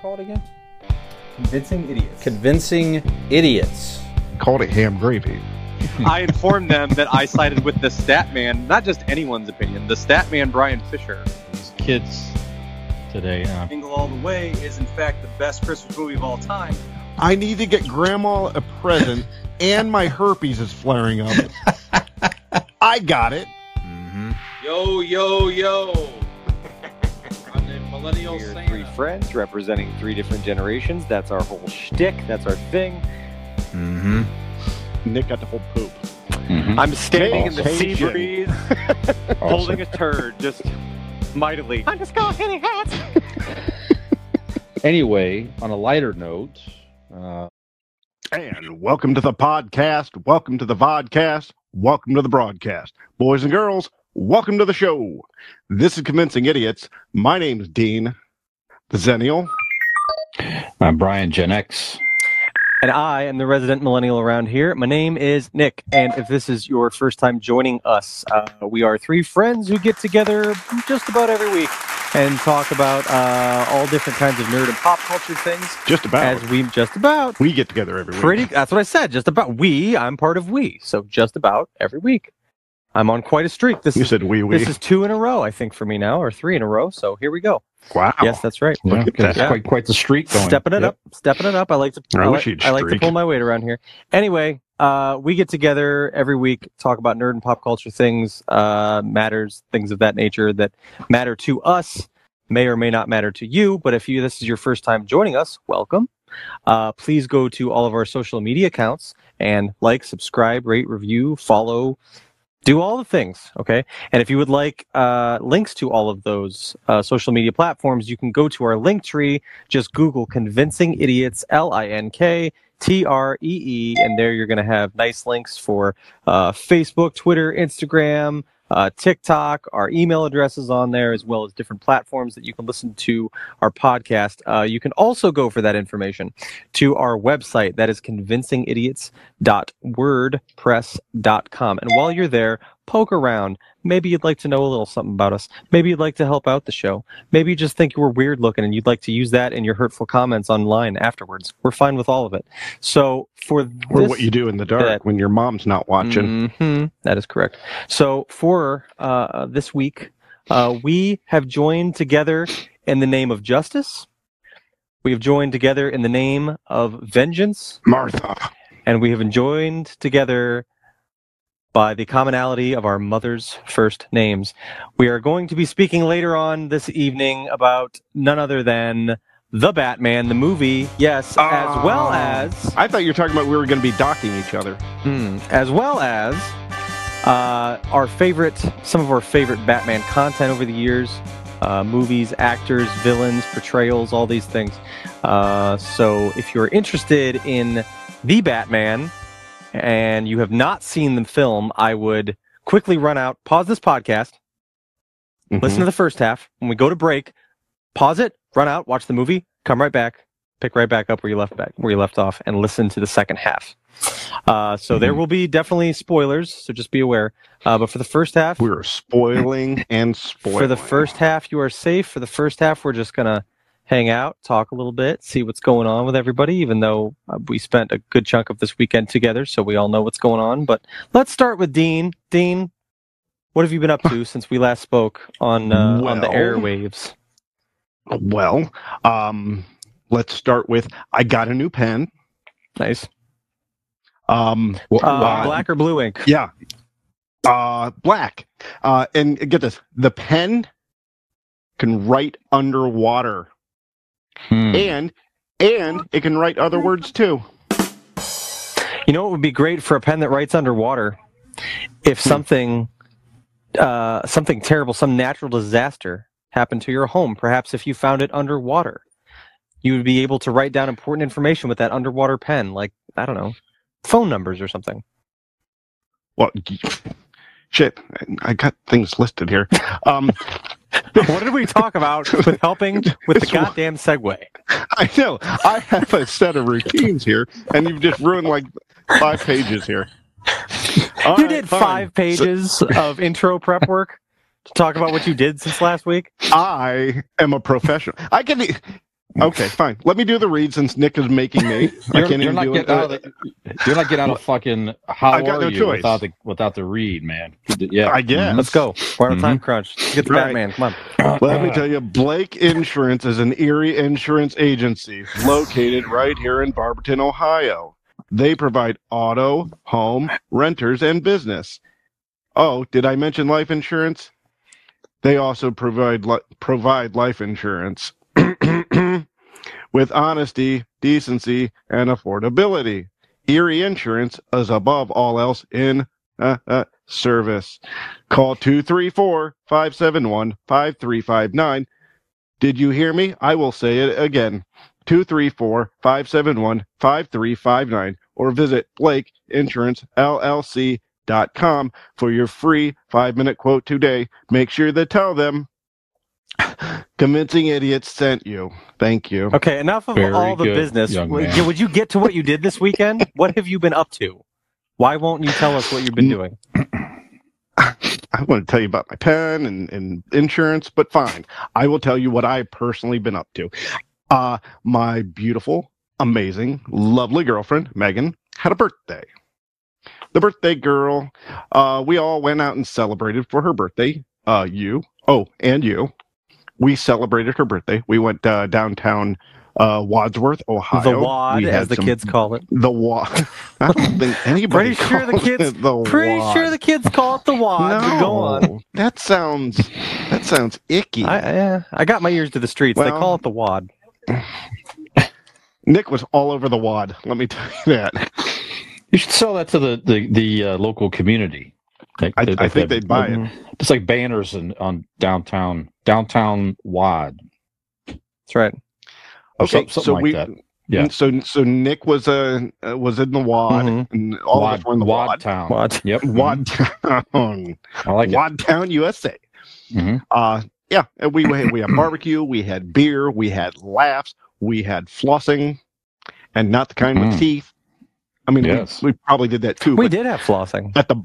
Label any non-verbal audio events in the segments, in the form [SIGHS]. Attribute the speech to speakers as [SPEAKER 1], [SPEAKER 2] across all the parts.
[SPEAKER 1] called again?
[SPEAKER 2] Convincing idiots.
[SPEAKER 1] Convincing idiots.
[SPEAKER 3] Called it ham gravy. [LAUGHS]
[SPEAKER 4] I informed them that I sided with the stat man, not just anyone's opinion, the stat man Brian Fisher.
[SPEAKER 5] These kids today. Uh,
[SPEAKER 4] Jingle All the Way is in fact the best Christmas movie of all time.
[SPEAKER 3] I need to get grandma a present, and my herpes is flaring up. [LAUGHS] I got it.
[SPEAKER 1] Mm-hmm.
[SPEAKER 4] Yo, yo, yo. [LAUGHS] I'm the millennial
[SPEAKER 6] We're
[SPEAKER 4] Santa.
[SPEAKER 6] Three friends representing three different generations. That's our whole shtick. That's our thing.
[SPEAKER 1] Mm-hmm.
[SPEAKER 3] Nick got the whole poop.
[SPEAKER 6] I'm standing in the sea [LAUGHS]
[SPEAKER 3] Awesome.
[SPEAKER 6] breeze, holding a turd, just mightily. I'm just going hitting hats. [LAUGHS]
[SPEAKER 5] anyway, on a lighter note, uh,
[SPEAKER 3] And welcome to the podcast. Welcome to the vodcast. Welcome to the broadcast. Boys and girls, welcome to the show. This is Convincing Idiots. My name's Dean, the Xennial.
[SPEAKER 5] I'm Brian Gen X.
[SPEAKER 6] And I am the resident millennial around here. My name is Nick, and if this is your first time joining us, uh, we are three friends who get together just about every week and talk about uh, all different kinds of nerd and pop culture things.
[SPEAKER 3] Just about.
[SPEAKER 6] As we just about
[SPEAKER 3] we get together every week.
[SPEAKER 6] pretty. That's what I said. Just about we. I'm part of we. So just about every week. I'm on quite a streak. This
[SPEAKER 3] You
[SPEAKER 6] is
[SPEAKER 3] said we, we.
[SPEAKER 6] this is two in a row, I think, for me now, or three in a row. So here we go.
[SPEAKER 3] Wow.
[SPEAKER 6] Yes, that's right.
[SPEAKER 5] Yeah,
[SPEAKER 3] at
[SPEAKER 5] that's
[SPEAKER 6] that.
[SPEAKER 5] quite quite the streak going.
[SPEAKER 6] Stepping it
[SPEAKER 5] Yep.
[SPEAKER 6] up, stepping it up. I like to.
[SPEAKER 3] I
[SPEAKER 6] I, like, I like to pull my weight around here. Anyway, uh, we get together every week, talk about nerd and pop culture things, uh, matters, things of that nature that matter to us, may or may not matter to you. But if you this is your first time joining us, welcome. Uh, please go to all of our social media accounts and like, subscribe, rate, review, follow. Do all the things, okay? And if you would like uh, links to all of those uh, social media platforms, you can go to our link tree just Google Convincing Idiots, L I N K T R E E, and there you're going to have nice links for uh, Facebook, Twitter, Instagram, uh, TikTok. Our email address is on there, as well as different platforms that you can listen to our podcast. Uh, you can also go for that information to our website. That is convincingidiots.wordpress.com. And while you're there, poke around. Maybe you'd like to know a little something about us. Maybe you'd like to help out the show. Maybe you just think we're weird looking and you'd like to use that in your hurtful comments online afterwards. We're fine with all of it. So for
[SPEAKER 3] Or what you do in the dark
[SPEAKER 6] that-
[SPEAKER 3] when your mom's not watching.
[SPEAKER 6] Mhm, that is correct. So for uh, this week, uh, we have joined together in the name of justice. We have joined together in the name of vengeance,
[SPEAKER 3] Martha.
[SPEAKER 6] and we have joined together by the commonality of our mother's first names. We are going to be speaking later on this evening about none other than the Batman, the movie, yes, as well
[SPEAKER 3] Oh.
[SPEAKER 6] as
[SPEAKER 3] I thought you were talking about we were going to be docking each other.
[SPEAKER 6] Hmm. As well as uh, our favorite, some of our favorite Batman content over the years, uh, movies, actors, villains, portrayals, all these things. Uh, so if you're interested in the Batman and you have not seen the film, I would quickly run out, pause this podcast,
[SPEAKER 3] Mhm.
[SPEAKER 6] listen to the first half. When we go to break, pause it, run out, watch the movie, come right back, pick right back up where you left back where you left off, and listen to the second half. Uh, so there will be definitely spoilers, so just be aware. Uh, but for the first half,
[SPEAKER 3] we're spoiling and spoiling.
[SPEAKER 6] for the first half, you are safe. For the first half, we're just gonna hang out, talk a little bit, see what's going on with everybody. Even though uh, we spent a good chunk of this weekend together, so we all know what's going on. But let's start with Dean. Dean, what have you been up to [LAUGHS] since we last spoke on uh, on the airwaves?
[SPEAKER 3] Well, um, let's start with I got a new pen.
[SPEAKER 6] Nice.
[SPEAKER 3] Um,
[SPEAKER 5] Well,
[SPEAKER 6] Uh, black or blue ink?
[SPEAKER 3] yeah, uh, black. Uh, and get this: the pen can write underwater,
[SPEAKER 5] hmm.
[SPEAKER 3] and and it can write other words too.
[SPEAKER 6] You know, it would be great for a pen that writes underwater if something, uh, something terrible, some natural disaster happened to your home. Perhaps if you found it underwater, you would be able to write down important information with that underwater pen, like I don't know, phone numbers or something.
[SPEAKER 3] Well, shit, I got things listed here. [LAUGHS] Um, [LAUGHS]
[SPEAKER 6] what did we talk about with helping with the goddamn segue?
[SPEAKER 3] I know I have a set of routines here, and you've just ruined like five pages here. All
[SPEAKER 6] you
[SPEAKER 3] right,
[SPEAKER 6] did
[SPEAKER 3] fine.
[SPEAKER 6] five pages of intro prep work to talk about what you did since last week.
[SPEAKER 3] I am a professional. I can. Okay, fine. Let me do the read since Nick is making me. I [LAUGHS]
[SPEAKER 5] You're,
[SPEAKER 3] can't
[SPEAKER 5] you're
[SPEAKER 3] even
[SPEAKER 5] not
[SPEAKER 3] do it.
[SPEAKER 5] out the, you're not getting out of fucking how
[SPEAKER 3] I got
[SPEAKER 5] are
[SPEAKER 3] no
[SPEAKER 5] you
[SPEAKER 3] choice.
[SPEAKER 5] without the without the read, man. Yeah,
[SPEAKER 3] I guess.
[SPEAKER 6] Let's go. We're on a time mm-hmm. crunch. Let's get the
[SPEAKER 3] Right.
[SPEAKER 6] Batman. Come on. [CLEARS THROAT]
[SPEAKER 3] Let me tell you, Blake Insurance is an Erie insurance agency located right here in Barberton, Ohio. They provide auto, home, renters, and business. Oh, did I mention life insurance? They also provide li- provide life insurance [CLEARS THROAT] with honesty, decency, and affordability. Erie Insurance is above all else in uh, uh, service. Call 234 571 5359. Did you hear me? I will say it again 234 571 5359 or visit BlakeInsuranceLLC.com for your free five minute quote today. Make sure to tell them Convincing Idiots sent you. Thank you.
[SPEAKER 6] Okay, enough of
[SPEAKER 5] Very
[SPEAKER 6] all the
[SPEAKER 5] good,
[SPEAKER 6] business. Would
[SPEAKER 5] man.
[SPEAKER 6] you, would you get to what you did this weekend? [LAUGHS] what have you been up to? Why won't you tell us what you've been doing? [CLEARS THROAT]
[SPEAKER 3] I want to tell you about my pen and, and insurance, but fine. I will tell you what I personally been up to. Uh, my beautiful, amazing, lovely girlfriend, Megan, had a birthday. The birthday girl, uh, we all went out and celebrated for her birthday. Uh, you, oh, and you. We celebrated her birthday. We went uh, downtown uh, Wadsworth, Ohio.
[SPEAKER 6] the wad,
[SPEAKER 3] We
[SPEAKER 6] as the
[SPEAKER 3] some-
[SPEAKER 6] kids call it.
[SPEAKER 3] The wad. [LAUGHS] I don't think [LAUGHS] anybody.
[SPEAKER 6] Pretty sure the kids-
[SPEAKER 3] it the
[SPEAKER 6] Pretty
[SPEAKER 3] wad.
[SPEAKER 6] sure the kids call it the wad. but Go on.
[SPEAKER 3] That sounds that sounds icky.
[SPEAKER 6] I, yeah, I got my ears to the streets. they call it the wad. [SIGHS]
[SPEAKER 3] Nick was all over the wad. Let me tell you that.
[SPEAKER 5] You should sell that to the the, the uh, local community. Like,
[SPEAKER 3] I,
[SPEAKER 5] like
[SPEAKER 3] I think they'd buy it.
[SPEAKER 6] Mhm.
[SPEAKER 5] Just like banners in, on downtown downtown wad.
[SPEAKER 6] That's right.
[SPEAKER 3] Okay,
[SPEAKER 5] some- something
[SPEAKER 3] so
[SPEAKER 5] like
[SPEAKER 3] we
[SPEAKER 5] that. Yeah.
[SPEAKER 3] So so Nick was uh, uh was in the wad,
[SPEAKER 6] Mhm.
[SPEAKER 3] and all of us were in the
[SPEAKER 5] wad,
[SPEAKER 3] wad.
[SPEAKER 5] town.
[SPEAKER 6] Wad.
[SPEAKER 5] Yep. [LAUGHS]
[SPEAKER 3] Wad town,
[SPEAKER 5] I like it.
[SPEAKER 3] Wad town, USA.
[SPEAKER 5] Mhm.
[SPEAKER 3] Uh, yeah, and we we had, we had barbecue, we had beer, we had laughs, we had flossing, and not the kind with
[SPEAKER 5] Mm.
[SPEAKER 3] teeth. I mean, we-
[SPEAKER 5] Yes.
[SPEAKER 3] we, probably did that too.
[SPEAKER 6] We did have flossing.
[SPEAKER 3] at the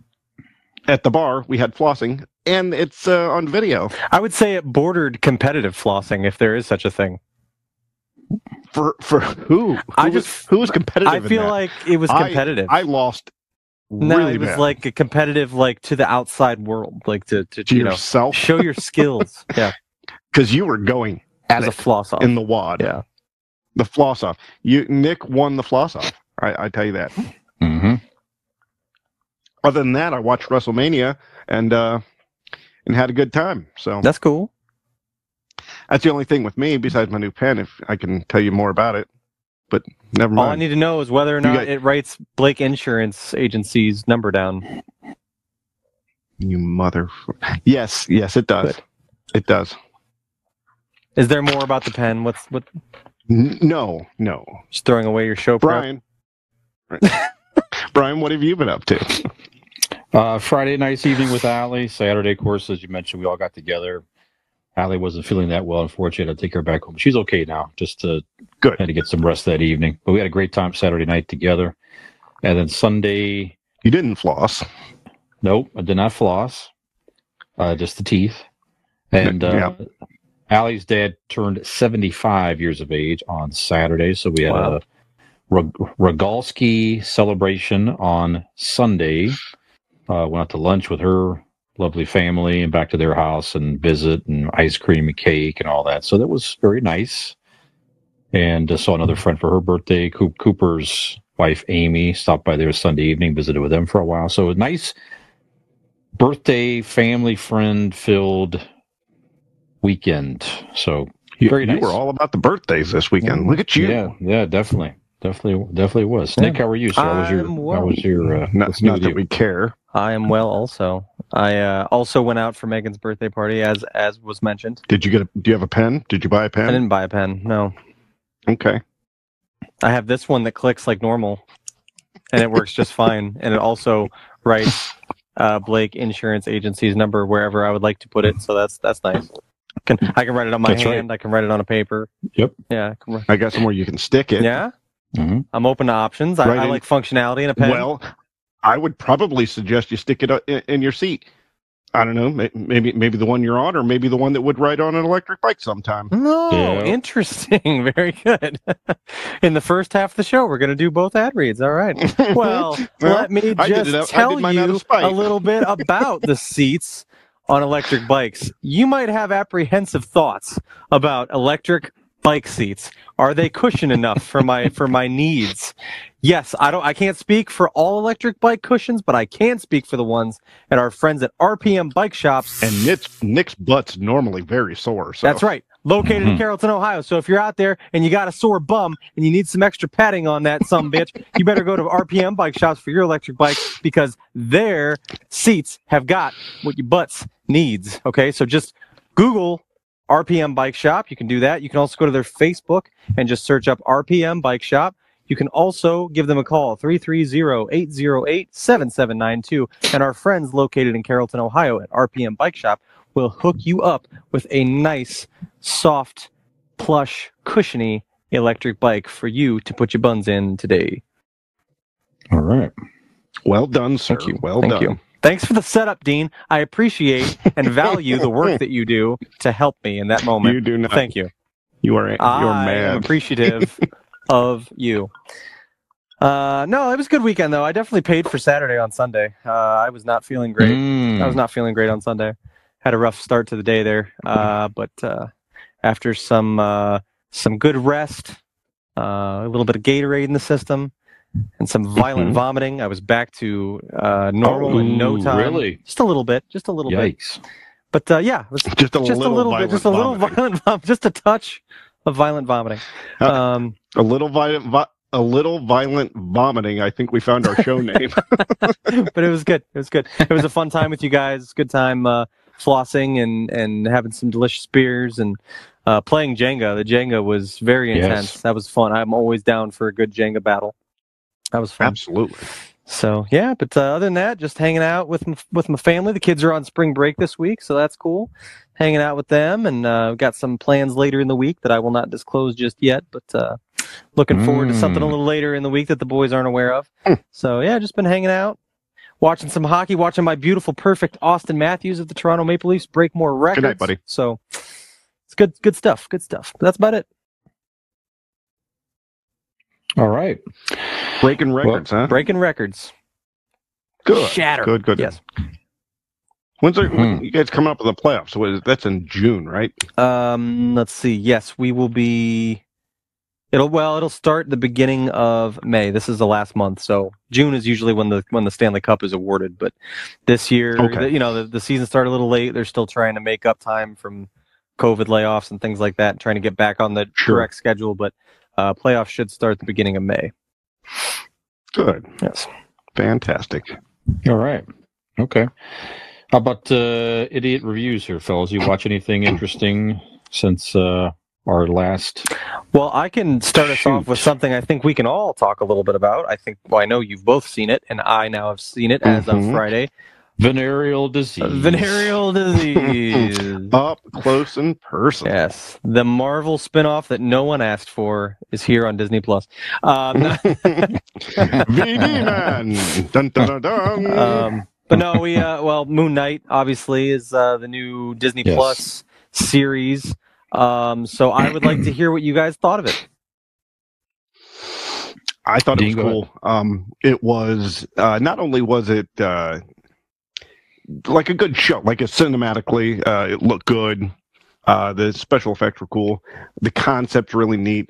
[SPEAKER 3] at the bar we had flossing, and it's uh, on video.
[SPEAKER 6] I would say it bordered competitive flossing, if there is such a thing.
[SPEAKER 3] For for who? Who
[SPEAKER 6] I
[SPEAKER 3] was,
[SPEAKER 6] just-
[SPEAKER 3] who was competitive?
[SPEAKER 6] I
[SPEAKER 3] in
[SPEAKER 6] feel
[SPEAKER 3] that?
[SPEAKER 6] like it was competitive.
[SPEAKER 3] I lost
[SPEAKER 6] no,
[SPEAKER 3] really
[SPEAKER 6] it was
[SPEAKER 3] bad.
[SPEAKER 6] like a competitive, like to the outside world, like to, to,
[SPEAKER 3] to
[SPEAKER 6] you know
[SPEAKER 3] yourself
[SPEAKER 6] show your skills. [LAUGHS] Yeah,
[SPEAKER 3] because you were going
[SPEAKER 6] as a floss off.
[SPEAKER 3] in the wad.
[SPEAKER 6] Yeah.
[SPEAKER 3] the floss off. You Nick won the floss off. I, I tell you that.
[SPEAKER 5] hmm
[SPEAKER 3] Other than that, I watched WrestleMania and uh and had a good time. So
[SPEAKER 6] That's cool.
[SPEAKER 3] that's the only thing with me besides my new pen. If I can tell you more about it, but never mind.
[SPEAKER 6] All I need to know is whether or not
[SPEAKER 3] got-
[SPEAKER 6] it writes Blake Insurance Agency's number down.
[SPEAKER 3] you mother. Yes, yes, it does.
[SPEAKER 6] Good.
[SPEAKER 3] It does.
[SPEAKER 6] Is there more about the pen? What's what?
[SPEAKER 3] No, no.
[SPEAKER 6] Just throwing away your show.
[SPEAKER 3] Brian. [LAUGHS] Brian, what have you been up to?
[SPEAKER 5] Uh, Friday night's evening with Allie. Saturday, of course, as you mentioned, we all got together. Allie wasn't feeling that well. Unfortunately, I had to take her back home. She's okay now. Just uh,
[SPEAKER 3] Good.
[SPEAKER 5] had to get some rest that evening. But we had a great time Saturday night together. And then Sunday,
[SPEAKER 3] You didn't floss.
[SPEAKER 5] nope, I did not floss. Uh, just the teeth. And uh, Allie's dad turned 75 years of age on Saturday. So we had
[SPEAKER 6] Wow.
[SPEAKER 5] a Rogalski celebration on Sunday. Uh, went out to lunch with her lovely family and back to their house and visit and ice cream and cake and all that. So that was very nice. And uh, saw another friend for her birthday. Coop- Cooper's wife, Amy, stopped by there Sunday evening, visited with them for a while. So a nice birthday, family, friend filled weekend. So
[SPEAKER 3] You,
[SPEAKER 5] Very
[SPEAKER 3] you
[SPEAKER 5] nice.
[SPEAKER 3] were all about the birthdays this weekend. Look at you.
[SPEAKER 5] yeah, yeah, definitely. Definitely, definitely was.
[SPEAKER 6] Yeah.
[SPEAKER 5] Nick, how are you? So how was your?
[SPEAKER 6] I'm
[SPEAKER 5] How was your? Uh,
[SPEAKER 3] Not,
[SPEAKER 5] what's
[SPEAKER 3] not that
[SPEAKER 5] you?
[SPEAKER 3] we care.
[SPEAKER 6] I am well. Also, I uh, also went out for Megan's birthday party, as as was mentioned.
[SPEAKER 3] Did you get a? Do you have a pen? Did you buy a pen?
[SPEAKER 6] I didn't buy a pen. No,
[SPEAKER 3] Okay.
[SPEAKER 6] I have this one that clicks like normal, and it works just fine. [LAUGHS] And it also writes uh, Blake Insurance Agency's number wherever I would like to put it. So that's that's nice. Can I can write it on my
[SPEAKER 5] That's right.
[SPEAKER 6] hand? I can write it on a paper.
[SPEAKER 5] Yep.
[SPEAKER 6] Yeah. I
[SPEAKER 3] I got somewhere you can stick it.
[SPEAKER 6] Yeah.
[SPEAKER 5] Mhm.
[SPEAKER 6] I'm open to options. I,
[SPEAKER 3] Right
[SPEAKER 6] I like functionality in a pen.
[SPEAKER 3] Well, I would probably suggest you stick it uh, in, in your seat. I don't know, maybe maybe the one you're on, or maybe the one that would ride on an electric bike sometime.
[SPEAKER 6] No,
[SPEAKER 5] Yeah.
[SPEAKER 6] interesting. [LAUGHS] Very good. [LAUGHS] In the first half of the show, we're going to do both ad reads. All right. [LAUGHS] Well,
[SPEAKER 3] Well,
[SPEAKER 6] let me just
[SPEAKER 3] it
[SPEAKER 6] tell
[SPEAKER 3] did mine out of
[SPEAKER 6] you a little bit about the seats on electric bikes. You might have apprehensive thoughts about electric bike seats. Are they cushion enough for my for my needs? Yes, I don't I can't speak for all electric bike cushions, but I can speak for the ones at our friends at RPM Bike Shops.
[SPEAKER 3] And Nick's Nick's butt's normally very sore. So
[SPEAKER 6] That's right. Located in
[SPEAKER 5] Mhm.
[SPEAKER 6] Carrollton, Ohio. So if you're out there and you got a sore bum and you need some extra padding on that some bitch, [LAUGHS] you better go to RPM bike shops for your electric bike because their seats have got what your butts needs. Okay. So just Google RPM bike shop. You can do that. You can also go to their Facebook and just search up RPM bike shop. You can also give them a call, 330-808-7792. And our friends located in Carrollton, Ohio at RPM Bike Shop will hook you up with a nice, soft, plush, cushiony electric bike for you to put your buns in today.
[SPEAKER 5] All right.
[SPEAKER 3] well done, sir.
[SPEAKER 6] Thank you.
[SPEAKER 3] Well
[SPEAKER 6] Thank
[SPEAKER 3] done.
[SPEAKER 6] you. Thanks for the setup, Dean. I appreciate and value the work that you do to help me in that moment.
[SPEAKER 3] You do not.
[SPEAKER 6] Thank you.
[SPEAKER 3] You are you're
[SPEAKER 6] I am appreciative [LAUGHS] of you. Uh, no, it was a good weekend though. I definitely paid for Saturday on Sunday. Uh, I was not feeling great.
[SPEAKER 5] Mm.
[SPEAKER 6] I was not feeling great on Sunday. Had a rough start to the day there, uh, but uh, after some uh, some good rest, uh, a little bit of Gatorade in the system, and some violent
[SPEAKER 5] Mhm.
[SPEAKER 6] vomiting, I was back to uh, normal in no time.
[SPEAKER 5] really?
[SPEAKER 6] Just a little bit, just a little bit. But uh, yeah, it was [LAUGHS]
[SPEAKER 3] just a
[SPEAKER 6] just
[SPEAKER 3] little,
[SPEAKER 6] a little bit, just a little
[SPEAKER 3] vomiting.
[SPEAKER 6] violent, [LAUGHS] vom- just a touch of violent vomiting.
[SPEAKER 3] Uh,
[SPEAKER 6] Um,
[SPEAKER 3] a little violent. Vi- a little violent vomiting. I think we found our show name. [LAUGHS]
[SPEAKER 6] but it was good. It was good. It was a fun time with you guys. Good time uh, flossing and and having some delicious beers and uh, playing Jenga. The Jenga was very
[SPEAKER 5] Yes.
[SPEAKER 6] intense. That was fun. I'm always down for a good Jenga battle. That was fun.
[SPEAKER 3] Absolutely.
[SPEAKER 6] So yeah, but uh, other than that, just hanging out with with my family. The kids are on spring break this week, so that's cool. Hanging out with them, and uh, we've got some plans later in the week that I will not disclose just yet. But uh, looking forward to something a
[SPEAKER 5] Mm.
[SPEAKER 6] little later in the week that the boys aren't aware of. so yeah, just been hanging out, watching some hockey, watching my beautiful, perfect Auston Matthews of the Toronto Maple Leafs break more records.
[SPEAKER 3] night, buddy.
[SPEAKER 6] So it's good, good stuff. Good stuff. But that's about it.
[SPEAKER 5] All right.
[SPEAKER 3] Breaking records, huh?
[SPEAKER 6] Breaking records.
[SPEAKER 3] Good.
[SPEAKER 6] Shatter.
[SPEAKER 3] Good. Good.
[SPEAKER 6] Yes.
[SPEAKER 3] When's there, when
[SPEAKER 5] Hmm.
[SPEAKER 3] you guys coming up with the playoffs? What is, that's in June, right?
[SPEAKER 6] Um, let's see. Yes, we will be. It'll well, it'll start the beginning of May. This is the last month, so June is usually when the when the Stanley Cup is awarded. But this year,
[SPEAKER 3] Okay.
[SPEAKER 6] the- you know, the, the season started a little late. They're still trying to make up time from COVID layoffs and things like that, trying to get back on the
[SPEAKER 3] Sure.
[SPEAKER 6] correct schedule. But uh, playoffs should start the beginning of May.
[SPEAKER 3] Good.
[SPEAKER 6] Yes.
[SPEAKER 3] Fantastic.
[SPEAKER 5] All right. Okay. How about uh, idiot reviews here, fellas? You watch anything interesting since uh, our last?
[SPEAKER 6] Well, I can start us off with something I think we can all talk a little bit about. I think, well, I know you've both seen it, and I now have seen it as
[SPEAKER 3] Mhm.
[SPEAKER 6] of Friday.
[SPEAKER 5] Venereal disease.
[SPEAKER 6] Uh, Venereal [LAUGHS] disease.
[SPEAKER 3] Up close and personal.
[SPEAKER 6] yes, the Marvel spinoff that no one asked for is here on Disney Plus. Um, [LAUGHS]
[SPEAKER 3] VD man. Dun, dun, dun, dun.
[SPEAKER 6] um, but no, we uh, well, Moon Knight obviously is uh, the new Disney
[SPEAKER 5] Yes.
[SPEAKER 6] Plus series. Um, so I would like to hear what you guys thought of it.
[SPEAKER 3] I thought it was cool. Um, it was uh, not only was it uh, like a good show, like it cinematically, uh, it looked good. Uh, the special effects were cool. The concept's really neat.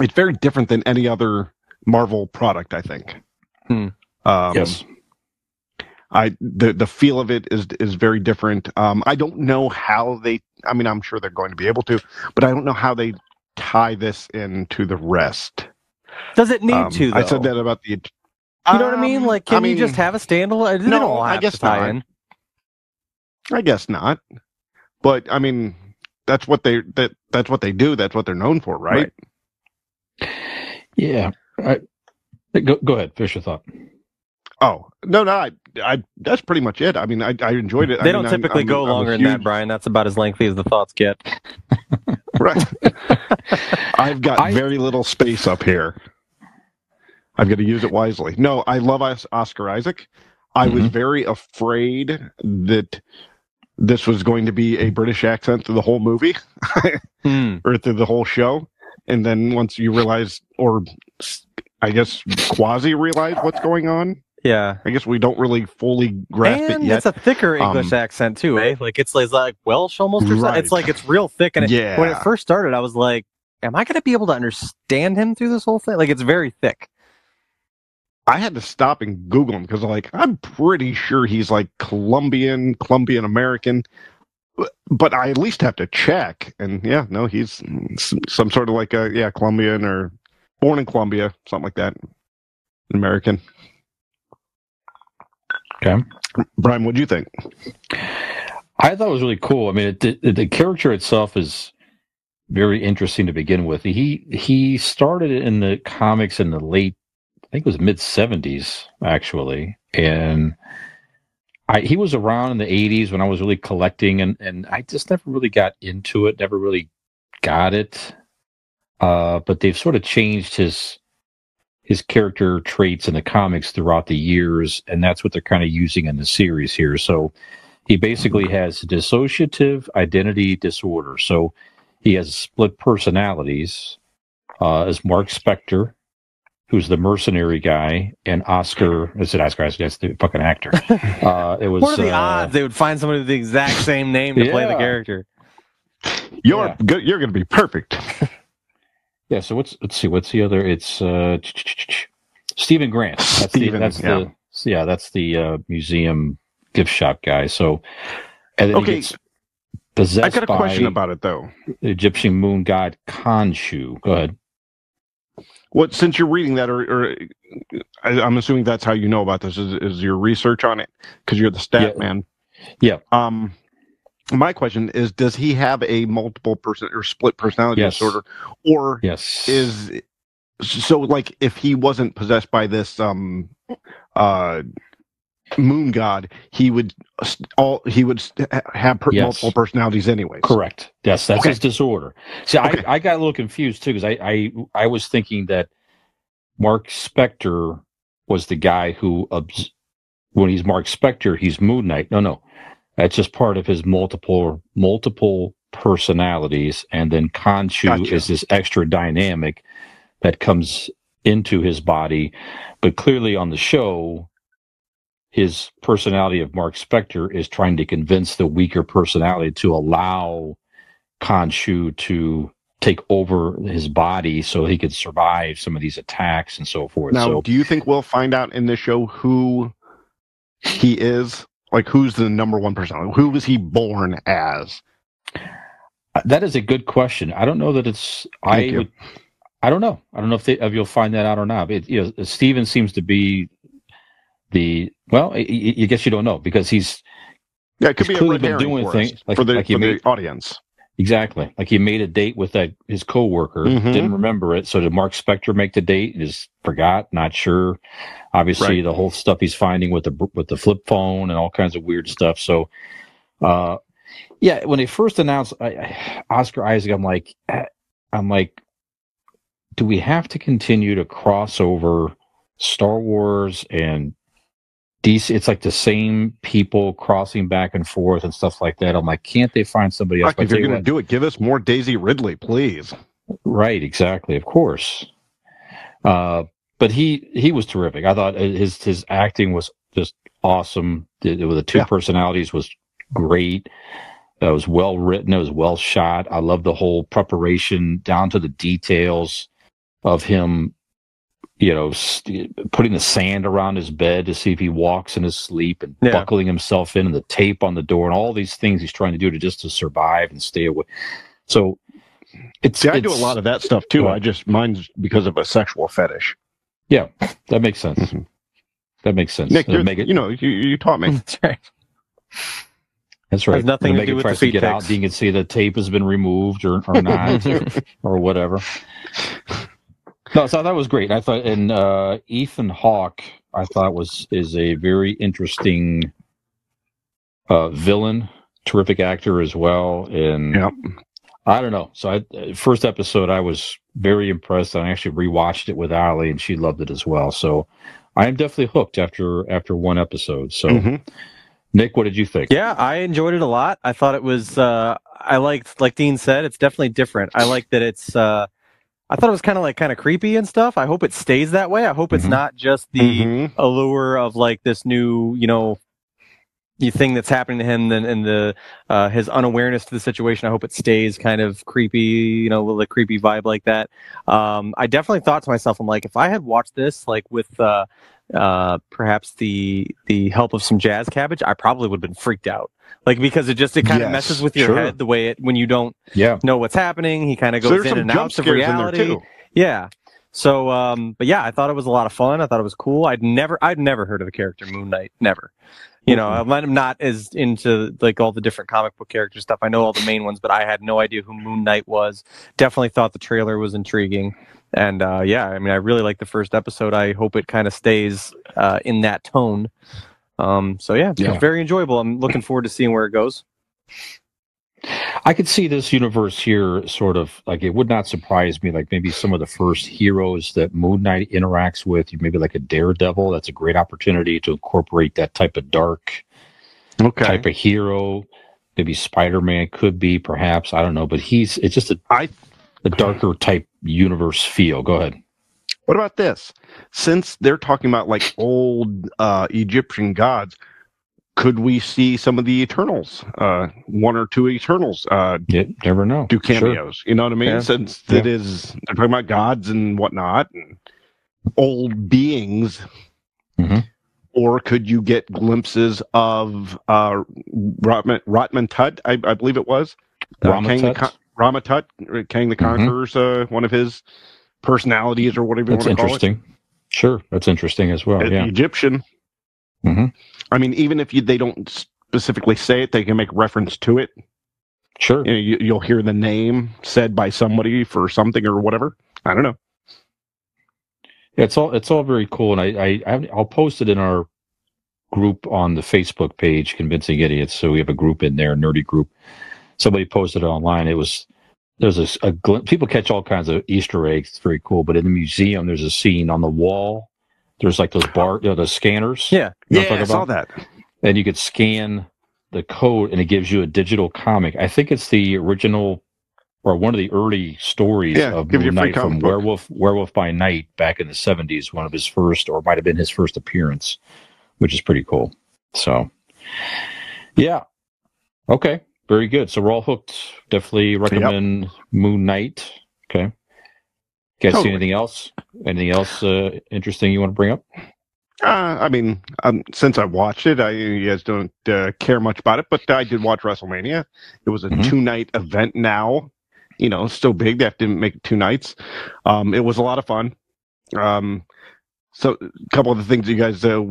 [SPEAKER 3] It's very different than any other Marvel product, I think.
[SPEAKER 6] Hmm.
[SPEAKER 3] Um,
[SPEAKER 5] Yes.
[SPEAKER 3] I the the feel of it is is very different. Um, I don't know how they. I mean, I'm sure they're going to be able to, but I don't know how they tie this into the rest.
[SPEAKER 6] Does it need
[SPEAKER 3] Um,
[SPEAKER 6] to? Though?
[SPEAKER 3] I said that about the.
[SPEAKER 6] You know what I mean?
[SPEAKER 3] Um,
[SPEAKER 6] Like, can
[SPEAKER 3] I
[SPEAKER 6] you just have a standalone?
[SPEAKER 3] No, I guess not.
[SPEAKER 6] in.
[SPEAKER 3] I guess not. But I mean, that's what they that that's what they do. That's what they're known for, right? right.
[SPEAKER 5] Yeah. I, go, go ahead. Finish your thought.
[SPEAKER 3] Oh no, no, I, I that's pretty much it. I mean, I, I enjoyed it. I
[SPEAKER 6] They
[SPEAKER 3] mean,
[SPEAKER 6] don't
[SPEAKER 3] I'm-
[SPEAKER 6] typically
[SPEAKER 3] I'm-
[SPEAKER 6] go
[SPEAKER 3] I'm
[SPEAKER 6] longer than that, Brian. That's about as lengthy as the thoughts get. [LAUGHS]
[SPEAKER 3] Right. [LAUGHS] I've got
[SPEAKER 5] I-
[SPEAKER 3] very little space up here. I've got to use it wisely. No, I love Oscar Isaac. I was
[SPEAKER 5] Mhm.
[SPEAKER 3] very afraid that this was going to be a British accent through the whole movie [LAUGHS]
[SPEAKER 6] Hmm.
[SPEAKER 3] or through the whole show. And then once you realize, or I guess quasi realize what's going on,
[SPEAKER 6] Yeah.
[SPEAKER 3] I guess we don't really fully grasp
[SPEAKER 6] and
[SPEAKER 3] it yet.
[SPEAKER 6] it's a thicker English
[SPEAKER 3] Um,
[SPEAKER 6] accent too, eh? Like it's like, it's like Welsh almost or something.
[SPEAKER 3] Right.
[SPEAKER 6] It's like it's real thick. And it,
[SPEAKER 3] yeah.
[SPEAKER 6] when it first started, I was like, "Am I going to be able to understand him through this whole thing?" Like it's very thick.
[SPEAKER 3] I had to stop and Google him because like I'm pretty sure he's like Colombian, Colombian American, but- I at least have to check. And yeah, no, he's some sort of like a yeah Colombian or born in Colombia, something like that. American.
[SPEAKER 5] Okay.
[SPEAKER 3] Brian, what do you think?
[SPEAKER 5] I thought it was really cool. I mean, it, the, the character itself is very interesting to begin with. He he started in the comics in the late, think it was mid '70s actually, and I he was around in the '80s when I was really collecting, and and I just never really got into it. Never really got it. Uh, but they've sort of changed his his character traits in the comics throughout the years, and that's what they're kind of using in the series here. So he basically has dissociative identity disorder. So he has split personalities uh, as Marc Spector, who's the mercenary guy, and Oscar. Is it Oscar? That's the fucking actor. [LAUGHS] Uh, it was.
[SPEAKER 6] What are the
[SPEAKER 5] uh,
[SPEAKER 6] odds they would find somebody with the exact same name to play the character?
[SPEAKER 3] You're
[SPEAKER 5] Yeah.
[SPEAKER 3] good. You're going to be perfect. [LAUGHS]
[SPEAKER 5] Yeah. So what's? Let's see. What's the other? It's uh, Steven Grant. That's
[SPEAKER 3] Steven,
[SPEAKER 5] the. That's
[SPEAKER 3] yeah.
[SPEAKER 5] the. Yeah, that's the uh, museum gift shop guy. So, and then
[SPEAKER 3] Okay.
[SPEAKER 5] he gets possessed
[SPEAKER 3] I got a question about it though.
[SPEAKER 5] the Egyptian moon god Khonshu. Go ahead.
[SPEAKER 3] What since you're reading that, or, or I, I'm assuming that's how you know about this is, is your research on it because you're the stat
[SPEAKER 5] Yeah.
[SPEAKER 3] man.
[SPEAKER 5] Yeah.
[SPEAKER 3] Um, my question is, does he have a multiple person or split personality
[SPEAKER 5] Yes.
[SPEAKER 3] disorder, or
[SPEAKER 5] Yes.
[SPEAKER 3] is so like if he wasn't possessed by this um uh moon god, he would all he would have per-
[SPEAKER 5] Yes.
[SPEAKER 3] multiple personalities anyways.
[SPEAKER 5] Correct. Yes, that's
[SPEAKER 3] Okay.
[SPEAKER 5] his disorder. See,
[SPEAKER 3] Okay.
[SPEAKER 5] I, I got a little confused too because I, I I was thinking that Marc Spector was the guy who when he's Marc Spector, he's Moon Knight. No, no, that's just part of his multiple multiple personalities, and then Khonshu
[SPEAKER 3] Gotcha.
[SPEAKER 5] is this extra dynamic that comes into his body. But clearly on the show, his personality of Marc Spector is trying to convince the weaker personality to allow Khonshu to take over his body so he could survive some of these attacks and so forth.
[SPEAKER 3] Now,
[SPEAKER 5] so
[SPEAKER 3] do you think we'll find out in this show who he is? Like, who's the number one personality? Who was he born as?
[SPEAKER 5] uh, that is a good question. I don't know that it's I
[SPEAKER 3] you.
[SPEAKER 5] I don't know. I don't know if, they, if you'll find that out or not. It, you know, Steven seems to be the well. I, guess you don't know because he's
[SPEAKER 3] Yeah, it could be
[SPEAKER 5] clearly been doing things like-
[SPEAKER 3] for the,
[SPEAKER 5] like
[SPEAKER 3] for the audience.
[SPEAKER 5] Exactly. Like he made a date with that his coworker,
[SPEAKER 3] Mhm.
[SPEAKER 5] didn't remember it. So did Marc Spector make the date? Just forgot, not sure. Obviously,
[SPEAKER 3] Right.
[SPEAKER 5] the whole stuff he's finding with the with the flip phone and all kinds of weird stuff. So, uh, yeah, when they first announced I, Oscar Isaac, I'm like, eh, I'm like, do we have to continue to cross over Star Wars and DC? It's like the same people crossing back and forth and stuff like that. I'm like, can't they find somebody else?
[SPEAKER 3] Fuck, if you're going to do it, give us more Daisy Ridley, please.
[SPEAKER 5] Right, exactly, of course. Uh, but he he was terrific. I thought his his acting was just awesome. The, the two
[SPEAKER 3] Yeah.
[SPEAKER 5] personalities was great. It was well written. It was well shot. I love the whole preparation down to the details of him. You know, st- putting the sand around his bed to see if he walks in his sleep, and
[SPEAKER 6] Yeah.
[SPEAKER 5] buckling himself in, and the tape on the door, and all these things he's trying to do to just to survive and stay away. So, it's
[SPEAKER 3] See, I do a lot of that stuff too.
[SPEAKER 5] Right.
[SPEAKER 3] I just mine's because of a sexual fetish.
[SPEAKER 5] Yeah, that makes sense.
[SPEAKER 3] Mhm.
[SPEAKER 5] That makes sense.
[SPEAKER 3] Nick,
[SPEAKER 5] it-
[SPEAKER 3] you know, you, you taught me. [LAUGHS]
[SPEAKER 6] That's right.
[SPEAKER 5] that's right.
[SPEAKER 6] has nothing to do with the
[SPEAKER 5] to get
[SPEAKER 6] feet
[SPEAKER 5] out. You can see the tape has been removed or, or not [LAUGHS] or, or whatever. No, so that was great. I thought, and uh, Ethan Hawke, I thought was is a very interesting uh, villain, terrific actor as well. And
[SPEAKER 3] Yep.
[SPEAKER 5] I don't know. So I first episode I was very impressed. I actually rewatched it with Ali and she loved it as well. So I am definitely hooked after after one episode. So,
[SPEAKER 3] Mhm.
[SPEAKER 5] Nick, what did you think?
[SPEAKER 6] Yeah, I enjoyed it a lot. I thought it was. Uh, I liked, like Dean said, it's definitely different. I like that it's. Uh, I thought it was kind of like kind of creepy and stuff. I hope it stays that way. I hope it's
[SPEAKER 5] Mhm.
[SPEAKER 6] not just the
[SPEAKER 3] Mhm.
[SPEAKER 6] allure of like this new, you know, thing that's happening to him and, and the uh, his unawareness to the situation. I hope it stays kind of creepy, you know, a little creepy vibe like that. Um, I definitely thought to myself, I'm like, if I had watched this like with uh, uh, perhaps the the help of some jazz cabbage, I probably would have been freaked out. Like because it just it kind of
[SPEAKER 3] Yes,
[SPEAKER 6] messes with your
[SPEAKER 5] sure.
[SPEAKER 6] head the way it when you don't
[SPEAKER 5] Yeah.
[SPEAKER 6] know what's happening. He kind of goes
[SPEAKER 3] there's
[SPEAKER 6] in and out of
[SPEAKER 3] scares in there
[SPEAKER 6] reality. Yeah. So, um, but yeah, I thought it was a lot of fun. I thought it was cool. I'd never, I'd never heard of the character Moon Knight. Never. You know, I'm I'm not as into like all the different comic book character stuff. I know all the main ones, but I had no idea who Moon Knight was. Definitely thought the trailer was intriguing. And uh, yeah, I mean, I really like the first episode. I hope it kind of stays uh, in that tone. Um, so yeah,
[SPEAKER 5] Yeah.
[SPEAKER 6] it's very enjoyable. I'm looking forward to seeing where it goes.
[SPEAKER 5] I could see this universe here sort of like it would not surprise me, like maybe some of the first heroes that Moon Knight interacts with, maybe like a Daredevil. That's a great opportunity to incorporate that type of dark
[SPEAKER 3] Okay.
[SPEAKER 5] type of hero. Maybe Spider Man could be, perhaps. I don't know, but he's it's just a,
[SPEAKER 3] I
[SPEAKER 5] a darker type universe feel. Go ahead.
[SPEAKER 3] What about this? Since they're talking about like old uh, Egyptian gods, could we see some of the Eternals, uh, one or two Eternals, uh,
[SPEAKER 5] You never know.
[SPEAKER 3] do
[SPEAKER 5] Sure.
[SPEAKER 3] cameos? You know what I mean?
[SPEAKER 6] Yeah.
[SPEAKER 3] Since
[SPEAKER 5] Yeah.
[SPEAKER 3] it is, they're talking about gods and whatnot, and old beings.
[SPEAKER 5] Mhm.
[SPEAKER 3] Or could you get glimpses of uh, Rotman, Rotman Tut, I, I believe it was? Uh, Kang the
[SPEAKER 5] Ramatut?
[SPEAKER 3] Con- Ramatut, uh, Kang the Conqueror's uh, one of his personalities or whatever you
[SPEAKER 5] That's
[SPEAKER 3] want to call it.
[SPEAKER 5] interesting. Sure, that's interesting as well. Yeah.
[SPEAKER 3] Egyptian.
[SPEAKER 5] Mhm.
[SPEAKER 3] I mean, even if you, they don't specifically say it, they can make reference to it.
[SPEAKER 5] Sure.
[SPEAKER 3] You know, you, you'll hear the name said by somebody for something or whatever. I don't know.
[SPEAKER 5] Yeah, it's all it's all very cool, and I, I I I'll post it in our group on the Facebook page, Convincing Idiots. So we have a group in there, nerdy group. Somebody posted it online. It was there's a, a gl- people catch all kinds of Easter eggs. It's very cool. But in the museum, there's a scene on the wall. There's like those bar, you know, the scanners.
[SPEAKER 6] Yeah.
[SPEAKER 5] You know
[SPEAKER 3] yeah, I saw that.
[SPEAKER 5] and you could scan the code, and it gives you a digital comic. I think it's the original or one of the early stories
[SPEAKER 3] Yeah,
[SPEAKER 5] of Moon Knight from
[SPEAKER 3] book.
[SPEAKER 5] Werewolf Werewolf by Night back in the seventies. One of his first, or might have been his first appearance, which is pretty cool. So, yeah, okay, very good. So we're all hooked. Definitely recommend Moon Knight. Okay. Guys, see anything else? Anything else uh, interesting you want to bring up?
[SPEAKER 3] Uh, I mean, um, since I watched it, I you guys don't uh, care much about it, but I did watch WrestleMania. It was a
[SPEAKER 5] Mhm.
[SPEAKER 3] two night event. Now, you know, still big. They have to make it two nights. Um, it was a lot of fun. Um, so a couple of the things you guys uh,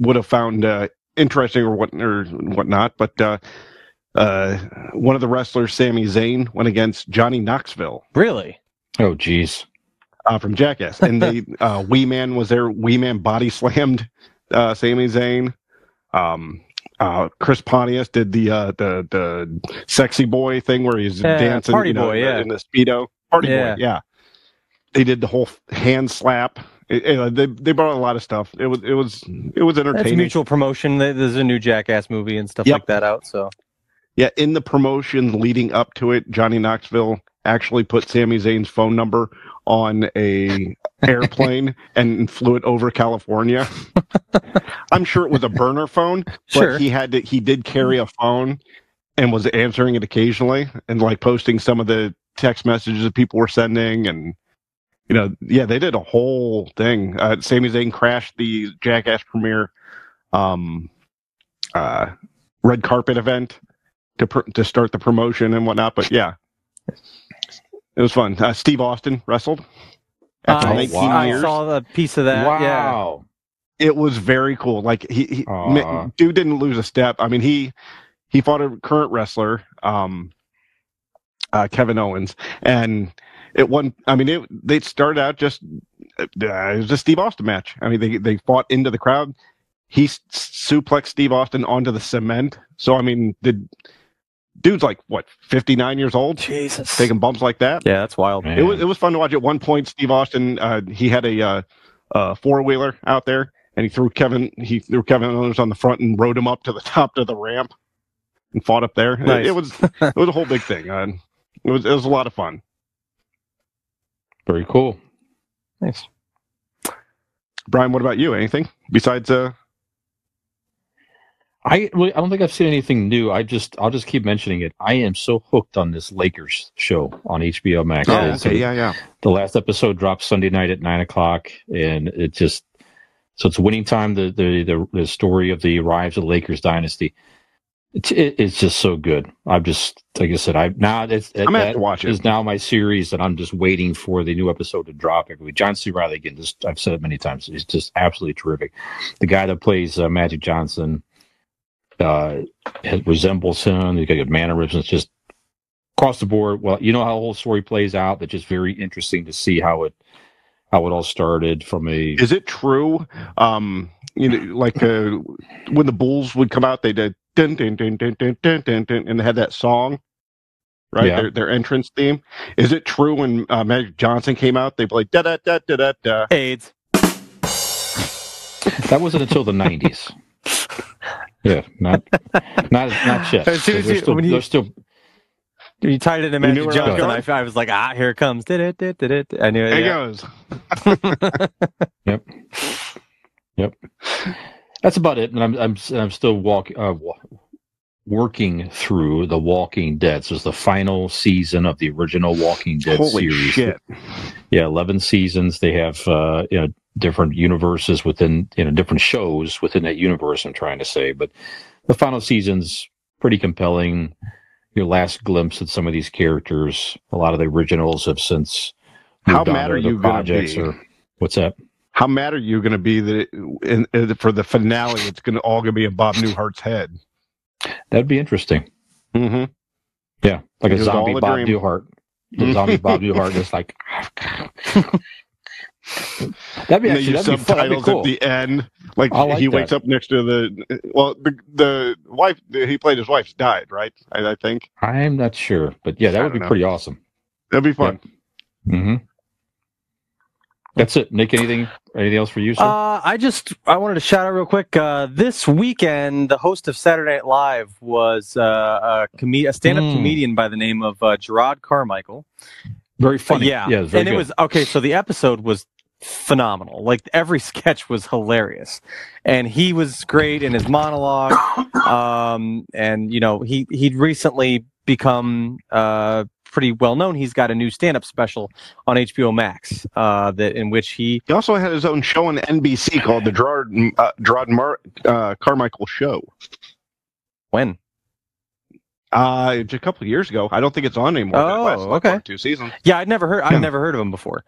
[SPEAKER 3] would have found uh, interesting or what or whatnot, but uh, uh, one of the wrestlers, Sami Zayn, went against Johnny Knoxville
[SPEAKER 6] Really?
[SPEAKER 5] Oh, geez.
[SPEAKER 3] uh, from Jackass, and they [LAUGHS] uh, Wee Man was there. Wee Man body slammed uh, Sami Zayn. Um, uh, Chris Pontius did the uh, the the sexy boy thing where he's
[SPEAKER 6] Yeah,
[SPEAKER 3] dancing,
[SPEAKER 6] party
[SPEAKER 3] you know,
[SPEAKER 6] boy, yeah.
[SPEAKER 3] in the speedo. Party
[SPEAKER 6] Yeah.
[SPEAKER 3] boy, yeah. They did the whole hand slap. It- it- they they brought a lot of stuff. It was it was it was
[SPEAKER 6] That's
[SPEAKER 3] entertaining.
[SPEAKER 6] mutual promotion. There- There's a new Jackass movie and stuff
[SPEAKER 3] Yep.
[SPEAKER 6] like that out. So
[SPEAKER 3] Yeah, in the promotion leading up to it, Johnny Knoxville actually put Sami Zayn's phone number on a [LAUGHS] airplane and flew it over California. [LAUGHS] I'm sure it was a burner phone, but
[SPEAKER 6] sure.
[SPEAKER 3] he had to he did carry a phone and was answering it occasionally and like posting some of the text messages that people were sending and you know, yeah, they did a whole thing. Uh, Sami Zayn crashed the Jackass premiere um, uh, red carpet event to pr- to start the promotion and whatnot. But yeah, it was fun. Uh, Steve Austin wrestled after
[SPEAKER 6] I,
[SPEAKER 3] 19
[SPEAKER 6] I
[SPEAKER 3] years.
[SPEAKER 6] saw a piece of that. Yeah.
[SPEAKER 5] wow.
[SPEAKER 3] It was very cool. Like he, he
[SPEAKER 5] Aw.
[SPEAKER 3] dude didn't lose a step. I mean, he he fought a current wrestler, um, uh, Kevin Owens, and it won. I mean, it they started out just uh, it was a Steve Austin match. I mean, they they fought into the crowd. He s- suplexed Steve Austin onto the cement. So I mean, the dude's like what fifty nine years old,
[SPEAKER 6] Jesus.
[SPEAKER 3] taking bumps like that.
[SPEAKER 6] Yeah, that's wild.
[SPEAKER 5] Man.
[SPEAKER 3] It was it was fun to watch. At one point, Steve Austin uh, he had a uh, uh, four wheeler out there, and he threw Kevin he threw Kevin Owens on the front and rode him up to the [LAUGHS] top of the ramp and fought up there. It-
[SPEAKER 6] Nice.
[SPEAKER 3] It, was it was a whole big thing. Uh, it was it was a lot of fun.
[SPEAKER 5] Very cool.
[SPEAKER 6] Nice.
[SPEAKER 3] Brian, what about you? Anything besides uh
[SPEAKER 5] I I don't think I've seen anything new. I just I'll just keep mentioning it. I am so hooked on this Lakers show on HBO Max.
[SPEAKER 3] Oh, okay, yeah, yeah.
[SPEAKER 5] The last episode dropped Sunday night at nine o'clock, and it just so it's winning time. The the the, the story of the rise of the Lakers dynasty. It's it, it's just so good. I'm just like I said. I now it's
[SPEAKER 3] I'm gonna have
[SPEAKER 5] that
[SPEAKER 3] to watch
[SPEAKER 5] is now my series, and I'm just waiting for the new episode to drop every week. John C. Reilly again. Just I've said it many times. He's just absolutely terrific. The guy that plays uh, Magic Johnson uh, it resembles him. He's got good mannerisms. Just across the board. Well, you know how the whole story plays out. But just very interesting to see how it how it all started from a
[SPEAKER 3] Is it true? Um, you know, like uh, when the Bulls would come out, they did dun dun dun dun dun dun dun, dun and they had that song, right?
[SPEAKER 5] Yeah.
[SPEAKER 3] Their, their entrance theme. Is it true when uh, Magic Johnson came out, they played da da da da da da?
[SPEAKER 6] AIDS.
[SPEAKER 5] that wasn't until the nineties. [LAUGHS] Yeah, not not not yet.
[SPEAKER 6] As soon as
[SPEAKER 5] they're,
[SPEAKER 6] you-
[SPEAKER 5] still,
[SPEAKER 6] when you-
[SPEAKER 5] they're still
[SPEAKER 6] you tied it in
[SPEAKER 3] knew
[SPEAKER 6] Magic
[SPEAKER 3] where I was
[SPEAKER 6] Johnson. I, I was like, ah, here it comes. Did it? Did it? Did it? I knew it.
[SPEAKER 3] There
[SPEAKER 6] yeah.
[SPEAKER 3] it goes. [LAUGHS]
[SPEAKER 5] That's about it. And I'm I'm I'm still walk, uh, working through the Walking Dead. So it's the final season of the original Walking Dead series.
[SPEAKER 3] Holy
[SPEAKER 5] series.
[SPEAKER 3] shit!
[SPEAKER 5] Yeah, eleven seasons. They have uh, you know different universes within you know different shows within that universe. I'm trying to say, but the final season's pretty compelling. Your last glimpse at some of these characters. A lot of the originals have since
[SPEAKER 3] How mad
[SPEAKER 5] to
[SPEAKER 3] are you gonna
[SPEAKER 5] projects
[SPEAKER 3] be?
[SPEAKER 5] or what's that?
[SPEAKER 3] How mad are you going to be that it, in, in, for the finale? It's going to all going to be in Bob Newhart's head.
[SPEAKER 5] That'd be interesting.
[SPEAKER 3] Mm-hmm.
[SPEAKER 5] Yeah, like a zombie Bob. Newhart. The zombie Bob [LAUGHS] Newhart is like. [LAUGHS] [LAUGHS] that'd be
[SPEAKER 3] And
[SPEAKER 5] actually that'd be, fun. that'd be
[SPEAKER 3] subtitles
[SPEAKER 5] cool.
[SPEAKER 3] at the end. Like,
[SPEAKER 5] like
[SPEAKER 3] he
[SPEAKER 5] that.
[SPEAKER 3] wakes up next to the well, the the wife he played his wife's died, right? I, I think
[SPEAKER 5] I'm not sure, but yeah, that
[SPEAKER 3] I
[SPEAKER 5] would be
[SPEAKER 3] know.
[SPEAKER 5] pretty awesome.
[SPEAKER 3] that'd be fun.
[SPEAKER 5] hmm That's it, Nick. Anything? Anything else for you, sir?
[SPEAKER 6] Uh, I just I wanted to shout out real quick. Uh, this weekend, the host of Saturday Night Live was uh, a, com- a stand-up
[SPEAKER 5] Mm.
[SPEAKER 6] comedian by the name of uh, Jerrod Carmichael.
[SPEAKER 5] very funny.
[SPEAKER 6] Yeah,
[SPEAKER 5] yeah, it was very
[SPEAKER 6] and it was okay. So the episode was phenomenal. Like every [LAUGHS] sketch was hilarious, and he was great in his monologue. Um, and you know he he'd recently become uh pretty well known. He's got a new stand-up special on HBO Max. Uh, that in which he
[SPEAKER 3] He also had his own show on NBC called the Jerrod uh, Jerrod Mar- uh, Carmichael Show.
[SPEAKER 6] when
[SPEAKER 3] Uh, a couple of years ago. I don't think it's on anymore.
[SPEAKER 6] Oh, okay.
[SPEAKER 3] Two seasons.
[SPEAKER 6] Yeah, I'd never heard.
[SPEAKER 3] Yeah.
[SPEAKER 6] I'd never heard of him before.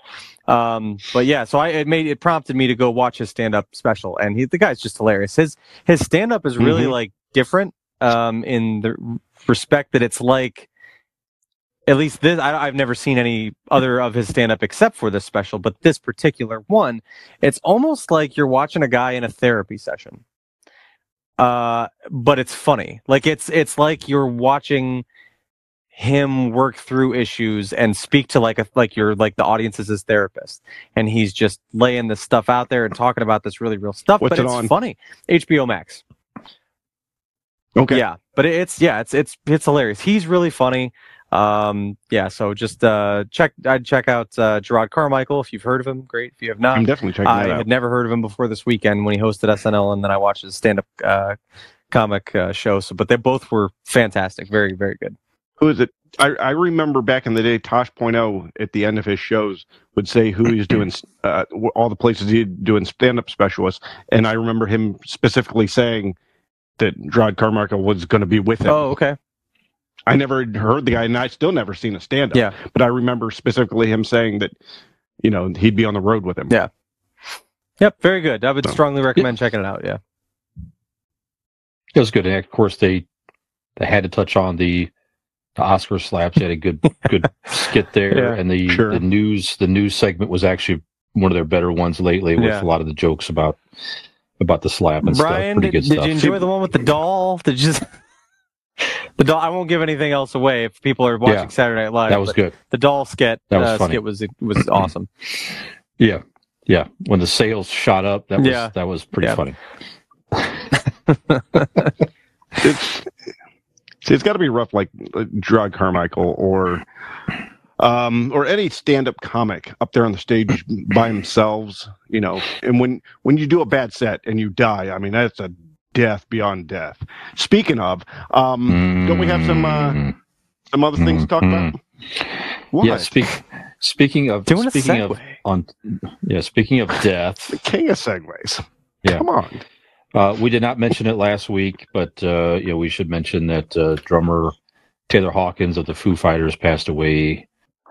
[SPEAKER 6] Um, but yeah, so I it made it prompted me to go watch his stand up special, and he the guy's just hilarious. His his stand up is really
[SPEAKER 3] Mhm.
[SPEAKER 6] like different um, in the respect that it's like. At least this, I, I've never seen any other of his stand up except for this special, but this particular one, it's almost like you're watching a guy in a therapy session. Uh, but it's funny. Like it's it's like you're watching him work through issues and speak to like a like your like the audience is his therapist and he's just laying this stuff out there and talking about this really real stuff
[SPEAKER 3] What's
[SPEAKER 6] but
[SPEAKER 3] it
[SPEAKER 6] it's
[SPEAKER 3] on?
[SPEAKER 6] funny hbo max
[SPEAKER 3] Okay.
[SPEAKER 6] yeah but it's yeah it's it's it's hilarious he's really funny um yeah so just uh check i'd check out uh jerrod carmichael if you've heard of him great if you have not
[SPEAKER 3] I'm definitely checking
[SPEAKER 6] i had
[SPEAKER 3] out.
[SPEAKER 6] never heard of him before this weekend when he hosted snl and then i watched his stand-up uh comic uh, show so but they both were fantastic very very good
[SPEAKER 3] Who is it? I, I remember back in the day, Tosh Point oh at the end of his shows would say who he's [CLEARS THROAT] doing, uh, all the places he's doing stand up specialists. And I remember him specifically saying that Jerrod Carmichael was going to be with him.
[SPEAKER 6] oh okay
[SPEAKER 3] I never heard the guy, and I still never seen a stand up.
[SPEAKER 6] Yeah.
[SPEAKER 3] But I remember specifically him saying that, you know, he'd be on the road with him.
[SPEAKER 6] Yeah. Yep, very good. I would
[SPEAKER 3] So-
[SPEAKER 6] strongly recommend checking it out. Yeah.
[SPEAKER 5] It was good. And of course, they they had to touch on the, the Oscar slaps. They had a good [LAUGHS] good skit there,
[SPEAKER 6] Yeah,
[SPEAKER 5] and the
[SPEAKER 3] sure.
[SPEAKER 5] the news the news segment was actually one of their better ones lately, with
[SPEAKER 6] Yeah.
[SPEAKER 5] a lot of the jokes about about the slap and
[SPEAKER 6] Brian,
[SPEAKER 5] stuff. Pretty
[SPEAKER 6] did,
[SPEAKER 5] good
[SPEAKER 6] did
[SPEAKER 5] stuff.
[SPEAKER 6] you enjoy the one with the doll? Did you just the doll? I won't give anything else away if people are watching
[SPEAKER 5] Yeah.
[SPEAKER 6] Saturday Night Live.
[SPEAKER 5] that was good.
[SPEAKER 6] The doll skit
[SPEAKER 5] That was
[SPEAKER 6] uh,
[SPEAKER 5] funny.
[SPEAKER 6] skit was was [CLEARS THROAT] awesome.
[SPEAKER 5] Yeah, yeah, when the sales shot up, that was
[SPEAKER 6] Yeah.
[SPEAKER 5] that was pretty
[SPEAKER 6] Yeah.
[SPEAKER 5] funny. [LAUGHS]
[SPEAKER 3] it's see, it's got to be rough, like uh, Jerrod Carmichael or um or any stand-up comic up there on the stage by themselves, you know. And when when you do a bad set and you die, I mean that's a death beyond death. Speaking of, um, don't we have some uh,
[SPEAKER 5] Mhm.
[SPEAKER 3] some other things to talk about? What?
[SPEAKER 5] Yeah, speak, speaking of
[SPEAKER 6] Doing a
[SPEAKER 5] speaking of
[SPEAKER 6] segue.
[SPEAKER 5] on yeah, speaking of death,
[SPEAKER 3] the king of segways.
[SPEAKER 5] Yeah.
[SPEAKER 3] Come on.
[SPEAKER 5] Uh, we did not mention it last week, but uh, you know, we should mention that uh, drummer Taylor Hawkins of the Foo Fighters passed away.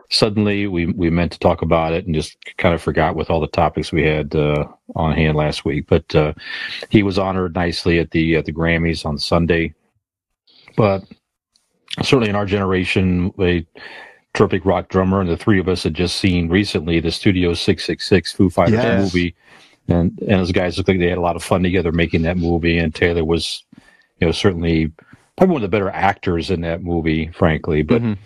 [SPEAKER 5] Suddenly, we we meant to talk about it and just kind of forgot with all the topics we had uh, on hand last week. But uh, he was honored nicely at the at the Grammys on Sunday. But certainly in our generation, a terrific rock drummer, and the three of us had just seen recently the Studio Six Six Six Foo Fighters
[SPEAKER 3] Yes.
[SPEAKER 5] movie and and those guys looked like they had a lot of fun together making that movie. And Taylor was, you know, certainly probably one of the better actors in that movie, frankly. But
[SPEAKER 6] Mhm.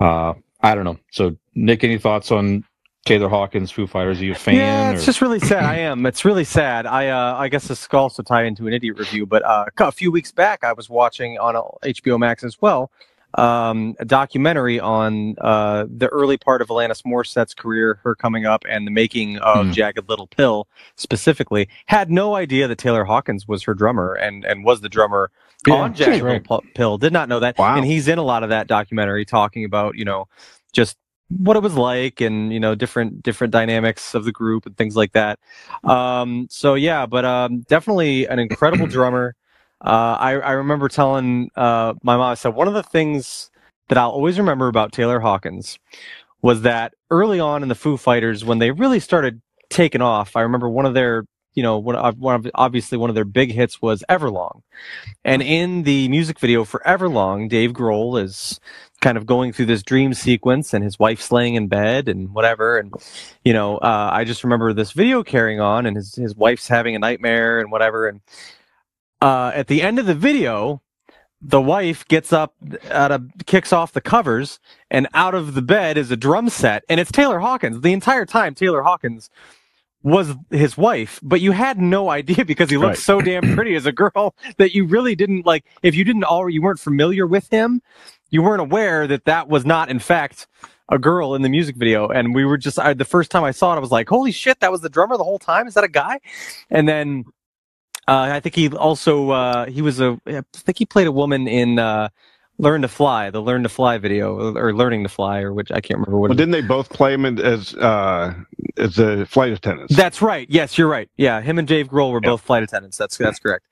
[SPEAKER 5] uh, I don't know. So, Nick, any thoughts on Taylor Hawkins, Foo Fighters? Are you a fan?
[SPEAKER 6] Yeah, it's
[SPEAKER 5] or-
[SPEAKER 6] just really sad. I [CLEARS THROAT] am. It's really sad. I uh, I guess this could also tie into an idiot review, but uh, a few weeks back, I was watching on HBO Max as well um, a documentary on uh, the early part of Alanis Morissette's career, her coming up, and the making of
[SPEAKER 5] Hmm.
[SPEAKER 6] Jagged Little Pill specifically. Had no idea that Taylor Hawkins was her drummer and and was the drummer
[SPEAKER 5] Yeah,
[SPEAKER 6] on Jagged
[SPEAKER 5] right.
[SPEAKER 6] Pill. Did not know that.
[SPEAKER 3] Wow.
[SPEAKER 6] And he's in a lot of that documentary talking about you know just what it was like and you know different different dynamics of the group and things like that um so yeah but um definitely an incredible [CLEARS THROAT] drummer uh i i remember telling uh my mom i said one of the things that i'll always remember about taylor hawkins was that early on in the foo fighters when they really started taking off i remember one of their you know one of, one of obviously one of their big hits was everlong. And in the music video for everlong dave grohl is kind of going through this dream sequence and his wife's laying in bed and whatever. And you know uh, i just remember this video carrying on and his, his wife's having a nightmare and whatever. And uh, at the end of the video the wife gets up out of kicks off the covers and out of the bed is a drum set and it's taylor hawkins. The entire time taylor hawkins was his wife but you had no idea [LAUGHS] because he looked
[SPEAKER 3] Right.
[SPEAKER 6] so damn [CLEARS THROAT] pretty as a girl [LAUGHS] that you really didn't like if you didn't already you weren't familiar with him you weren't aware that that was not in fact a girl in the music video. And we were just I, the first time i saw it i was like holy shit that was the drummer the whole time? Is that a guy? And then uh, i think he also uh, he was a i think he played a woman in uh, learn to fly the learn to fly video or learning to fly or which i can't remember what
[SPEAKER 3] Well, didn't they both play him in- as uh, as the flight attendants?
[SPEAKER 6] That's right. Yes, you're right. Yeah, him and Dave Grohl were
[SPEAKER 3] Yeah.
[SPEAKER 6] both flight attendants. That's that's correct.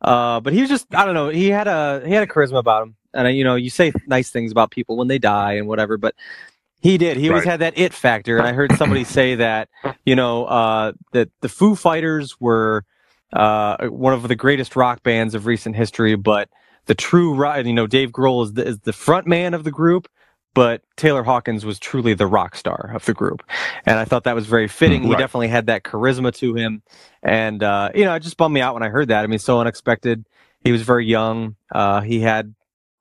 [SPEAKER 6] Uh, but he was just I don't know. He had a he had a charisma about him, and uh, you know you say nice things about people when they die and whatever, but he did. He always
[SPEAKER 3] Right.
[SPEAKER 6] had that it factor, and I heard somebody say that you know uh, that the Foo Fighters were uh, one of the greatest rock bands of recent history, but the true rock, you know, Dave Grohl is the, is the front man of the group. But Taylor Hawkins was truly the rock star of the group, and I thought that was very fitting. He definitely had that charisma to him, and uh, you know, it just bummed me out when I heard that. I mean, so unexpected. He was very young. Uh, he had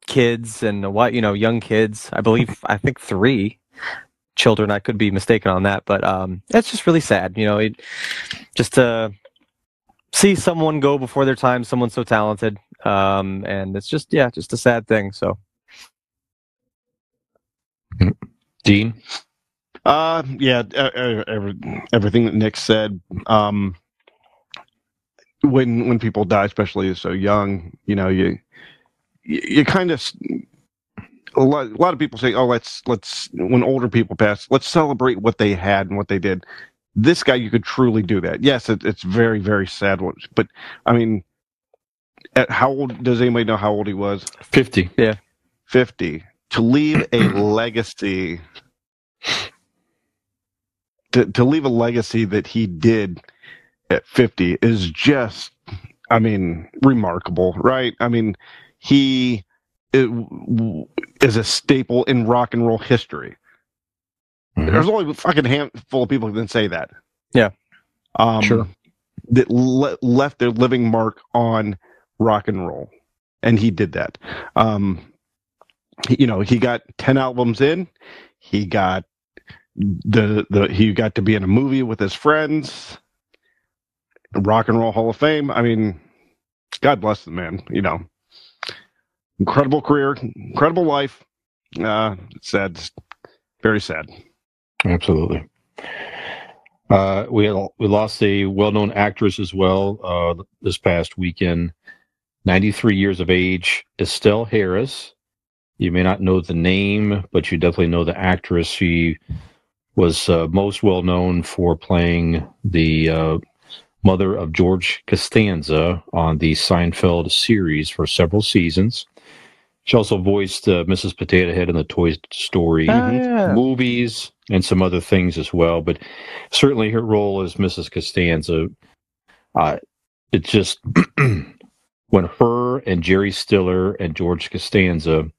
[SPEAKER 6] kids and what you know, young kids. I believe I think three children. I could be mistaken on that, but um, it's just really sad. You know, it, just to see someone go before their time, someone so talented, um, and it's just yeah, just a sad thing. So
[SPEAKER 5] Dean.
[SPEAKER 3] Uh, yeah, every, everything that Nick said. Um, when when people die, especially so young, you know, you you, you kind of a lot, a lot of people say, "Oh, let's let's." When older people pass, let's celebrate what they had and what they did. This guy, you could truly do that. Yes, it, it's very very sad, but I mean, at how old does anybody know how old he was?
[SPEAKER 5] 50. Yeah.
[SPEAKER 3] 50 to leave a [CLEARS THROAT] legacy to, to leave a legacy that he did at 50 is just i mean remarkable right i mean he it, w- is a staple in rock and roll history
[SPEAKER 5] Mhm.
[SPEAKER 3] there's only a fucking handful of people who can say that
[SPEAKER 6] Yeah.
[SPEAKER 3] um
[SPEAKER 5] Sure.
[SPEAKER 3] that le- left their living mark on rock and roll and he did that um he- you know he got 10 albums in he got the the he got to be in a movie with his friends. Rock and Roll Hall of Fame. I mean, God bless the man. You know, incredible career, incredible life. Uh, sad, very sad.
[SPEAKER 5] Absolutely. Uh, we we lost a well-known actress as well uh, this past weekend. 93 years of age, Estelle Harris. You may not know the name, but you definitely know the actress. She was uh, most well known for playing the uh, mother of George Costanza on the Seinfeld series for several seasons. She also voiced uh, Mrs. Potato Head in the Toy Story
[SPEAKER 6] Oh, yeah.
[SPEAKER 5] movies and some other things as well. But certainly her role as Mrs. Costanza, uh, it just [CLEARS THROAT] when her and Jerry Stiller and George Costanza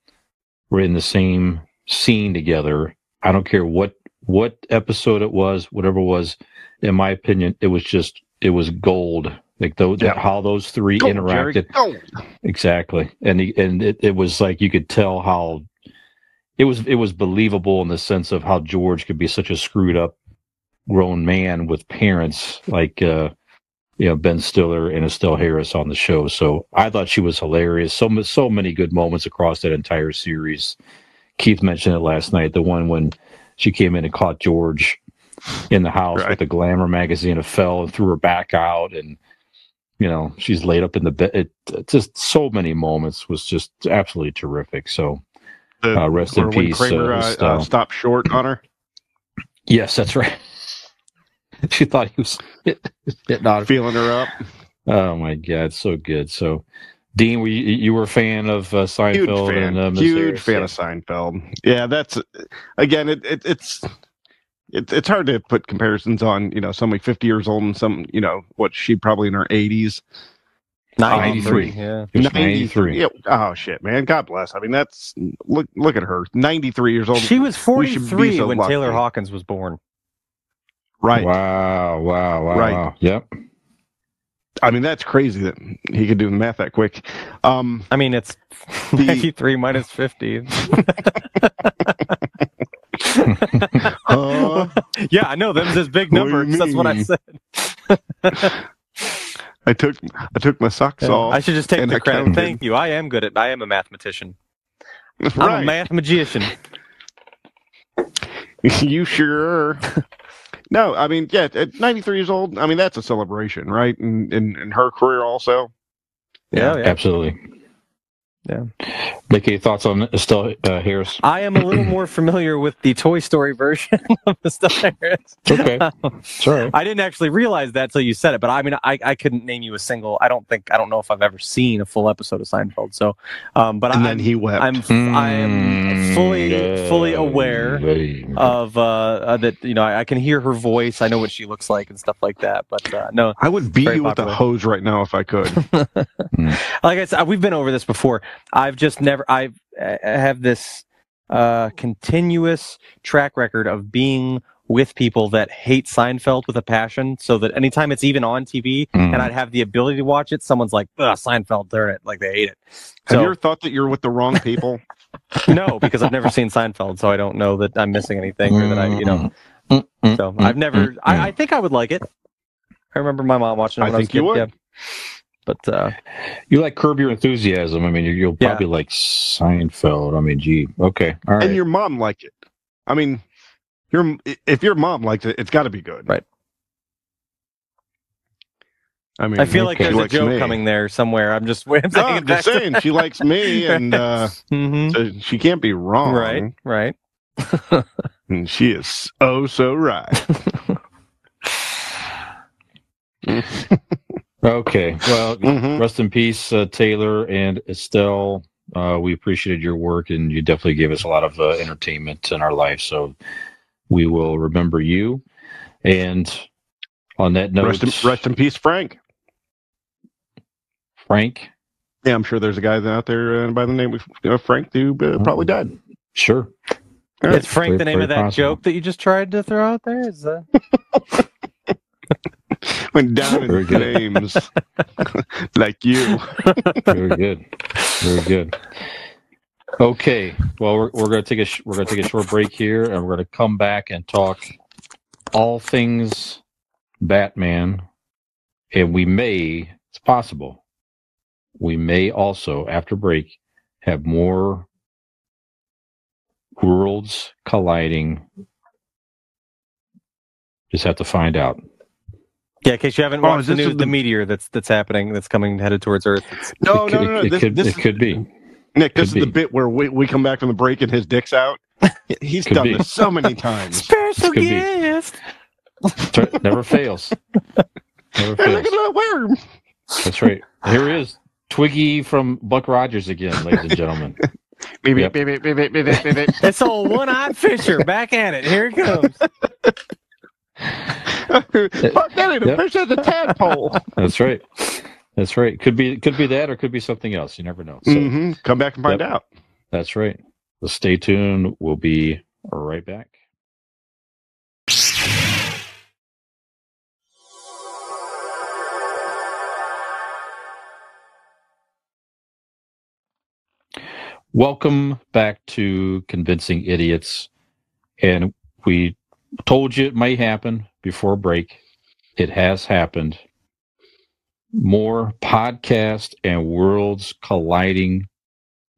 [SPEAKER 5] were in the same scene together. I don't care what what episode it was, whatever it was. In my opinion, it was just it was gold. Like those,
[SPEAKER 3] Yeah.
[SPEAKER 5] how those three
[SPEAKER 3] Go,
[SPEAKER 5] interacted.
[SPEAKER 3] Jerry.
[SPEAKER 5] Exactly, and he, and it, it was like you could tell how it was it was believable in the sense of how George could be such a screwed up grown man with parents like uh you know Ben Stiller and Estelle Harris on the show. So I thought she was hilarious. So so many good moments across that entire series. Keith mentioned it last night. The one when she came in and caught George in the house
[SPEAKER 3] Right.
[SPEAKER 5] with the Glamour magazine and fell and threw her back out and you know she's laid up in the bed it, it just so many moments was just absolutely terrific so
[SPEAKER 3] The-
[SPEAKER 5] Uh, rest in peace,
[SPEAKER 3] Kramer
[SPEAKER 5] uh,
[SPEAKER 3] uh, uh, stopped short on her.
[SPEAKER 5] yes that's right [LAUGHS] she thought he was hitting on
[SPEAKER 3] feeling her up.
[SPEAKER 5] oh my god so good so dean were you, you were a fan of uh,
[SPEAKER 3] Huge
[SPEAKER 5] seinfeld
[SPEAKER 3] fan.
[SPEAKER 5] and uh,
[SPEAKER 3] Huge fan
[SPEAKER 5] Yeah.
[SPEAKER 3] of Seinfeld. Yeah, that's again. It, it it's it, it's hard to put comparisons on. You know, somebody fifty years old and some. You know, what she probably in her eighties.
[SPEAKER 5] 93.
[SPEAKER 6] Yeah.
[SPEAKER 5] He was 93
[SPEAKER 3] Yeah. Oh shit, man. God bless. I mean, that's look look at her. Ninety three years old.
[SPEAKER 6] She was
[SPEAKER 3] We
[SPEAKER 6] 43
[SPEAKER 3] so
[SPEAKER 6] when
[SPEAKER 3] lucky.
[SPEAKER 6] Taylor Hawkins was born.
[SPEAKER 3] right.
[SPEAKER 5] wow wow wow
[SPEAKER 3] Right.
[SPEAKER 5] wow yep
[SPEAKER 3] I mean, that's crazy that he could do the math that quick. Um,
[SPEAKER 6] I mean, it's
[SPEAKER 3] The- [LAUGHS]
[SPEAKER 6] 93 minus 50. [LAUGHS] [LAUGHS]
[SPEAKER 3] uh, [LAUGHS]
[SPEAKER 6] yeah, I know. Them's his big
[SPEAKER 3] What do you
[SPEAKER 6] numbers. That's what I said. [LAUGHS]
[SPEAKER 3] I took I took my socks off.
[SPEAKER 6] I should just take
[SPEAKER 3] and
[SPEAKER 6] the
[SPEAKER 3] I
[SPEAKER 6] credit.
[SPEAKER 3] counted.
[SPEAKER 6] Thank you. I am good at. I am a mathematician. I'm a
[SPEAKER 3] right.
[SPEAKER 6] math magician. [LAUGHS]
[SPEAKER 3] you sure no, I mean, yeah, at 93 years old, I mean, that's a celebration, right? And in, in her career also.
[SPEAKER 6] Yeah, yeah.
[SPEAKER 5] absolutely
[SPEAKER 6] Yeah.
[SPEAKER 5] Nicky, thoughts on Estelle uh, Harris?
[SPEAKER 6] I am a little more familiar with the Toy Story version [LAUGHS] of the stuff there is.
[SPEAKER 5] It's okay. It's all right.
[SPEAKER 6] I didn't actually realize that till you said it, but I mean, I, I couldn't name you a single. I don't think I don't know if I've ever seen a full episode of Seinfeld. So, um, but
[SPEAKER 3] And
[SPEAKER 6] I,
[SPEAKER 3] then he wept.
[SPEAKER 6] I'm I am fully fully aware of uh, uh, that. You know, I, I can hear her voice. I know what she looks like and stuff like that. But uh, no,
[SPEAKER 3] I would beat
[SPEAKER 6] very
[SPEAKER 3] you with a hose right now if I could. [LAUGHS]
[SPEAKER 6] like I said, we've been over this before. I've just never. I've I have this uh, continuous track record of being with people that hate Seinfeld with a passion. So that anytime it's even on TV
[SPEAKER 5] Mm.
[SPEAKER 6] and I'd have the ability to watch it, someone's like, Ugh, Seinfeld, darn it, like they hate it.
[SPEAKER 3] Have
[SPEAKER 6] So
[SPEAKER 3] you ever thought that you're with the wrong people? [LAUGHS] [LAUGHS]
[SPEAKER 6] no, because I've never seen Seinfeld, so I don't know that I'm missing anything or that I, you know.
[SPEAKER 5] Mm,
[SPEAKER 6] So I've never. I, I think I would like it. I remember my mom watching it
[SPEAKER 3] I
[SPEAKER 6] when I, was
[SPEAKER 3] think you
[SPEAKER 6] a kid,
[SPEAKER 3] would.
[SPEAKER 6] Yeah. But uh,
[SPEAKER 5] You like Curb Your Enthusiasm. I mean, you- you'll
[SPEAKER 6] Yeah.
[SPEAKER 5] probably like Seinfeld. I mean, gee, okay, all right.
[SPEAKER 3] And your mom liked it. I mean, your if your mom liked it, it's got to be good.
[SPEAKER 6] Right.
[SPEAKER 3] I mean,
[SPEAKER 6] I feel like there's
[SPEAKER 3] she
[SPEAKER 6] a joke
[SPEAKER 3] me.
[SPEAKER 6] coming there somewhere. I'm just [LAUGHS] waiting.
[SPEAKER 3] No, I'm just saying she likes me, [LAUGHS] and uh,
[SPEAKER 6] hmm
[SPEAKER 3] so she can't be wrong.
[SPEAKER 6] Right, right. [LAUGHS]
[SPEAKER 3] And she is oh so right.
[SPEAKER 5] Okay, well,
[SPEAKER 3] Mhm.
[SPEAKER 5] rest in peace, uh, Taylor and Estelle. Uh, we appreciated your work, and you definitely gave us a lot of uh, entertainment in our life. So we will remember you. And on that note,
[SPEAKER 3] Rest in, rest in peace, Frank.
[SPEAKER 5] Frank.
[SPEAKER 3] Yeah, I'm sure there's a guy out there uh, by the name of uh, Frank who uh, probably died.
[SPEAKER 5] Sure.
[SPEAKER 6] Is Frank
[SPEAKER 5] Very-
[SPEAKER 6] the name of that
[SPEAKER 5] possible.
[SPEAKER 6] joke that you just tried to throw out there? Is that [LAUGHS] [LAUGHS]
[SPEAKER 3] Went down in flames, [LAUGHS] like you.
[SPEAKER 5] Very good. Very good. Okay. Well, we're, we're going to take a sh- we're going to take a short break here, and we're going to come back and talk all things Batman, and we may it's possible we may also after break have more worlds colliding. Just have to find out.
[SPEAKER 6] Yeah, in case you haven't
[SPEAKER 3] Oh,
[SPEAKER 6] watched
[SPEAKER 3] is
[SPEAKER 6] the news,
[SPEAKER 3] the-
[SPEAKER 6] the meteor that's that's happening, that's coming headed towards Earth. It's,
[SPEAKER 3] No,
[SPEAKER 5] it
[SPEAKER 3] no,
[SPEAKER 5] could,
[SPEAKER 3] no, no.
[SPEAKER 5] It,
[SPEAKER 3] This,
[SPEAKER 5] could,
[SPEAKER 3] this
[SPEAKER 5] it
[SPEAKER 3] is,
[SPEAKER 5] could be.
[SPEAKER 3] Nick, this
[SPEAKER 5] could
[SPEAKER 3] is the bit where we, we come back from the break and his dick's out. [LAUGHS] He's
[SPEAKER 5] Could
[SPEAKER 3] done
[SPEAKER 5] be.
[SPEAKER 3] this so many times. [LAUGHS]
[SPEAKER 6] special
[SPEAKER 5] Could
[SPEAKER 6] guest.
[SPEAKER 5] Never fails. [LAUGHS] Never
[SPEAKER 3] Hey, look
[SPEAKER 5] fails.
[SPEAKER 3] at that worm.
[SPEAKER 5] That's right. Here he is, Twiki from Buck Rogers again, ladies and gentlemen.
[SPEAKER 3] Beep,
[SPEAKER 5] Yep.
[SPEAKER 3] beep, beep, beep, beep, beep, beep, beep.
[SPEAKER 6] It's old one-eyed Fisher back at it. Here it comes. [LAUGHS]
[SPEAKER 3] Fuck, that ain't a
[SPEAKER 5] Yep.
[SPEAKER 3] fish, that's a tadpole. [LAUGHS]
[SPEAKER 5] That's right. That's right. Could be could be that or could be something else. You never know. So
[SPEAKER 3] hmm Come back and find
[SPEAKER 5] Yep.
[SPEAKER 3] out.
[SPEAKER 5] that's right. So stay tuned. We'll be right back. Welcome back to Convincing Idiots. And we told you it may happen before break. It has happened. More podcast and worlds colliding.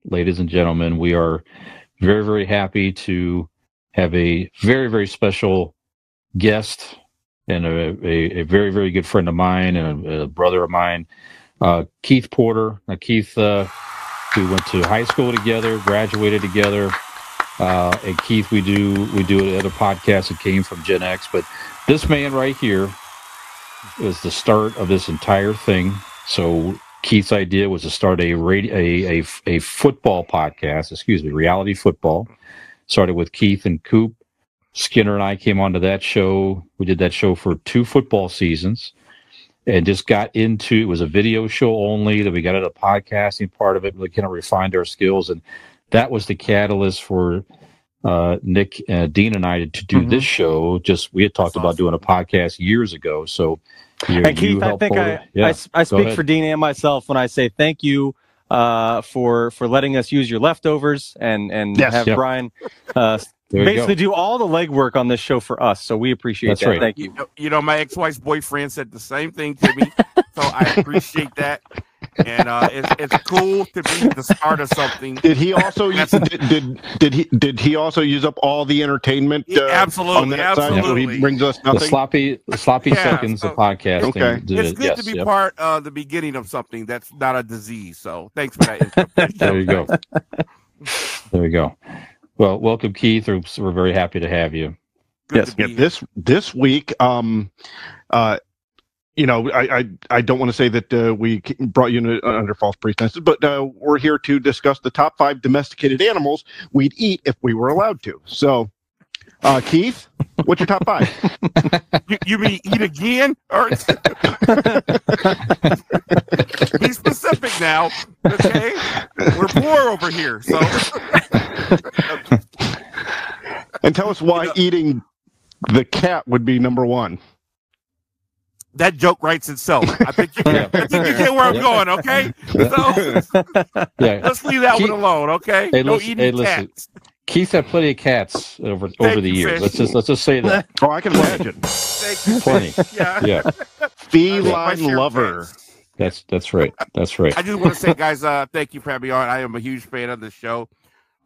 [SPEAKER 5] Ladies and gentlemen, we are very, very happy to have a very, very special guest and a, a, a very, very good friend of mine and a, a brother of mine, uh, Keith Porter. Now, Keith, uh, we went to high school together, graduated together. Uh, and Keith, we do we do other podcast that came from Gen X, but this man right here is the start of this entire thing. So Keith's idea was to start a radio, a, a a football podcast. Excuse me, reality football. Started with Keith and Coop. Skinner and I came onto that show. We did that show for two football seasons and just got into it was a video show only that we got into the podcasting part of it really kind of refined our skills and that was the catalyst for uh, nick uh, dean and i to do
[SPEAKER 6] Mhm.
[SPEAKER 5] this show just we had talked
[SPEAKER 7] That's
[SPEAKER 5] about doing a podcast years ago so you,
[SPEAKER 6] And Keith, I think
[SPEAKER 5] pull
[SPEAKER 6] I,
[SPEAKER 5] it- yeah
[SPEAKER 6] I, s- I speak for Dean and myself when I say thank you uh, for for letting us use your leftovers and and
[SPEAKER 3] Yes.
[SPEAKER 6] have
[SPEAKER 5] Yep.
[SPEAKER 6] Brian uh,
[SPEAKER 5] there
[SPEAKER 6] basically do all the legwork on this show for us. So we appreciate
[SPEAKER 5] That's
[SPEAKER 6] that.
[SPEAKER 5] right.
[SPEAKER 6] Thank
[SPEAKER 7] You
[SPEAKER 6] you.
[SPEAKER 7] know, you know, my ex-wife's boyfriend said the same thing to me, so I appreciate that. And uh, it's, it's cool to be the start of something.
[SPEAKER 3] Did he also use, did, did did he did he also use up all the entertainment
[SPEAKER 7] Yeah,
[SPEAKER 3] uh, on
[SPEAKER 7] absolutely,
[SPEAKER 3] side? So
[SPEAKER 7] absolutely.
[SPEAKER 3] he brings us
[SPEAKER 5] the sloppy the sloppy
[SPEAKER 7] Yeah,
[SPEAKER 5] seconds
[SPEAKER 7] so-
[SPEAKER 5] of podcasting
[SPEAKER 3] Okay.
[SPEAKER 5] did
[SPEAKER 7] It's good
[SPEAKER 5] yes,
[SPEAKER 7] to be
[SPEAKER 5] yep.
[SPEAKER 7] part of the beginning of something that's not a disease. So thanks for that. [LAUGHS]
[SPEAKER 5] there you go [LAUGHS] there we go well welcome keith we're, we're very happy to have you
[SPEAKER 7] Good
[SPEAKER 6] Yes.
[SPEAKER 7] to
[SPEAKER 3] Yeah,
[SPEAKER 7] here.
[SPEAKER 3] this this week, um, uh, you know, I I, I don't want to say that uh, we brought you uh, under false pretenses, but uh, we're here to discuss the top five domesticated animals we'd eat if we were allowed to. So, uh, Keith, what's your top five? [LAUGHS]
[SPEAKER 7] You, you mean eat again? Or [LAUGHS] be specific now. Okay, we're poor over here, so [LAUGHS]
[SPEAKER 3] and tell us why eating the cat would be number one.
[SPEAKER 7] That joke writes itself. I think you,
[SPEAKER 5] Yeah.
[SPEAKER 7] I think you get where I'm
[SPEAKER 5] Yeah.
[SPEAKER 7] going. Okay, so [LAUGHS]
[SPEAKER 5] yeah
[SPEAKER 7] let's leave that
[SPEAKER 5] Keep-
[SPEAKER 7] one alone. Okay,
[SPEAKER 5] Hey,
[SPEAKER 7] no
[SPEAKER 5] listen-
[SPEAKER 7] eating
[SPEAKER 5] hey, listen.
[SPEAKER 7] cats.
[SPEAKER 5] Keith had plenty of cats over over the
[SPEAKER 7] you,
[SPEAKER 5] years.
[SPEAKER 7] Fish.
[SPEAKER 5] Let's just let's just say that.
[SPEAKER 3] Oh, I can imagine. [LAUGHS]
[SPEAKER 7] Thank you.
[SPEAKER 5] Plenty.
[SPEAKER 7] Yeah.
[SPEAKER 5] Yeah,
[SPEAKER 3] Feline
[SPEAKER 7] share
[SPEAKER 3] lover.
[SPEAKER 7] cats.
[SPEAKER 5] that's that's right. That's right.
[SPEAKER 7] I just want to say, guys, uh, thank you for having me on. I am a huge fan of the show.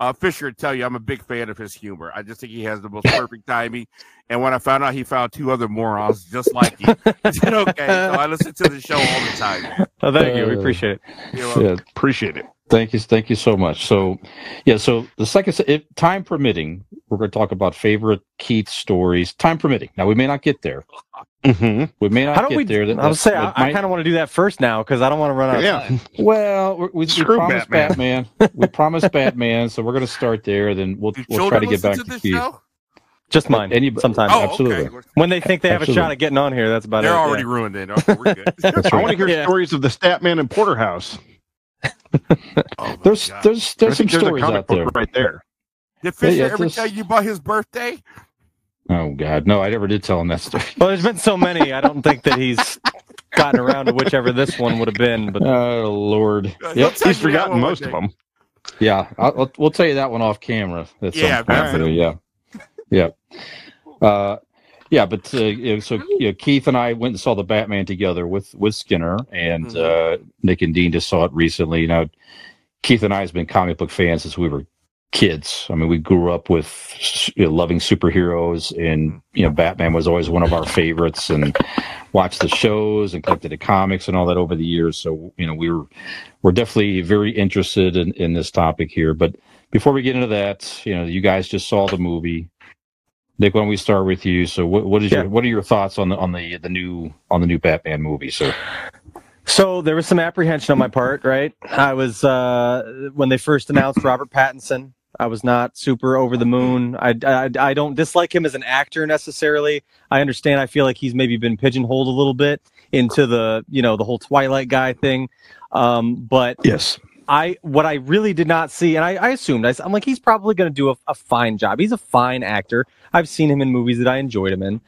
[SPEAKER 7] Uh, Fisher would tell you I'm a big fan of his humor. I just think he has the most perfect timing. And when I found out he found two other morons just like you, [LAUGHS] I said, okay. So I listen to the show all the time.
[SPEAKER 6] Oh, thank you. We
[SPEAKER 5] Uh,
[SPEAKER 6] appreciate it.
[SPEAKER 7] You know,
[SPEAKER 5] Yeah,
[SPEAKER 3] Appreciate it.
[SPEAKER 5] Thank you, thank you so much. So, yeah, so the second, if time permitting, we're going to talk about favorite Keith stories. Time permitting. Now we may not get there.
[SPEAKER 3] hmm
[SPEAKER 5] We may not
[SPEAKER 6] How don't
[SPEAKER 5] get
[SPEAKER 6] we?
[SPEAKER 5] there. That-
[SPEAKER 6] I was say I,
[SPEAKER 5] that
[SPEAKER 6] I
[SPEAKER 5] might-
[SPEAKER 6] kind of want to do that first now because I don't want to run out. Of
[SPEAKER 3] Yeah.
[SPEAKER 6] time. [LAUGHS]
[SPEAKER 5] Well, we, we, we
[SPEAKER 3] Screw
[SPEAKER 5] promised
[SPEAKER 3] Batman.
[SPEAKER 5] Batman. we [LAUGHS] promised Batman, so we're going to start there. Then we'll
[SPEAKER 7] do
[SPEAKER 5] we'll try to get back
[SPEAKER 7] to
[SPEAKER 5] to,
[SPEAKER 7] this
[SPEAKER 5] Keith.
[SPEAKER 7] show?
[SPEAKER 6] Just mine.
[SPEAKER 5] Any-
[SPEAKER 6] sometimes
[SPEAKER 7] Oh,
[SPEAKER 5] absolutely.
[SPEAKER 7] okay.
[SPEAKER 6] when they think they have a shot at getting on here, that's about it.
[SPEAKER 7] They're
[SPEAKER 6] it. yeah.
[SPEAKER 7] already ruined it. Okay, we're good.
[SPEAKER 5] That's [LAUGHS]
[SPEAKER 3] I want to hear
[SPEAKER 6] Yeah.
[SPEAKER 3] stories of the Statman and Porterhouse.
[SPEAKER 7] Oh, my
[SPEAKER 5] There's there's there's some
[SPEAKER 3] think there's a
[SPEAKER 5] stories
[SPEAKER 3] comic
[SPEAKER 5] out there.
[SPEAKER 3] right there.
[SPEAKER 7] Did Fisher
[SPEAKER 5] yeah,
[SPEAKER 7] ever
[SPEAKER 5] this-
[SPEAKER 7] tell you about his birthday?
[SPEAKER 5] Oh God, no! I never did tell him that story. [LAUGHS]
[SPEAKER 6] Well, there's been so many. I don't think that he's gotten around to whichever this one would have been. But
[SPEAKER 5] Oh Lord!
[SPEAKER 7] Uh,
[SPEAKER 5] Yep.
[SPEAKER 3] He's forgotten
[SPEAKER 7] one one
[SPEAKER 3] most of them.
[SPEAKER 5] Yeah, I'll, I'll- we'll tell you that one off camera. At some
[SPEAKER 7] Yeah,
[SPEAKER 5] point here,
[SPEAKER 7] definitely.
[SPEAKER 5] yeah, yeah, uh, yeah. But uh, you know, so you know, Keith and I went and saw the Batman together with with Skinner, and
[SPEAKER 7] Mhm.
[SPEAKER 5] uh, Nick and Dean just saw it recently. Now, Keith and I has been comic book fans since we were kids. I mean, we grew up with you know, loving superheroes, and you know, Batman was always one of our favorites, and watched the shows and collected the comics and all that over the years. So you know, we were we're definitely very interested in in this topic here. But before we get into that, you know, you guys just saw the movie. Nick, why don't we start with you? So, what, what is
[SPEAKER 6] Yeah.
[SPEAKER 5] your what are your thoughts on the on the the new on the new Batman movie? So,
[SPEAKER 6] So there was some apprehension on my part, right? I was uh, when they first announced Robert Pattinson. I was not super over the moon. I, I, I don't dislike him as an actor necessarily. I understand. I feel like he's maybe been pigeonholed a little bit into the you know the whole Twilight guy thing. Um, but
[SPEAKER 5] yes,
[SPEAKER 6] I what I really did not see, and I, I assumed I, am like he's probably going to do a, a fine job. He's a fine actor. I've seen him in movies that I enjoyed him in.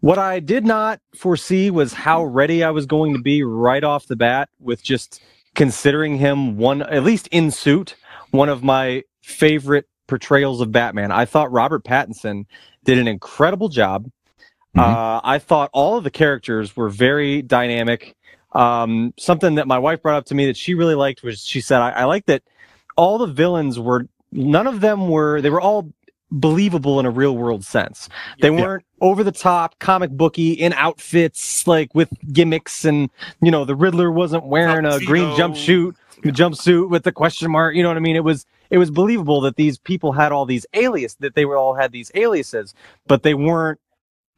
[SPEAKER 6] What I did not foresee was how ready I was going to be right off the bat with just considering him one, at least in suit, one of my favorite portrayals of Batman. I thought Robert Pattinson did an incredible job.
[SPEAKER 5] Mhm.
[SPEAKER 6] Uh, I thought all of the characters were very dynamic. Um, something that my wife brought up to me that she really liked was she said, I, I like that all the villains were, none of them were, they were all believable in a real world sense. They weren't over the top comic booky in outfits like with gimmicks and you know the Riddler wasn't wearing a green
[SPEAKER 7] Tuxedo.
[SPEAKER 6] jumpsuit jumpsuit with the question mark you know what I mean? It was it was believable that these people had all these alias that they were all had these aliases but they weren't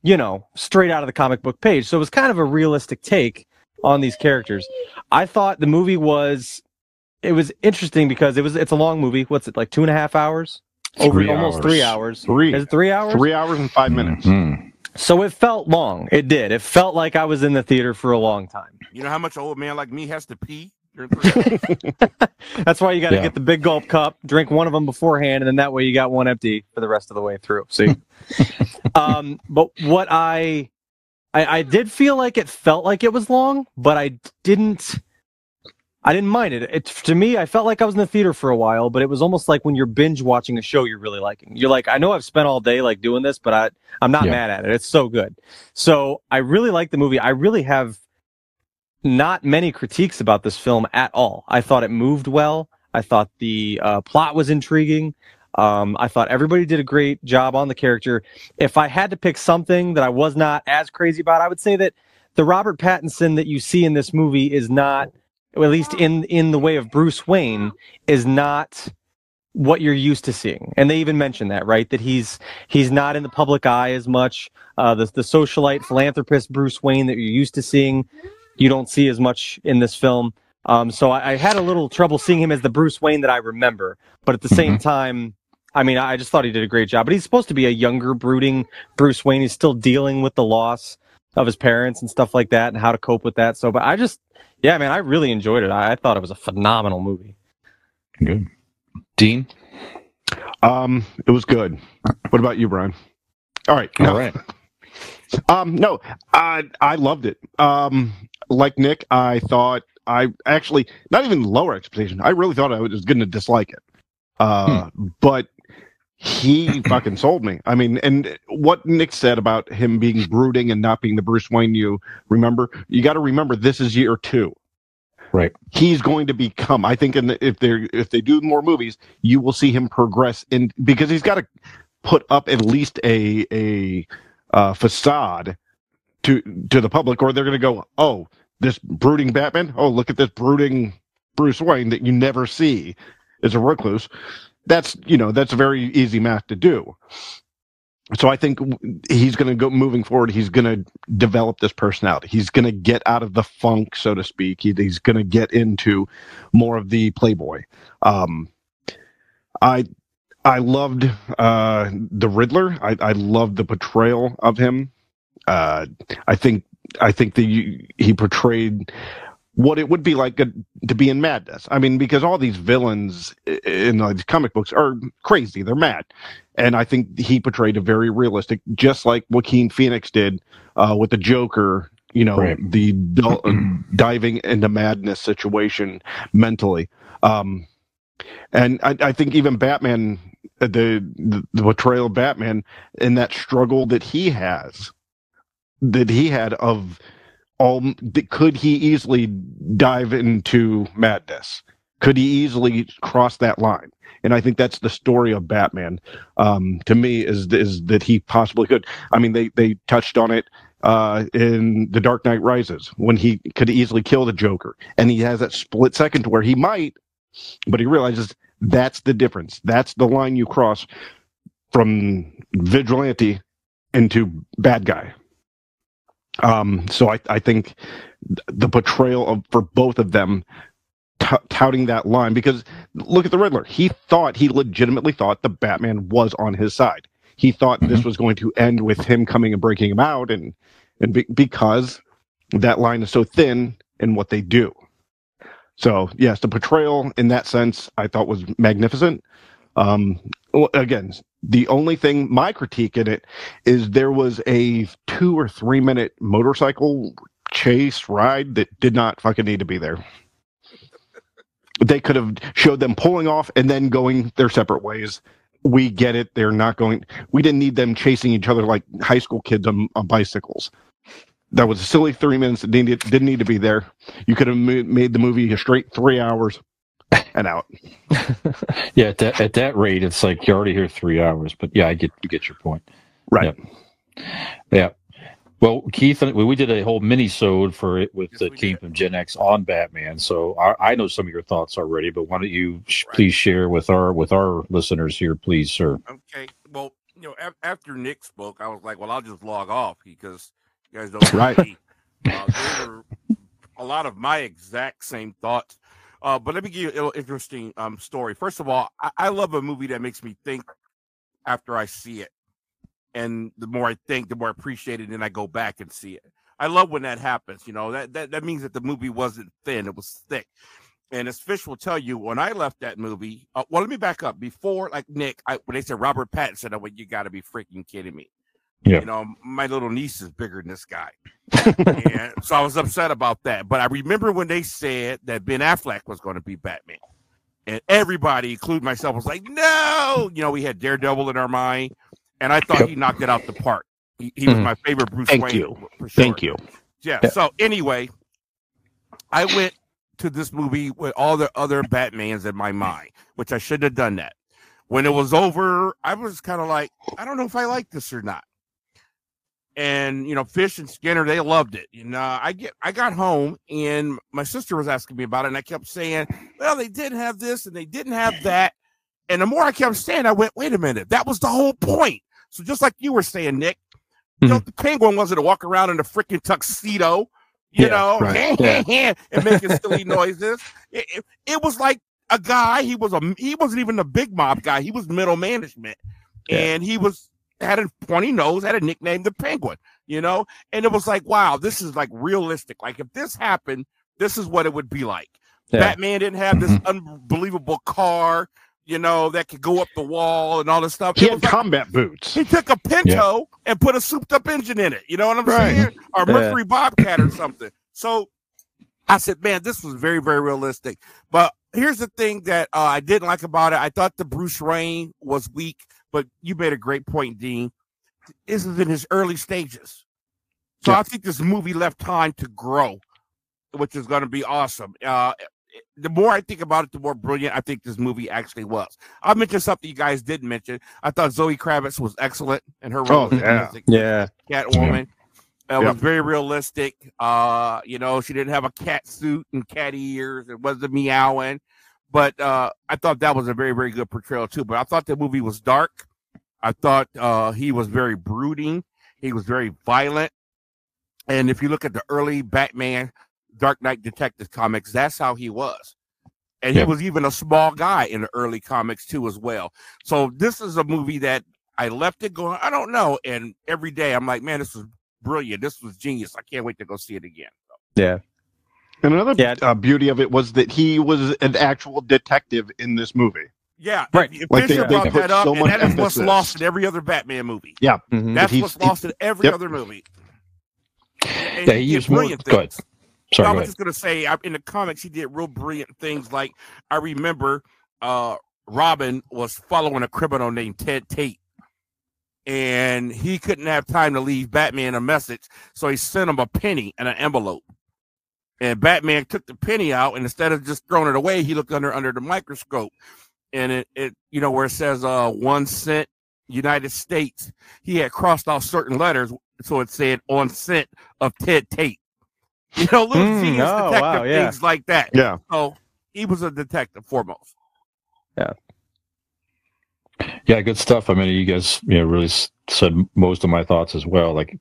[SPEAKER 6] you know straight out of the comic book page. So it was kind of a realistic take on these characters I thought the movie was it was interesting because it was it's a long movie what's it like two and a half hours over
[SPEAKER 5] Three
[SPEAKER 6] almost
[SPEAKER 5] hours.
[SPEAKER 6] three hours
[SPEAKER 3] Three.
[SPEAKER 6] is it three hours
[SPEAKER 3] Three hours and five minutes.
[SPEAKER 5] Mhm.
[SPEAKER 6] so it felt long. It did. It felt like I was in the theater for a long time.
[SPEAKER 7] You know how much old man like me has to pee? during three hours? [LAUGHS]
[SPEAKER 6] That's why you got to
[SPEAKER 5] Yeah.
[SPEAKER 6] get the big gulp cup, drink one of them beforehand, and then that way you got one empty for the rest of the way through. See, [LAUGHS] um, but what I, I, I did feel like it felt like it was long, but I didn't. I didn't mind it. It to me, I felt like I was in the theater for a while, but it was almost like when you're binge watching a show you're really liking. You're like, I know I've spent all day like doing this, but I I'm not
[SPEAKER 5] Yeah.
[SPEAKER 6] mad at it. It's so good. So I really like the movie. I really have not many critiques about this film at all. I thought it moved well. I thought the uh, plot was intriguing. Um, I thought everybody did a great job on the character. If I had to pick something that I was not as crazy about, I would say that the Robert Pattinson that you see in this movie is not, at least in in the way of Bruce Wayne, is not what you're used to seeing. And they even mention that, right? That he's he's not in the public eye as much. Uh, the the socialite philanthropist Bruce Wayne that you're used to seeing, you don't see as much in this film. Um, so I, I had a little trouble seeing him as the Bruce Wayne that I remember. But at the same time, I mean, I just thought he did a great job. But he's supposed to be a younger, brooding Bruce Wayne. He's still dealing with the loss of his parents and stuff like that, and how to cope with that. So, but I just, yeah, man, I really enjoyed it. I, I thought it was a phenomenal movie.
[SPEAKER 5] Good. Dean.
[SPEAKER 3] Um, it was good. What about you, Brian? All right.
[SPEAKER 5] All
[SPEAKER 3] no,
[SPEAKER 5] right. [LAUGHS]
[SPEAKER 3] Um, no, I I loved it. Um, like Nick, I thought I actually not even lower expectation. I really thought I was going to dislike it. Uh, but he fucking sold me. I mean, and what Nick said about him being brooding and not being the Bruce Wayne you remember, you got to remember this is year two.
[SPEAKER 5] Right.
[SPEAKER 3] He's going to become. I think, in the, if they if they do more movies, you will see him progress in because he's got to put up at least a a uh, facade to to the public, or they're going to go, "Oh, this brooding Batman. Oh, look at this brooding Bruce Wayne that you never see is a recluse." That's you know that's a very easy math to do. So I think he's going to go moving forward. He's going to develop this personality. He's going to get out of the funk, so to speak. He, he's going to get into more of the playboy. Um, I I loved uh, the Riddler. I, I loved the portrayal of him. Uh, I think I think that he portrayed what it would be like to to be in madness. I mean, because all these villains in these comic books are crazy. They're mad, and I think he portrayed a very realistic, just like Joaquin Phoenix did uh, with the Joker. You know,
[SPEAKER 5] Right.
[SPEAKER 3] the diving into madness situation mentally. Um, And I, I think even Batman, uh, the, the the portrayal of Batman and that struggle that he has, that he had of all, could he easily dive into madness? Could he easily cross that line? And I think that's the story of Batman. Um, to me, is is that he possibly could. I mean, they they touched on it uh, in The Dark Knight Rises when he could easily kill the Joker, and he has that split second to where he might, but he realizes that's the difference. That's the line you cross from vigilante into bad guy. Um, so I, I think the portrayal of for both of them t- touting that line because look at the Riddler. He thought he legitimately thought the Batman was on his side. He thought this was going to end with him coming and breaking him out, and and be, because that line is so thin in what they do. So yes, the portrayal in that sense I thought was magnificent. Um, again, the only thing my critique in it is there was a two or three minute motorcycle chase ride that did not fucking need to be there. They could have showed them pulling off and then going their separate ways. We get it. They're not going. We didn't need them chasing each other like high school kids on, on bicycles. That was a silly three minutes that didn't, didn't need to be there. You could have made the movie a straight three hours and out. [LAUGHS]
[SPEAKER 5] Yeah, at that, at that rate, it's like you're already here three hours. But yeah, I get you get your point.
[SPEAKER 3] Right.
[SPEAKER 5] Yeah. Well, Keith, we we did a whole mini-sode for it with
[SPEAKER 7] Yes,
[SPEAKER 5] the team
[SPEAKER 7] did.
[SPEAKER 5] from Gen X on Batman. So I, I know some of your thoughts already, but why don't you sh-
[SPEAKER 7] Right.
[SPEAKER 5] please share with our with our listeners here, please, sir?
[SPEAKER 7] Okay. Well, you know, af- after Nick spoke, I was like, well, I'll just log off because you guys don't [LAUGHS] know
[SPEAKER 3] Right.
[SPEAKER 7] Uh, there were a lot of my exact same thoughts. Uh, but let me give you a little interesting um, story. First of all, I-, I love a movie that makes me think after I see it. And the more I think, the more I appreciate it, and I go back and see it. I love when that happens. You know, that, that, that means that the movie wasn't thin, it was thick. And as Fish will tell you, when I left that movie, uh, well, let me back up. Before, like Nick, I, when they said Robert Pattinson, I went, "You got to be freaking kidding me!"
[SPEAKER 5] Yeah.
[SPEAKER 7] You know, my little niece is bigger than this guy, [LAUGHS] and so I was upset about that. But I remember when they said that Ben Affleck was going to be Batman, and everybody, including myself, was like, "No!" You know, we had Daredevil in our mind, and I thought he knocked it out the park. He, he was
[SPEAKER 6] Mhm.
[SPEAKER 7] my favorite Bruce Wayne.
[SPEAKER 3] Thank
[SPEAKER 7] Wayne.
[SPEAKER 3] you.
[SPEAKER 7] Sure.
[SPEAKER 3] Thank you.
[SPEAKER 7] Yeah.
[SPEAKER 6] Yeah.
[SPEAKER 7] So anyway, I went to this movie with all the other Batmans in my mind, which I shouldn't have done that. When it was over, I was kind of like, I don't know if I like this or not. And you know, Fish and Skinner, they loved it. You uh, know, I get I got home and my sister was asking me about it, and I kept saying, Well, they didn't have this and they didn't have that. And the more I kept saying, I went, wait a minute, that was the whole point. So just like you were saying, Nick, you know, mm-hmm. the penguin wasn't to walk around in a freaking tuxedo, you
[SPEAKER 6] Yeah,
[SPEAKER 7] know,
[SPEAKER 3] right. [LAUGHS]
[SPEAKER 7] and making silly noises. It, it, it was like a guy. He was a he wasn't even a big mob guy. He was middle management,
[SPEAKER 6] Yeah.
[SPEAKER 7] and he was had a pointy nose, had a nickname, the Penguin. You know, and it was like, wow, this is like realistic. Like if this happened, this is what it would be like.
[SPEAKER 6] Yeah.
[SPEAKER 7] Batman didn't have this unbelievable car, you know, that could go up the wall and all this stuff.
[SPEAKER 3] He
[SPEAKER 7] It
[SPEAKER 3] had
[SPEAKER 7] was like-
[SPEAKER 3] combat boots.
[SPEAKER 7] he took a Pinto and put a souped up engine in it. You know what I'm
[SPEAKER 3] Right.
[SPEAKER 7] saying? Or
[SPEAKER 6] Yeah.
[SPEAKER 7] Mercury Bobcat or something. So I said, man, this was very, very realistic. But here's the thing that uh, I didn't like about it. I thought the Bruce Wayne was weak, but you made a great point, Dean. This is in his early stages. So
[SPEAKER 3] Yeah.
[SPEAKER 7] I think this movie left time to grow, which is going to be awesome. Uh, the more I think about it, the more brilliant I think this movie actually was. I mentioned something you guys didn't mention. I thought Zoe Kravitz was excellent in her role
[SPEAKER 3] Oh,
[SPEAKER 7] as
[SPEAKER 3] yeah.
[SPEAKER 7] as
[SPEAKER 6] Yeah.
[SPEAKER 7] Catwoman. It
[SPEAKER 3] Yeah.
[SPEAKER 7] was very realistic. Uh, you know, she didn't have a cat suit and cat ears. It wasn't meowing. But uh, I thought that was a very, very good portrayal too. But I thought the movie was dark. I thought uh, he was very brooding. He was very violent. And if you look at the early Batman Dark Knight Detective comics, that's how he was. And he was even a small guy in the early comics too, as well. So this is a movie that I left it going, I don't know. And every day I'm like, man, this was brilliant. This was genius. I can't wait to go see it again.
[SPEAKER 6] Yeah.
[SPEAKER 3] And another
[SPEAKER 6] Yeah.
[SPEAKER 3] uh, beauty of it was that he was an actual detective in this movie.
[SPEAKER 7] Yeah,
[SPEAKER 6] Right.
[SPEAKER 7] If
[SPEAKER 3] Like,
[SPEAKER 7] Fisher
[SPEAKER 3] they-
[SPEAKER 7] brought
[SPEAKER 3] they put
[SPEAKER 7] that up,
[SPEAKER 3] so
[SPEAKER 7] and
[SPEAKER 3] much
[SPEAKER 7] that is what's
[SPEAKER 3] emphasis.
[SPEAKER 7] lost in every other Batman movie.
[SPEAKER 6] Mhm.
[SPEAKER 7] That's what's
[SPEAKER 3] he-
[SPEAKER 7] lost in every
[SPEAKER 3] yep.
[SPEAKER 7] other movie. And
[SPEAKER 5] Yeah, he
[SPEAKER 7] did
[SPEAKER 5] used more.
[SPEAKER 7] brilliant
[SPEAKER 5] Go
[SPEAKER 7] things.
[SPEAKER 5] Sorry,
[SPEAKER 7] I
[SPEAKER 5] go
[SPEAKER 7] was
[SPEAKER 5] ahead.
[SPEAKER 7] just gonna say I- in the comics he did real brilliant things. Like I remember uh, Robin was following a criminal named Ted Tate. And he couldn't have time to leave Batman a message. So he sent him a penny and an envelope. And Batman took the penny out, and instead of just throwing it away, he looked under under the microscope. And it, it you know, where it says uh one cent United States, he had crossed out certain letters, so it said on scent of Ted Tate. You know, little
[SPEAKER 6] Mm,
[SPEAKER 7] genius
[SPEAKER 6] oh,
[SPEAKER 7] detective
[SPEAKER 6] wow, yeah.
[SPEAKER 7] things like that.
[SPEAKER 3] Yeah.
[SPEAKER 7] So he was a detective foremost.
[SPEAKER 5] Yeah, Yeah, good stuff. I mean, you guys, you know, really said most of my thoughts as well. Like,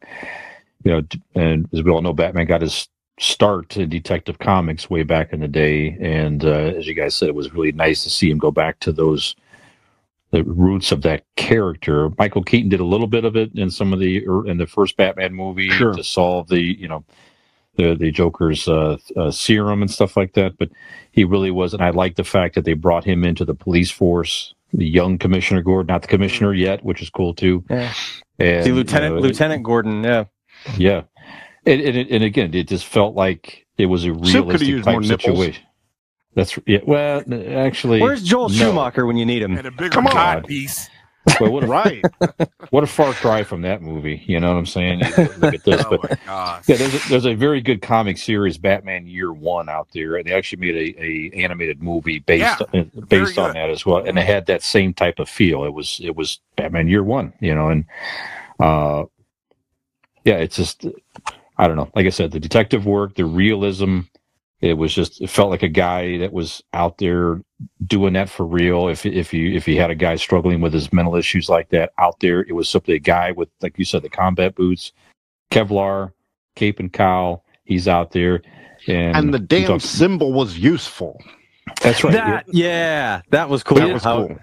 [SPEAKER 5] you know, and as we all know, Batman got his start in Detective Comics way back in the day, and uh, as you guys said, it was really nice to see him go back to those the roots of that character. Michael Keaton did a little bit of it in some of the er, in the first Batman movie
[SPEAKER 3] Sure.
[SPEAKER 5] to solve the you know the the Joker's uh, uh, serum and stuff like that, but he really was. And I like the fact that they brought him into the police force, the young Commissioner Gordon, not the commissioner yet, which is cool too.
[SPEAKER 6] Yeah.
[SPEAKER 5] And,
[SPEAKER 6] See,
[SPEAKER 5] you
[SPEAKER 6] Lieutenant
[SPEAKER 5] know,
[SPEAKER 6] Lieutenant Gordon. Yeah.
[SPEAKER 5] yeah, and, and and again, it just felt like it was a realistic type
[SPEAKER 3] more nipples.
[SPEAKER 5] situation. That's yeah. Well, actually,
[SPEAKER 6] Where's Joel
[SPEAKER 5] no.
[SPEAKER 6] Schumacher when you need him?
[SPEAKER 7] And a bigger
[SPEAKER 3] Come on.
[SPEAKER 7] cod piece.
[SPEAKER 5] Well, what a
[SPEAKER 3] Right.
[SPEAKER 5] what a far cry from that movie. You know what I'm saying? Look at this,
[SPEAKER 7] Oh
[SPEAKER 5] but
[SPEAKER 7] my gosh.
[SPEAKER 5] Yeah, there's a, there's a very good comic series, Batman Year One, out there, and they actually made a, a animated movie based
[SPEAKER 7] Yeah,
[SPEAKER 5] uh, based on that as well, and it had that same type of feel. It was it was Batman Year One, you know, and uh, yeah, it's just I don't know. Like I said, the detective work, the realism, it was just it felt like a guy that was out there doing that for real. If if you if you had a guy struggling with his mental issues like that out there, it was simply a guy with like you said, the combat boots, Kevlar, cape and cowl. He's out there, and
[SPEAKER 3] And the damn
[SPEAKER 5] talks-
[SPEAKER 3] symbol was useful.
[SPEAKER 5] that's right.
[SPEAKER 6] That yeah, that was cool.
[SPEAKER 3] That was
[SPEAKER 6] How-
[SPEAKER 3] cool.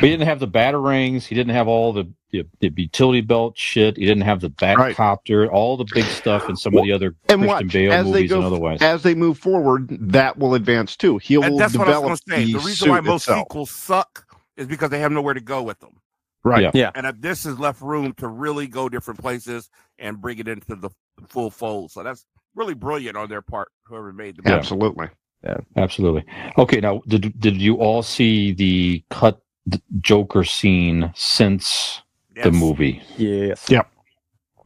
[SPEAKER 5] He didn't have the batarangs. He didn't have all the, the, the utility belt shit. He didn't have the
[SPEAKER 3] Right.
[SPEAKER 5] Batcopter, all the big stuff in some of the other
[SPEAKER 3] And
[SPEAKER 5] Christian
[SPEAKER 3] watch,
[SPEAKER 5] Bale
[SPEAKER 3] as they
[SPEAKER 5] movies
[SPEAKER 3] go,
[SPEAKER 5] and otherwise.
[SPEAKER 3] as they move forward, that will advance too. He'll
[SPEAKER 7] And that's what I was
[SPEAKER 3] develop
[SPEAKER 7] going to say.
[SPEAKER 3] the,
[SPEAKER 7] The reason why most
[SPEAKER 3] itself.
[SPEAKER 7] sequels suck is because they have nowhere to go with them.
[SPEAKER 3] Right.
[SPEAKER 5] Yeah.
[SPEAKER 7] And if this has left room to really go different places and bring it into the full fold. So that's really brilliant on their part, whoever made the movie.
[SPEAKER 3] Absolutely.
[SPEAKER 5] Absolutely. Okay, now did did you all see the cut Joker scene since the movie?
[SPEAKER 6] Yes.
[SPEAKER 3] Yeah.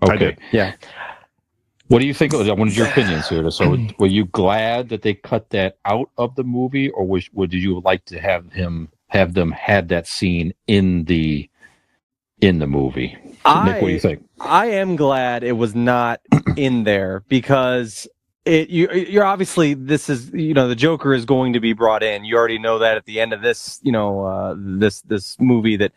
[SPEAKER 3] I
[SPEAKER 5] Okay.
[SPEAKER 6] Yeah.
[SPEAKER 5] What do you think? Of, what is your opinions here? So, [CLEARS THROAT] were you glad that they cut that out of the movie, or was, would you like to have him have them had that scene in the in the movie? Nick, what do you think?
[SPEAKER 6] I am glad it was not in there because it you you're obviously this is you know the Joker is going to be brought in. You already know that at the end of this you know uh, this this movie that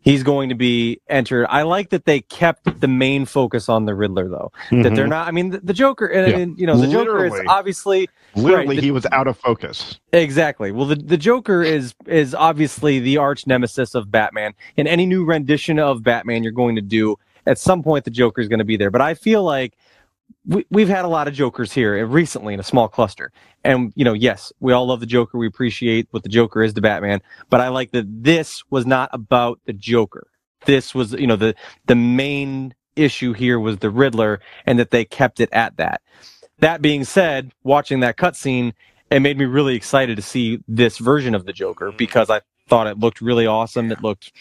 [SPEAKER 6] he's going to be entered. I like that they kept the main focus on the Riddler though. That they're
[SPEAKER 3] Mhm.
[SPEAKER 6] not. I mean the, the Joker and,
[SPEAKER 5] Yeah.
[SPEAKER 6] and you know the Joker is
[SPEAKER 3] Literally.
[SPEAKER 6] obviously
[SPEAKER 3] literally
[SPEAKER 6] right, the-
[SPEAKER 3] he was out of focus.
[SPEAKER 6] Exactly. Well, the, the Joker is is obviously the arch nemesis of Batman. In any new rendition of Batman you're going to do, at some point the Joker is going to be there. But I feel like we, we've had a lot of Jokers here recently in a small cluster, and you know, yes, we all love the Joker. We appreciate what the Joker is to Batman. But I like that this was not about the Joker. This was, you know, the the main issue here was the Riddler, and that they kept it at that. That being said, watching that cutscene, it made me really excited to see this version of the Joker mm-hmm. because I thought it looked really awesome. It looked,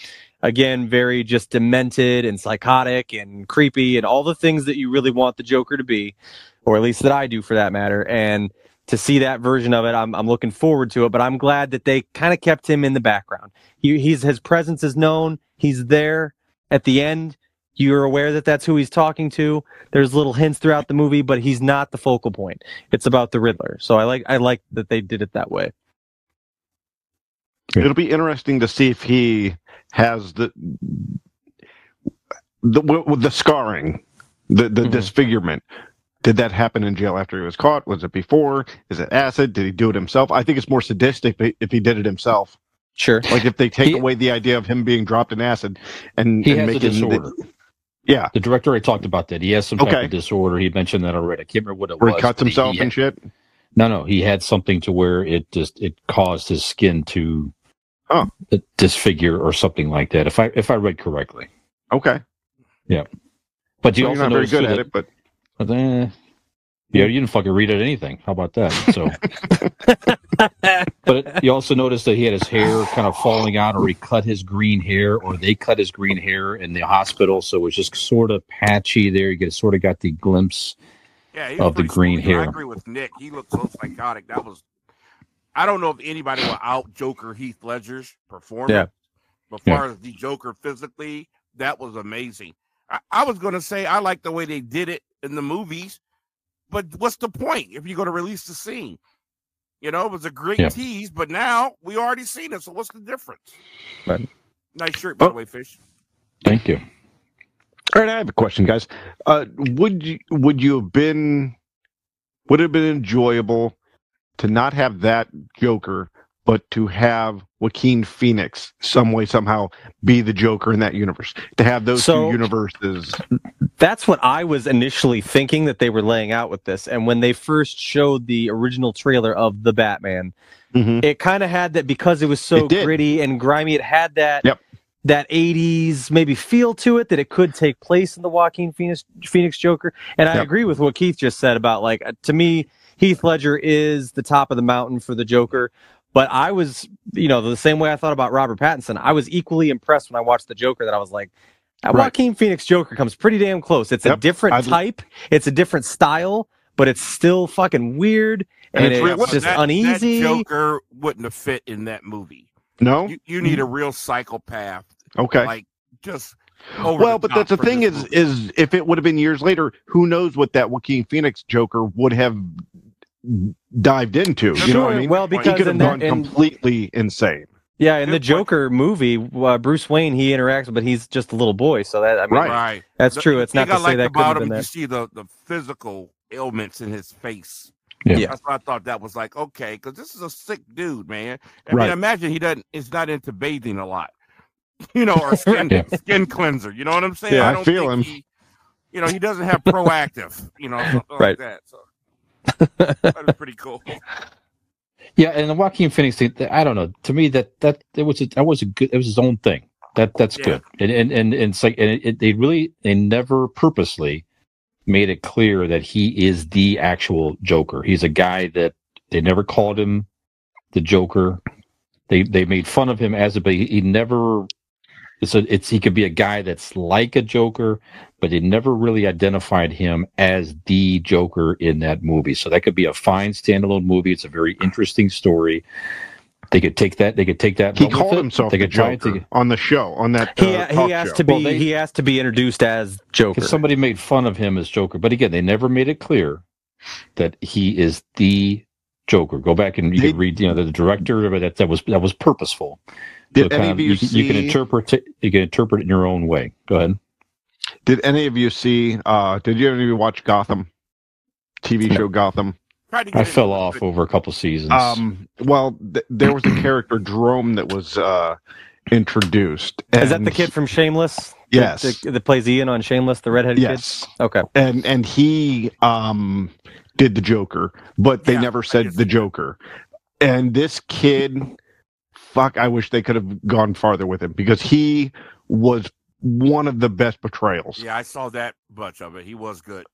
[SPEAKER 6] again, very just demented and psychotic and creepy and all the things that you really want the Joker to be, or at least that I do for that matter. And to see that version of it, I'm, I'm looking forward to it. But I'm glad that they kind of kept him in the background. He, he's his presence is known. He's there at the end. You're aware that that's who he's talking to. There's little hints throughout the movie, but he's not the focal point. It's about the Riddler. So I like I like that they did it that way.
[SPEAKER 3] It'll be interesting to see if he has the the with the scarring, the the
[SPEAKER 6] Mhm.
[SPEAKER 3] disfigurement. Did that happen in jail after he was caught? Was it before? Is it acid? Did he do it himself? I think it's more sadistic if he- did it himself.
[SPEAKER 6] Sure.
[SPEAKER 3] Like if they take
[SPEAKER 5] He-
[SPEAKER 3] away the idea of him being dropped in acid and,
[SPEAKER 5] He
[SPEAKER 3] and
[SPEAKER 5] has a
[SPEAKER 3] making the-
[SPEAKER 5] disorder.
[SPEAKER 3] yeah,
[SPEAKER 5] The director already talked about that. He has some type of disorder. He mentioned that already. I can't remember what it
[SPEAKER 3] where
[SPEAKER 5] was.
[SPEAKER 3] he cuts himself
[SPEAKER 5] he
[SPEAKER 3] and shit.
[SPEAKER 5] No, no, he had something to where it just it caused his skin to
[SPEAKER 3] Oh.
[SPEAKER 5] uh, disfigure or something like that. If I if I read correctly,
[SPEAKER 3] Okay, Yeah.
[SPEAKER 5] but you
[SPEAKER 3] So you're
[SPEAKER 5] also
[SPEAKER 3] not very good at
[SPEAKER 5] that-
[SPEAKER 3] it, but
[SPEAKER 5] but, eh, Yeah, you didn't fucking read it anything. How about that? So, [LAUGHS] but you also noticed that he had his hair kind of falling out, or he cut his green hair, or they cut his green hair in the hospital, so it was just sort of patchy there. You get sort of got the glimpse.
[SPEAKER 7] Yeah,
[SPEAKER 5] of the
[SPEAKER 7] pretty
[SPEAKER 5] green
[SPEAKER 7] hair. I agree with Nick. He looked so psychotic. That was. I don't know if anybody will out Joker Heath Ledger's performance.
[SPEAKER 6] Yeah.
[SPEAKER 7] But
[SPEAKER 5] Yeah.
[SPEAKER 7] far as the Joker physically, that was amazing. I, I was going to say I like the way they did it in the movies, but what's the point if you're going to release the scene? You know, it was a great
[SPEAKER 5] Yeah.
[SPEAKER 7] tease, but now we already seen it. So what's the difference?
[SPEAKER 6] Right.
[SPEAKER 7] Nice shirt, by
[SPEAKER 3] Oh.
[SPEAKER 7] the way, Fish.
[SPEAKER 5] Thank you.
[SPEAKER 3] All right, I have a question, guys. Uh, would you would you have been would it have been enjoyable to not have that Joker, but to have Joaquin Phoenix some way somehow be the Joker in that universe? To have those
[SPEAKER 6] So-
[SPEAKER 3] two universes.
[SPEAKER 6] That's what I was initially thinking that they were laying out with this. And when they first showed the original trailer of the Batman,
[SPEAKER 3] Mhm.
[SPEAKER 6] it kind of had that because it was so
[SPEAKER 3] It
[SPEAKER 6] gritty and grimy. It had that
[SPEAKER 3] Yep.
[SPEAKER 6] that '80s maybe feel to it that it could take place in the Joaquin Phoenix Phoenix Joker. And I
[SPEAKER 3] Yep.
[SPEAKER 6] agree with what Keith just said about like uh, to me, Heath Ledger is the top of the mountain for the Joker. But I was, you know, the same way I thought about Robert Pattinson. I was equally impressed when I watched the Joker. That I was like, that
[SPEAKER 3] Right.
[SPEAKER 6] Joaquin Phoenix Joker comes pretty damn close. It's a different
[SPEAKER 3] I'd-
[SPEAKER 6] type, it's a different style, but it's still fucking weird and,
[SPEAKER 3] And it's
[SPEAKER 6] it's,
[SPEAKER 3] real-
[SPEAKER 6] just
[SPEAKER 7] that,
[SPEAKER 6] uneasy.
[SPEAKER 7] That Joker wouldn't have fit in that movie.
[SPEAKER 3] No.
[SPEAKER 7] You, you need a mm-hmm. real psychopath,
[SPEAKER 3] Okay.
[SPEAKER 7] like just. over
[SPEAKER 3] well,
[SPEAKER 7] the
[SPEAKER 3] but that's the thing is
[SPEAKER 7] movie.
[SPEAKER 3] is if it would have been years later, who knows what that Joaquin Phoenix Joker would have dived into? You know what
[SPEAKER 6] Sure,
[SPEAKER 3] I mean?
[SPEAKER 6] well,
[SPEAKER 3] he could have
[SPEAKER 6] in the-
[SPEAKER 3] gone
[SPEAKER 6] in-
[SPEAKER 3] completely insane.
[SPEAKER 6] Yeah, in the Joker movie, uh, Bruce Wayne he interacts, but he's just a little boy. So that I mean,
[SPEAKER 3] Right.
[SPEAKER 7] right.
[SPEAKER 6] that's
[SPEAKER 7] The-
[SPEAKER 6] true.
[SPEAKER 7] the
[SPEAKER 6] It's not
[SPEAKER 7] thing
[SPEAKER 6] to
[SPEAKER 7] I
[SPEAKER 6] say
[SPEAKER 7] liked
[SPEAKER 6] that couldn't
[SPEAKER 7] about
[SPEAKER 6] have
[SPEAKER 7] him. You
[SPEAKER 6] there.
[SPEAKER 7] see the the physical ailments in his face.
[SPEAKER 5] Yeah.
[SPEAKER 6] Yeah.
[SPEAKER 7] That's what I thought. That was like okay, because this is a sick dude, man. I
[SPEAKER 3] Right.
[SPEAKER 7] mean, imagine he doesn't is not into bathing a lot, [LAUGHS] you know, or skin
[SPEAKER 5] Yeah.
[SPEAKER 7] skin cleanser. You know what I'm saying?
[SPEAKER 6] Yeah,
[SPEAKER 3] I
[SPEAKER 7] don't
[SPEAKER 3] feel
[SPEAKER 7] think
[SPEAKER 3] him.
[SPEAKER 7] He, you know, he doesn't have Proactiv. You know, something
[SPEAKER 6] Right.
[SPEAKER 7] like that. So that was pretty cool.
[SPEAKER 5] Yeah, and the Joaquin Phoenix thing, I don't know. To me, that that it was a, that was a good. It was his own thing. That that's
[SPEAKER 7] Yeah.
[SPEAKER 5] good. And and and, and it's like and it, it, they really they never purposely made it clear that he is the actual Joker. He's a guy that they never called him the Joker. They they made fun of him as a but he, he never. It's a, it's he could be a guy that's like a Joker, but they never really identified him as the Joker in that movie. So that could be a fine standalone movie. It's a very interesting story. They could take that. They could take that.
[SPEAKER 3] He called himself
[SPEAKER 5] They
[SPEAKER 3] the
[SPEAKER 5] could try and
[SPEAKER 3] Joker
[SPEAKER 5] take-
[SPEAKER 3] on the show on that.
[SPEAKER 6] He
[SPEAKER 3] uh,
[SPEAKER 6] he
[SPEAKER 3] talk
[SPEAKER 6] has
[SPEAKER 3] show.
[SPEAKER 6] to be
[SPEAKER 5] Well, they-
[SPEAKER 6] he has to be introduced as Joker.
[SPEAKER 5] Somebody made fun of him as Joker, but again, they never made it clear that he is the Joker. Go back and you
[SPEAKER 3] Did-
[SPEAKER 5] can read, you know, the director, but that that was that was purposeful.
[SPEAKER 3] Did
[SPEAKER 5] kind
[SPEAKER 3] any
[SPEAKER 5] of-
[SPEAKER 3] of you
[SPEAKER 5] can, you can
[SPEAKER 3] see-
[SPEAKER 5] interpret it. You can interpret it in your own way. Go ahead.
[SPEAKER 3] Did any of you see? uh Did you ever watch Gotham? TV
[SPEAKER 5] No.
[SPEAKER 3] show Gotham.
[SPEAKER 7] Tried to get
[SPEAKER 5] I fell
[SPEAKER 7] into
[SPEAKER 5] off
[SPEAKER 7] the-
[SPEAKER 5] over a couple seasons.
[SPEAKER 3] Um. Well, th- there was a [CLEARS THROAT] character Jerome that was uh introduced.
[SPEAKER 6] Is that the kid from Shameless?
[SPEAKER 3] Yes.
[SPEAKER 6] That, that, that plays Ian on Shameless, the redheaded
[SPEAKER 3] Yes.
[SPEAKER 6] kid. Okay.
[SPEAKER 3] and and he um did the Joker, but they
[SPEAKER 7] Yeah,
[SPEAKER 3] never said the Joker. And this kid, fuck, I wish they could have gone farther with him because he was one of the best portrayals.
[SPEAKER 7] Yeah, I saw that much of it. He was good.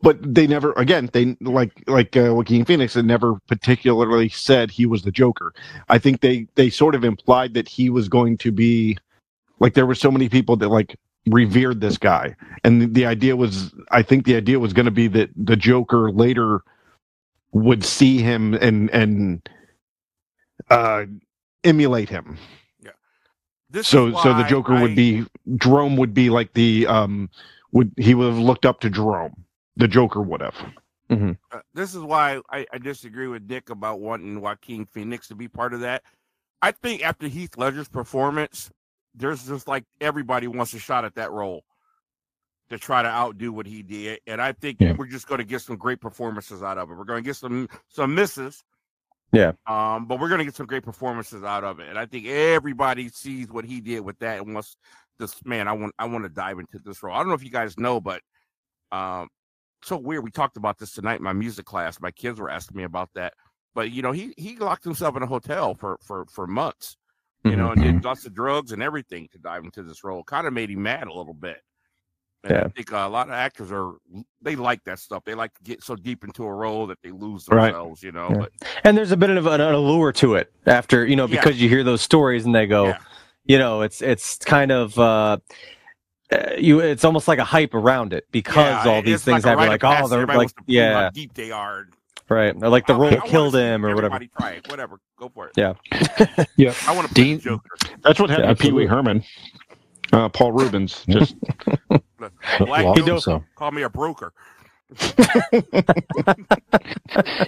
[SPEAKER 3] But they never, again, they like like uh, Joaquin Phoenix, they never particularly said he was the Joker. I think they they sort of implied that he was going to be like there were so many people that like revered this guy and the idea was i think the idea was going to be that the joker later would see him and and uh emulate him Yeah.
[SPEAKER 7] This
[SPEAKER 3] so so the joker
[SPEAKER 7] I-
[SPEAKER 3] would be jerome would be like the um would he would have looked up to jerome the joker would have
[SPEAKER 7] uh, this is why I, I disagree with Nick about wanting Joaquin Phoenix to be part of that. I think after Heath Ledger's performance, there's just like everybody wants a shot at that role to try to outdo what he did, and I think
[SPEAKER 5] Yeah.
[SPEAKER 7] we're just going to get some great performances out of it. We're going to get some some misses,
[SPEAKER 6] Yeah.
[SPEAKER 7] um, but we're going to get some great performances out of it, and I think everybody sees what he did with that and wants this man. I want I want to dive into this role. I don't know if you guys know, but um, so weird. We talked about this tonight in my music class. My kids were asking me about that. But you know, he he locked himself in a hotel for for for months. You know, and did lots of drugs and everything to dive into this role. Kind of made him mad a little bit. And I think uh, a lot of actors are they like that stuff. They like to get so deep into a role that they lose
[SPEAKER 3] Right.
[SPEAKER 7] themselves, you know.
[SPEAKER 6] Yeah.
[SPEAKER 7] But
[SPEAKER 6] And there's a bit of an, an allure to it after you know
[SPEAKER 7] Yeah.
[SPEAKER 6] because you hear those stories and they go,
[SPEAKER 7] Yeah.
[SPEAKER 6] you know, it's it's kind of uh, uh, you. It's almost like a hype around it because
[SPEAKER 7] yeah,
[SPEAKER 6] all these things
[SPEAKER 7] like a
[SPEAKER 6] happen. Like, oh, they're
[SPEAKER 7] Everybody
[SPEAKER 6] like,
[SPEAKER 7] wants to prove how
[SPEAKER 6] yeah,
[SPEAKER 7] deep they are.
[SPEAKER 6] right. Or like the
[SPEAKER 7] I-
[SPEAKER 6] role
[SPEAKER 7] I
[SPEAKER 6] killed him or whatever.
[SPEAKER 7] Everybody try it. Whatever. Go for it.
[SPEAKER 6] Yeah. [LAUGHS]
[SPEAKER 5] Yeah.
[SPEAKER 7] I want to play
[SPEAKER 5] Dean-
[SPEAKER 7] Joker.
[SPEAKER 3] That's what happened
[SPEAKER 5] Yeah,
[SPEAKER 3] to Pee Wee. Herman. Uh, Paul Reubens just [LAUGHS] [LAUGHS]
[SPEAKER 7] Black
[SPEAKER 5] Well,
[SPEAKER 7] Joker.
[SPEAKER 5] so.
[SPEAKER 7] Call me a broker. [LAUGHS]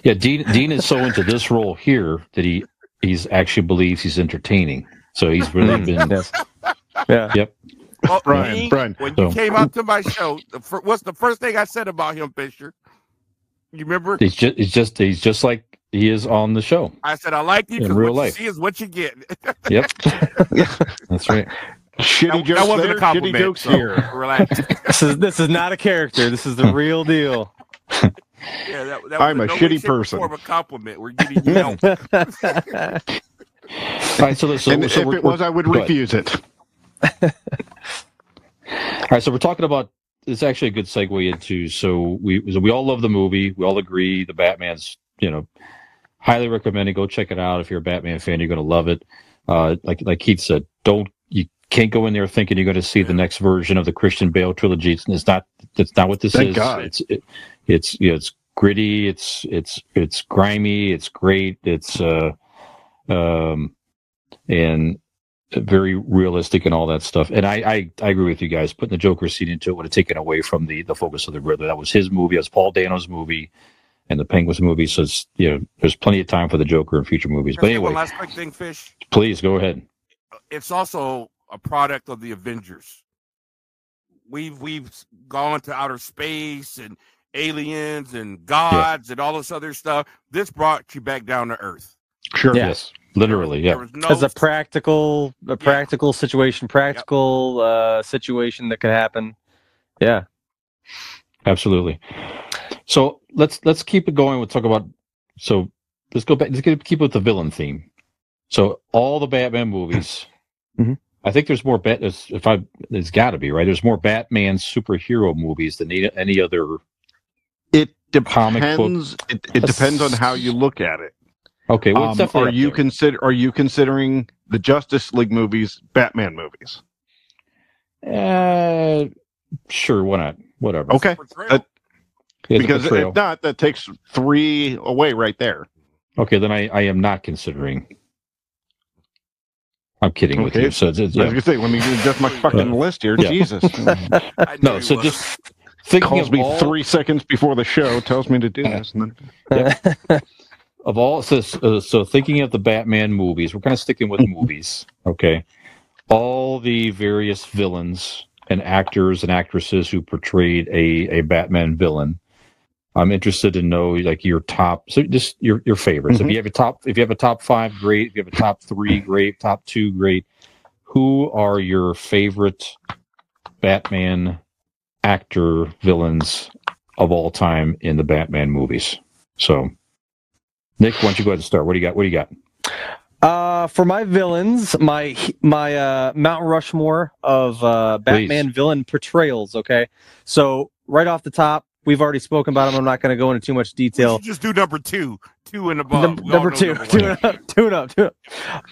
[SPEAKER 5] Yeah, Dean Dean is so into this role here that he he's actually believes he's entertaining. So he's really
[SPEAKER 6] Mm,
[SPEAKER 5] been
[SPEAKER 6] yes. Yeah.
[SPEAKER 7] Well,
[SPEAKER 3] Brian,
[SPEAKER 7] Dean,
[SPEAKER 3] Brian.
[SPEAKER 7] when you
[SPEAKER 5] So-
[SPEAKER 7] came out to my show, the fir- what's the first thing I said about him, Fisher? You remember?
[SPEAKER 5] he's just he's just he's just like he is on the show.
[SPEAKER 7] I said I like you
[SPEAKER 5] In
[SPEAKER 7] because
[SPEAKER 5] real
[SPEAKER 7] what
[SPEAKER 5] life.
[SPEAKER 7] you see is what you get.
[SPEAKER 5] Yep. [LAUGHS] That's right.
[SPEAKER 3] Shitty
[SPEAKER 7] that,
[SPEAKER 3] jokes
[SPEAKER 7] that wasn't
[SPEAKER 3] there,
[SPEAKER 7] a compliment.
[SPEAKER 3] shitty jokes
[SPEAKER 7] so
[SPEAKER 3] here. [LAUGHS]
[SPEAKER 7] Relax.
[SPEAKER 6] This is this is not a character. This is the real deal. [LAUGHS]
[SPEAKER 7] Yeah, that, that
[SPEAKER 3] I'm
[SPEAKER 7] was
[SPEAKER 3] a
[SPEAKER 7] no
[SPEAKER 3] shitty
[SPEAKER 7] shape, or
[SPEAKER 3] person.
[SPEAKER 7] form a compliment. We're giving you help.
[SPEAKER 5] All right, so, so,
[SPEAKER 3] and
[SPEAKER 5] so
[SPEAKER 3] if
[SPEAKER 5] we're-
[SPEAKER 3] it was, I would
[SPEAKER 5] go ahead.
[SPEAKER 3] refuse it. [LAUGHS]
[SPEAKER 5] All right, so we're talking about. It's actually a good segue into. So we so we all love the movie. We all agree the Batman's. You know, highly recommended. Go check it out if you're a Batman fan. You're going to love it. Uh, like like Keith said, don't you can't go in there thinking you're going to see the next version of the Christian Bale trilogy. It's, it's not. That's not what this
[SPEAKER 3] Thank
[SPEAKER 5] is.
[SPEAKER 3] God.
[SPEAKER 5] It's it, it's you know, it's gritty. It's it's it's grimy. It's great. It's uh um and very realistic and all that stuff. And I, I, I agree with you guys. Putting the Joker scene into it would have taken away from the the focus of the Riddler. That was his movie. That was Paul Dano's movie, and the Penguins movie. So it's you know there's plenty of time for the Joker in future movies. But anyway,
[SPEAKER 7] last quick thing, Fish.
[SPEAKER 5] please go ahead.
[SPEAKER 7] It's also a product of the Avengers. We've we've gone to outer space and aliens and gods and all this other stuff. This brought you back down to Earth.
[SPEAKER 3] Sure.
[SPEAKER 6] Yeah.
[SPEAKER 5] Yes, literally.
[SPEAKER 7] There
[SPEAKER 5] Yeah,
[SPEAKER 7] no
[SPEAKER 6] As a practical, a practical situation, practical uh, situation that could happen. Yeah.
[SPEAKER 5] absolutely. So let's let's keep it going. We'll talk about. So let's go back. Let's keep keep with the villain theme. So all the Batman movies. [CLEARS THROAT]
[SPEAKER 6] Mhm.
[SPEAKER 5] I think there's more bat. there's- If I, there's got to be right. There's more Batman superhero movies than any, any other.
[SPEAKER 3] It
[SPEAKER 5] Comic book.
[SPEAKER 3] depends. It, it depends on how you look at it.
[SPEAKER 5] Okay, well,
[SPEAKER 3] Um, are you
[SPEAKER 5] there.
[SPEAKER 3] consider? Are you considering the Justice League movies Batman movies?
[SPEAKER 5] Uh, sure, why not? Whatever.
[SPEAKER 3] Okay,
[SPEAKER 7] portrayal.
[SPEAKER 3] Uh, because if not, that takes three away right there.
[SPEAKER 5] okay, then I, I am not considering. I'm kidding with you. So it's, it's-
[SPEAKER 3] I was gonna say, let me adjust my [LAUGHS] fucking list here.
[SPEAKER 5] Yeah.
[SPEAKER 3] Jesus, [LAUGHS]
[SPEAKER 7] I knew
[SPEAKER 5] no. So just thinking
[SPEAKER 3] calls
[SPEAKER 5] of
[SPEAKER 3] me
[SPEAKER 5] all,
[SPEAKER 3] three seconds before the show, tells me to do this, and then [LAUGHS]
[SPEAKER 5] of all so, uh, so thinking of the Batman movies, we're kind of sticking with movies. Okay, all the various villains and actors and actresses who portrayed a a Batman villain. I'm interested to know like your top, so just your your favorites. If you have a top, if you have a top five, great. If you have a top three, great. Top two, great. Who are your favorite Batman actor villains of all time in the Batman movies? So, Nick, why don't you go ahead and start? What do you got? What do you got?
[SPEAKER 6] Uh, for my villains, my my uh, Mount Rushmore of uh, Batman villain portrayals. Okay, so right off the top, we've already spoken about them. I'm not going to go into too much detail.
[SPEAKER 7] just do number two, two and above.
[SPEAKER 6] Num- number two,
[SPEAKER 7] number
[SPEAKER 6] two and up, two and up, two and up.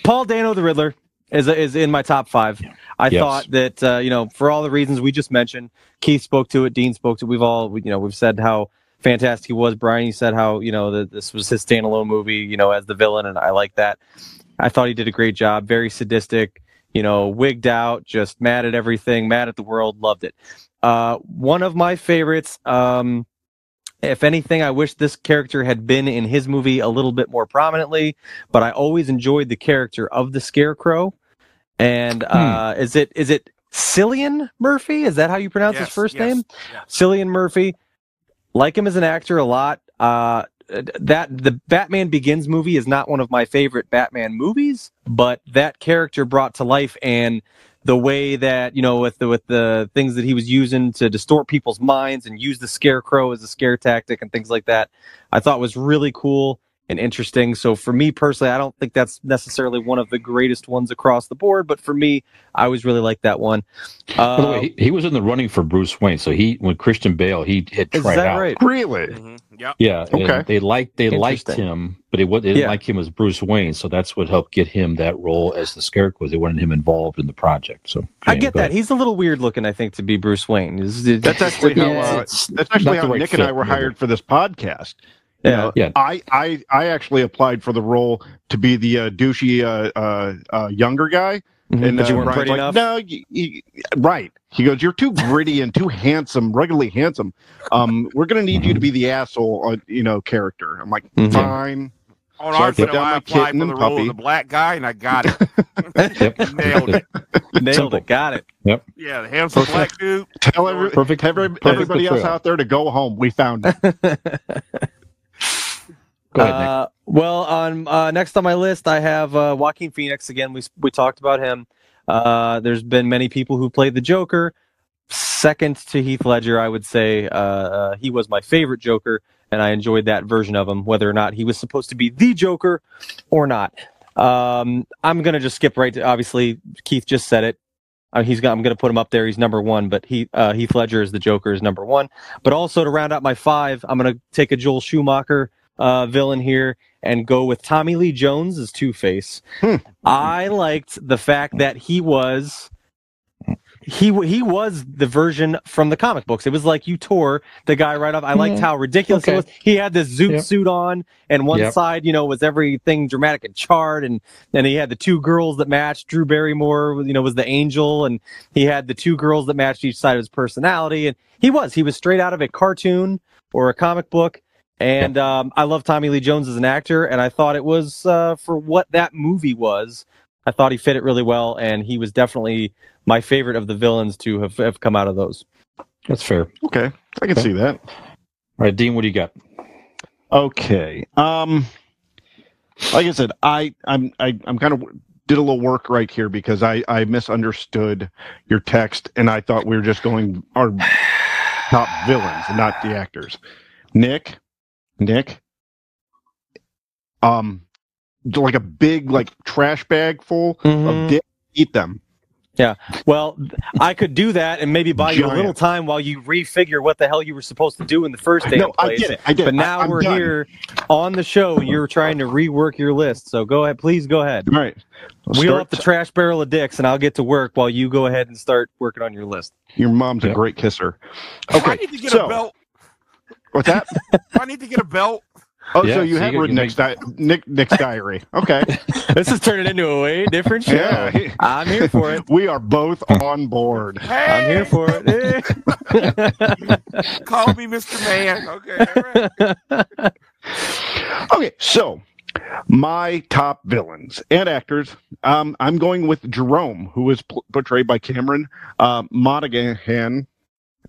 [SPEAKER 6] Paul Dano, the Riddler, is is in my top five. I
[SPEAKER 5] Yes.
[SPEAKER 6] thought that uh, you know for all the reasons we just mentioned, Keith spoke to it, Dean spoke to. it. We've all we- you know we've said how fantastic he was. Brian, you said how you know that this was his standalone movie, you know, as the villain, and I like that. I thought he did a great job. Very sadistic, you know, wigged out, just mad at everything, mad at the world. Loved it. Uh, one of my favorites. Um, if anything, I wish this character had been in his movie a little bit more prominently, but I always enjoyed the character of the Scarecrow. And uh, is it is it Cillian Murphy? Is that how you pronounce his first
[SPEAKER 7] yes,
[SPEAKER 6] name?
[SPEAKER 7] yeah.
[SPEAKER 6] Cillian Murphy. Like him as an actor a lot. Uh, that the Batman Begins movie is not one of my favorite Batman movies, but that character brought to life and the way that you know with the with the things that he was using to distort people's minds and use the scarecrow as a scare tactic and things like that, I thought was really cool. And interesting. So for me personally, I don't think that's necessarily one of the greatest ones across the board, but for me, I always really like that one.
[SPEAKER 5] By the
[SPEAKER 6] Uh,
[SPEAKER 5] way, he, he was in the running for Bruce Wayne. So he, when Christian Bale, he had
[SPEAKER 6] is
[SPEAKER 5] tried
[SPEAKER 6] that
[SPEAKER 5] out.
[SPEAKER 6] right?
[SPEAKER 3] Really?
[SPEAKER 7] Mhm. Yep.
[SPEAKER 5] Yeah.
[SPEAKER 3] Okay.
[SPEAKER 5] They liked they liked him, but it, wa- they didn't
[SPEAKER 6] Yeah.
[SPEAKER 5] like him as Bruce Wayne. So that's what helped get him that role as the Scarecrow. They wanted him involved in the project. So
[SPEAKER 6] I get that.
[SPEAKER 5] ahead.
[SPEAKER 6] He's a little weird looking, I think, to be Bruce Wayne. Is- is-
[SPEAKER 3] That's actually [LAUGHS] how uh, that's actually how
[SPEAKER 5] the right
[SPEAKER 3] Nick and I
[SPEAKER 5] fit,
[SPEAKER 3] were
[SPEAKER 5] maybe.
[SPEAKER 3] hired for this podcast. You
[SPEAKER 6] Yeah.
[SPEAKER 3] know,
[SPEAKER 5] Yeah.
[SPEAKER 3] I, I I actually applied for the role to be the uh, douchey uh, uh, uh, younger guy,
[SPEAKER 6] Mhm.
[SPEAKER 3] and
[SPEAKER 6] but
[SPEAKER 3] uh,
[SPEAKER 6] you weren't
[SPEAKER 3] Brian's
[SPEAKER 6] pretty
[SPEAKER 3] like,
[SPEAKER 6] enough.
[SPEAKER 3] No, you, you, right. He goes, "You're too gritty and too handsome, regularly handsome. Um, we're gonna need you to be the asshole, uh, you know, character." I'm like,
[SPEAKER 6] Mhm.
[SPEAKER 3] "Fine."
[SPEAKER 7] On
[SPEAKER 3] So I
[SPEAKER 7] our
[SPEAKER 3] put
[SPEAKER 7] show, I applied for the
[SPEAKER 3] and
[SPEAKER 7] role
[SPEAKER 3] puppy.
[SPEAKER 7] of the black guy, and I got it. [LAUGHS]
[SPEAKER 5] Yep. [LAUGHS]
[SPEAKER 7] Nailed it.
[SPEAKER 6] Nailed
[SPEAKER 5] Simple.
[SPEAKER 6] it. Got it. Yep.
[SPEAKER 7] Yeah, the handsome
[SPEAKER 3] Okay.
[SPEAKER 7] black dude.
[SPEAKER 3] Tell every,
[SPEAKER 5] Perfect-
[SPEAKER 3] tell every,
[SPEAKER 5] perfect
[SPEAKER 3] everybody else out there to go home. We found it. [LAUGHS]
[SPEAKER 5] Go ahead.
[SPEAKER 6] Uh, well, on uh, next on my list, I have uh, Joaquin Phoenix. Again, we we talked about him. Uh, there's been many people who played the Joker. Second to Heath Ledger, I would say uh, uh, he was my favorite Joker, and I enjoyed that version of him, whether or not he was supposed to be the Joker or not. Um, I'm gonna just skip right to. Obviously, Keith just said it. Uh, he's got, I'm going to put him up there. He's number one, but he, uh, Heath Ledger is the Joker is number one. But also to round out my five, I'm going to take a Joel Schumacher uh, villain here and go with Tommy Lee Jones as Two Face.
[SPEAKER 3] Hmm.
[SPEAKER 6] I liked the fact that he was he he was the version from the comic books. It was like you tore the guy right off. I liked
[SPEAKER 5] Yeah.
[SPEAKER 6] how ridiculous
[SPEAKER 5] Okay.
[SPEAKER 6] it was. He had this zoot
[SPEAKER 5] Yep.
[SPEAKER 6] suit on, and one
[SPEAKER 5] Yep.
[SPEAKER 6] side, you know, was everything dramatic and charred, and then he had the two girls that matched. Drew Barrymore, you know, was the angel, and he had the two girls that matched each side of his personality. And he was he was straight out of a cartoon or a comic book. And [LAUGHS] um, I love Tommy Lee Jones as an actor, and I thought it was uh, for what that movie was. I thought he fit it really well, and he was definitely my favorite of the villains to have, have come out of those.
[SPEAKER 5] That's fair.
[SPEAKER 3] Okay, I can see that.
[SPEAKER 5] right, Dean, what do you got?
[SPEAKER 3] Okay. Um, like I said, I I'm I, I'm kind of did a little work right here because I I misunderstood your text and I thought we were just going our top villains, not the actors. Nick, Nick, um, like a big like trash bag full
[SPEAKER 6] Mhm.
[SPEAKER 3] of dick. Eat them. Yeah.
[SPEAKER 6] Well, I could do that and maybe buy you a little time while you refigure what the hell you were supposed to do in the first damn
[SPEAKER 3] No, I
[SPEAKER 6] place.
[SPEAKER 3] get it. I get
[SPEAKER 6] But
[SPEAKER 3] it.
[SPEAKER 6] now
[SPEAKER 3] I, I'm
[SPEAKER 6] we're
[SPEAKER 3] done.
[SPEAKER 6] here on the show. You're trying to rework your list. So go ahead. Please go ahead.
[SPEAKER 3] All right. Let's
[SPEAKER 6] Wheel
[SPEAKER 3] start-
[SPEAKER 6] up the trash barrel of dicks and I'll get to work while you go ahead and start working on your list.
[SPEAKER 3] Your mom's a great kisser.
[SPEAKER 7] I
[SPEAKER 3] Okay.
[SPEAKER 7] need to get
[SPEAKER 3] so-
[SPEAKER 7] a belt.
[SPEAKER 3] What's that? [LAUGHS]
[SPEAKER 7] I need to get a belt.
[SPEAKER 3] Oh,
[SPEAKER 5] Yeah,
[SPEAKER 3] so you
[SPEAKER 5] so
[SPEAKER 3] have
[SPEAKER 5] you-
[SPEAKER 3] read
[SPEAKER 5] you
[SPEAKER 3] Nick's, di- Nick, Nick's diary. Okay. [LAUGHS]
[SPEAKER 6] this is turning into a way different show.
[SPEAKER 3] Yeah.
[SPEAKER 6] I'm here for it. [LAUGHS]
[SPEAKER 3] We are both on board.
[SPEAKER 7] Hey,
[SPEAKER 6] I'm here for it.
[SPEAKER 7] Call me Mr. Man. Okay. all right.
[SPEAKER 3] Okay, so my top villains and actors. Um, I'm going with Jerome, who is was pl- portrayed by Cameron uh, Monaghan.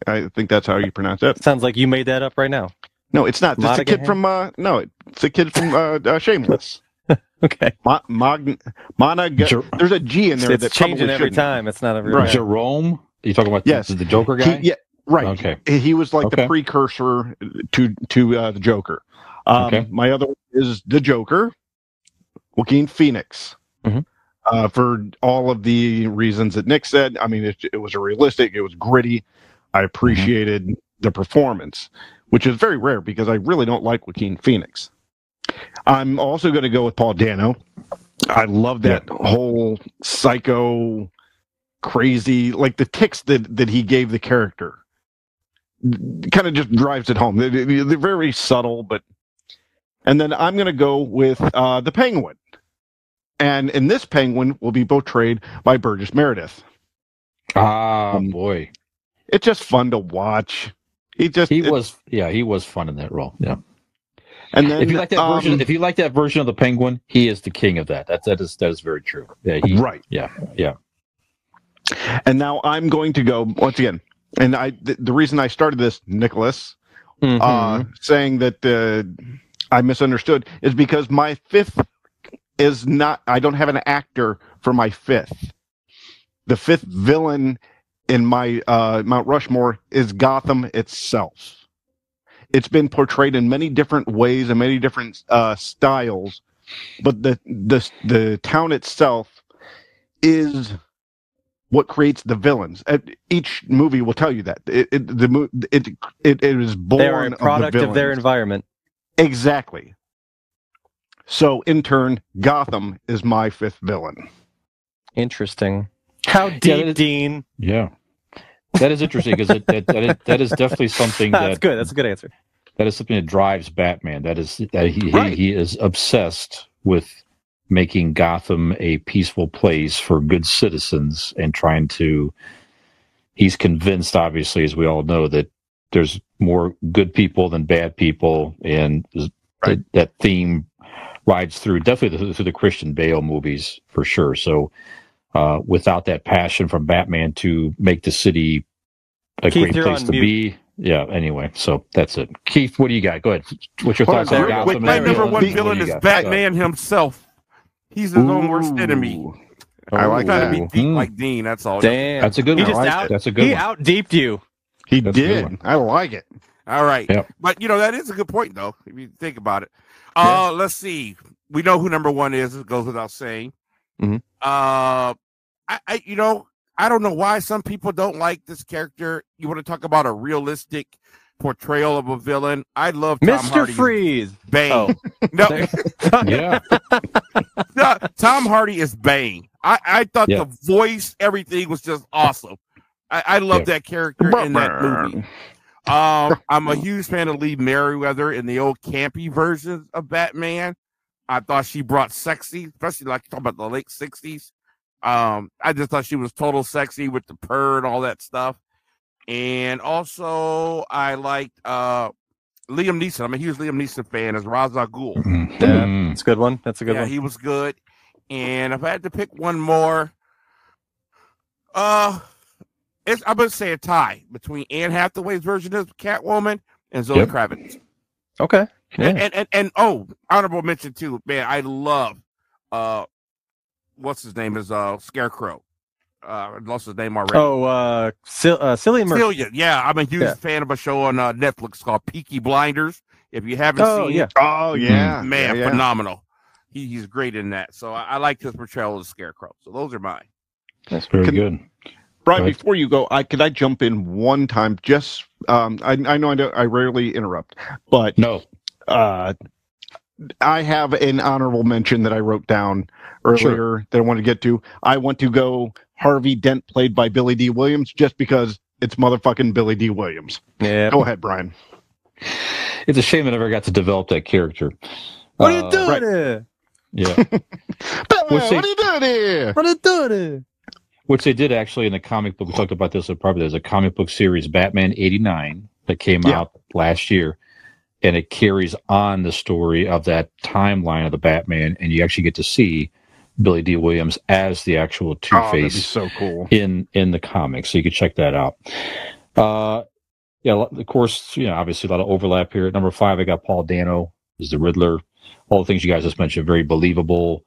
[SPEAKER 3] I think that's how you pronounce it.
[SPEAKER 6] Sounds like you made that up right now.
[SPEAKER 3] No, it's not. It's a kid from. Uh, no, it's a kid from uh, uh, Shameless. [LAUGHS]
[SPEAKER 6] Okay.
[SPEAKER 3] Mo- Mog- Monag-
[SPEAKER 5] Jer-
[SPEAKER 3] There's a G in there
[SPEAKER 6] It's
[SPEAKER 3] that
[SPEAKER 6] changing
[SPEAKER 3] probably
[SPEAKER 6] every
[SPEAKER 3] shouldn't.
[SPEAKER 6] time. It's not every
[SPEAKER 3] Right.
[SPEAKER 5] Jerome? you talking about the-
[SPEAKER 3] Yes.
[SPEAKER 5] the, Joker
[SPEAKER 3] He-
[SPEAKER 5] guy?
[SPEAKER 3] yeah, right.
[SPEAKER 5] Okay.
[SPEAKER 3] He was like the precursor to to uh, the Joker. Um,
[SPEAKER 5] Okay.
[SPEAKER 3] My other one is the Joker, Joaquin Phoenix.
[SPEAKER 6] Mhm.
[SPEAKER 3] Uh, for all of the reasons that Nick said, I mean, it, it was a realistic, it was gritty. I appreciated the performance, which is very rare because I really don't like Joaquin Phoenix. I'm also going to go with Paul Dano. I love that whole psycho, crazy, like the ticks that that he gave the character. Kind of just drives it home. They- they- They're very subtle, but. And then I'm going to go with uh, the Penguin, and in this Penguin will be portrayed by Burgess Meredith.
[SPEAKER 5] Ah,
[SPEAKER 3] Um,
[SPEAKER 5] boy.
[SPEAKER 3] It's just fun to watch. He just
[SPEAKER 5] He was, yeah, he was fun in that role. Yeah.
[SPEAKER 3] and then
[SPEAKER 5] if you like that
[SPEAKER 3] um,
[SPEAKER 5] version, if you like that version of the Penguin, he is the king of that. That's that is that is very true. Yeah, he,
[SPEAKER 3] right.
[SPEAKER 5] yeah, yeah.
[SPEAKER 3] And now I'm going to go once again. And I the, the reason I started this, Nicholas,
[SPEAKER 6] Mhm.
[SPEAKER 3] uh, saying that uh, I misunderstood is because my fifth is not. I don't have an actor for my fifth. The fifth villain in my uh, Mount Rushmore is Gotham itself. it's been portrayed in many different ways and many different uh, styles, but the the the town itself is what creates the villains. Each movie will tell you that it, it the mo- it, it it is born
[SPEAKER 6] They are a product
[SPEAKER 3] of,
[SPEAKER 6] of, their environment.
[SPEAKER 3] exactly. So in turn, Gotham is my fifth villain.
[SPEAKER 6] Interesting. How deep,
[SPEAKER 5] that is-
[SPEAKER 6] Dean?
[SPEAKER 5] Yeah. That is interesting because that, that, that, is, that is definitely something [LAUGHS]
[SPEAKER 6] That's good. That's a good answer.
[SPEAKER 5] that is something that drives Batman. That is that he
[SPEAKER 3] Right.
[SPEAKER 5] he, he is obsessed with making Gotham a peaceful place for good citizens and trying to. He's convinced, obviously, as we all know, that there's more good people than bad people, and that, that theme rides through definitely through, through the Christian Bale movies for sure. So. Uh, without that passion from Batman to make the city a
[SPEAKER 6] Keith,
[SPEAKER 5] great place to
[SPEAKER 6] mute.
[SPEAKER 5] be, yeah. Anyway, so that's it. Keith, what do you got? Go ahead. What's your
[SPEAKER 3] Hold
[SPEAKER 5] thoughts
[SPEAKER 3] on,
[SPEAKER 5] on Gotham?
[SPEAKER 3] quick,
[SPEAKER 7] My number one villain is? Batman himself. He's his own worst enemy.
[SPEAKER 3] Ooh.
[SPEAKER 7] I
[SPEAKER 3] I
[SPEAKER 7] like
[SPEAKER 3] like
[SPEAKER 7] to
[SPEAKER 3] that.
[SPEAKER 7] be deep
[SPEAKER 5] Hmm.
[SPEAKER 7] like Dean. That's all.
[SPEAKER 6] Damn.
[SPEAKER 5] That's a good
[SPEAKER 6] He
[SPEAKER 5] one.
[SPEAKER 6] just
[SPEAKER 5] like
[SPEAKER 6] out-
[SPEAKER 5] That's a good
[SPEAKER 6] he
[SPEAKER 5] one.
[SPEAKER 6] out deeped you.
[SPEAKER 3] He
[SPEAKER 5] That's
[SPEAKER 3] did. I like it.
[SPEAKER 7] All right.
[SPEAKER 5] Yep.
[SPEAKER 7] But you know that is a good point though, if you think about it. Uh let's see. We know who number one is, it goes without saying.
[SPEAKER 6] Mhm.
[SPEAKER 7] Uh I, I you know, I don't know why some people don't like this character. You want to talk about a realistic portrayal of a villain? I love Tom
[SPEAKER 6] Mr.
[SPEAKER 7] Hardy's
[SPEAKER 6] Freeze.
[SPEAKER 7] Bane.
[SPEAKER 6] Oh. [LAUGHS]
[SPEAKER 7] No, [LAUGHS]
[SPEAKER 5] Yeah.
[SPEAKER 7] no, Tom Hardy is Bane. I, I thought
[SPEAKER 5] Yeah.
[SPEAKER 7] the voice, everything was just awesome. I, I love
[SPEAKER 5] Yeah.
[SPEAKER 7] that character in that movie. Um, [LAUGHS] I'm a huge fan of Lee Meriwether in the old campy versions of Batman. I thought she brought sexy, especially like talking about the late '60s. Um, I just thought she was total sexy with the purr and all that stuff. And also, I liked uh Liam Neeson. I'm a huge Liam Neeson fan as Ra's al Ghul.
[SPEAKER 5] Mhm.
[SPEAKER 6] That's a good one. That's a good
[SPEAKER 7] yeah,
[SPEAKER 6] one.
[SPEAKER 7] he was good. And if I had to pick one more, uh, it's, I'm gonna say a tie between Anne Hathaway's version of Catwoman and Zoe
[SPEAKER 5] Yep.
[SPEAKER 7] Kravitz.
[SPEAKER 6] Okay.
[SPEAKER 5] Yeah.
[SPEAKER 7] And, and and and oh, honorable mention too, man. I love uh, what's his name is uh Scarecrow. Uh, I lost his name already.
[SPEAKER 6] Oh, uh, Sil- uh, Cillian Murphy.
[SPEAKER 7] Celia. Yeah, I'm a huge
[SPEAKER 6] Yeah.
[SPEAKER 7] fan of a show on uh, Netflix called Peaky Blinders. If you haven't
[SPEAKER 6] Oh,
[SPEAKER 7] seen
[SPEAKER 6] yeah.
[SPEAKER 7] it,
[SPEAKER 3] Oh yeah,
[SPEAKER 7] man,
[SPEAKER 3] yeah, yeah.
[SPEAKER 7] phenomenal. He, he's great in that. So I, I like his portrayal of Scarecrow. So those are mine.
[SPEAKER 5] That's very
[SPEAKER 3] Can-
[SPEAKER 5] good.
[SPEAKER 3] Brian,
[SPEAKER 5] Go
[SPEAKER 3] before you go, I could I jump in one time? Just um, I I know I, don't, I rarely interrupt, but
[SPEAKER 5] No.
[SPEAKER 3] uh, I have an honorable mention that I wrote down earlier that I want to get to. I want to go Harvey Dent, played by Billy Dee Williams, just because it's motherfucking Billy Dee Williams.
[SPEAKER 6] Yeah.
[SPEAKER 3] Go ahead, Brian.
[SPEAKER 5] It's a shame that I never got to develop that character.
[SPEAKER 6] What are you
[SPEAKER 5] Uh,
[SPEAKER 6] doing
[SPEAKER 3] right.
[SPEAKER 6] here?
[SPEAKER 5] Yeah. [LAUGHS]
[SPEAKER 3] Batman,
[SPEAKER 5] see-
[SPEAKER 3] what are you doing here?
[SPEAKER 6] What are you doing here?
[SPEAKER 5] Which they did actually in the comic book. We talked about this probably. There's a comic book series, Batman '89, that came
[SPEAKER 3] Yeah.
[SPEAKER 5] out last year, and it carries on the story of that timeline of the Batman, and you actually get to see Billy Dee Williams as the actual Two
[SPEAKER 3] Oh,
[SPEAKER 5] Face
[SPEAKER 3] so cool.
[SPEAKER 5] in in the comics, so you can check that out. Uh, yeah, of course, you know, obviously a lot of overlap here. At number five, I got Paul Dano as the Riddler. All the things you guys just mentioned, very believable.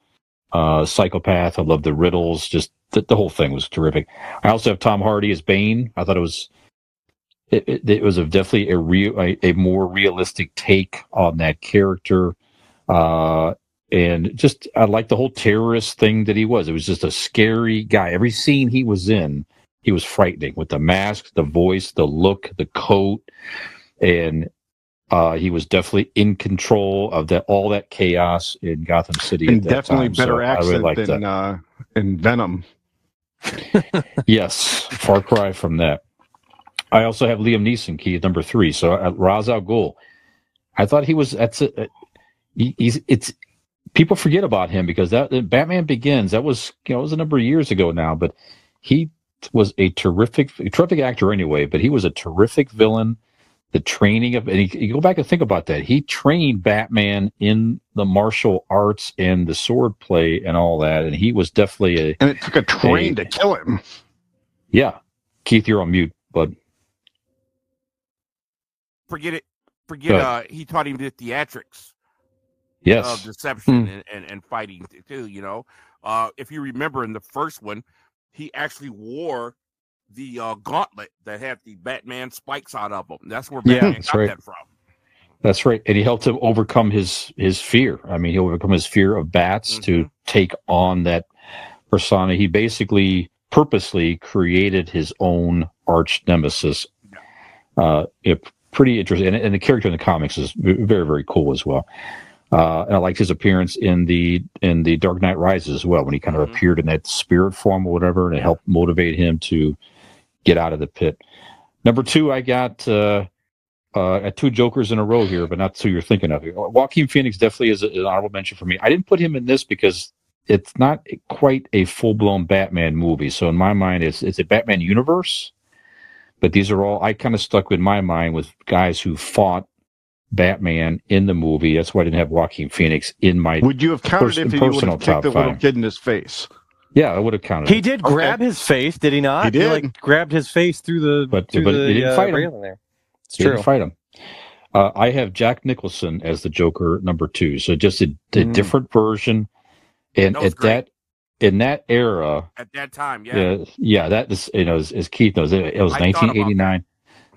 [SPEAKER 5] Uh, psychopath. I love the riddles. Just the, the whole thing was terrific. I also have Tom Hardy as Bane. I thought it was it, it, it was a definitely a real a, a more realistic take on that character. Uh, and just I like the whole terrorist thing that he was. It was just a scary guy. Every scene he was in, he was frightening with the mask, the voice, the look, the coat, and uh, he was definitely in control of that all that chaos in Gotham City.
[SPEAKER 3] And definitely
[SPEAKER 5] time. So
[SPEAKER 3] better
[SPEAKER 5] really
[SPEAKER 3] accent
[SPEAKER 5] liked
[SPEAKER 3] than uh, in Venom. [LAUGHS]
[SPEAKER 5] Yes, far cry from that. I also have Liam Neeson, key at number three. So uh, Ra's al Ghul, I thought he was. That's a, he, he's. It's people forget about him because that Batman Begins. That was you know it was a number of years ago now, but he was a terrific, terrific actor anyway. But he was a terrific villain. The training of and you, you go back and think about that. He trained Batman in the martial arts and the sword play and all that, and he was definitely a
[SPEAKER 3] And it took a train
[SPEAKER 5] Hey.
[SPEAKER 3] to kill him.
[SPEAKER 5] yeah. Keith, you're on mute.
[SPEAKER 7] Forget it. Forget uh he taught him the theatrics
[SPEAKER 5] Yes.
[SPEAKER 7] of deception
[SPEAKER 6] Hmm.
[SPEAKER 7] and, and, and fighting too, you know. Uh if you remember in the first one, he actually wore the uh gauntlet that had the Batman spikes out of them. That's where
[SPEAKER 6] Yeah,
[SPEAKER 7] Batman
[SPEAKER 5] that's
[SPEAKER 7] got
[SPEAKER 5] right.
[SPEAKER 7] that from.
[SPEAKER 5] That's right, and he helped him overcome his his fear. I mean, he overcome his fear of bats to take on that persona. He basically purposely created his own arch nemesis. Uh, it, pretty interesting, and, and the character in the comics is very very cool as well. Uh, and I liked his appearance in the in the Dark Knight Rises as well when he kind of
[SPEAKER 7] Mhm.
[SPEAKER 5] appeared in that spirit form or whatever, and it helped motivate him to get out of the pit. Number two, I got uh, uh, two Jokers in a row here, but not two you're thinking of. Joaquin Phoenix definitely is an honorable mention for me. I didn't put him in this because it's not quite a full blown Batman movie. So in my mind, it's it's a Batman universe, but these are all I kind of stuck with my mind with guys who fought Batman in the movie. That's why I didn't have Joaquin Phoenix in my.
[SPEAKER 3] Would you have counted
[SPEAKER 5] Pers-
[SPEAKER 3] if he would
[SPEAKER 5] personal
[SPEAKER 3] have kicked the little kid in his face?
[SPEAKER 5] Yeah, I would have counted.
[SPEAKER 6] He
[SPEAKER 5] it.
[SPEAKER 6] did
[SPEAKER 3] Okay.
[SPEAKER 6] grab his face, did he not?
[SPEAKER 3] He did.
[SPEAKER 6] like grabbed his face through the
[SPEAKER 5] But-
[SPEAKER 6] through
[SPEAKER 5] but
[SPEAKER 6] the
[SPEAKER 5] he didn't
[SPEAKER 6] uh,
[SPEAKER 5] fight him.
[SPEAKER 6] there. It's
[SPEAKER 5] Didn't fight him. Uh, I have Jack Nicholson as the Joker number two. So just a, a
[SPEAKER 6] Mm.
[SPEAKER 5] different version. And
[SPEAKER 7] That was
[SPEAKER 5] at that in that era,
[SPEAKER 7] At that time, yeah.
[SPEAKER 5] yeah, yeah, that is you know as, as Keith knows, it, it was
[SPEAKER 7] I
[SPEAKER 5] 1989.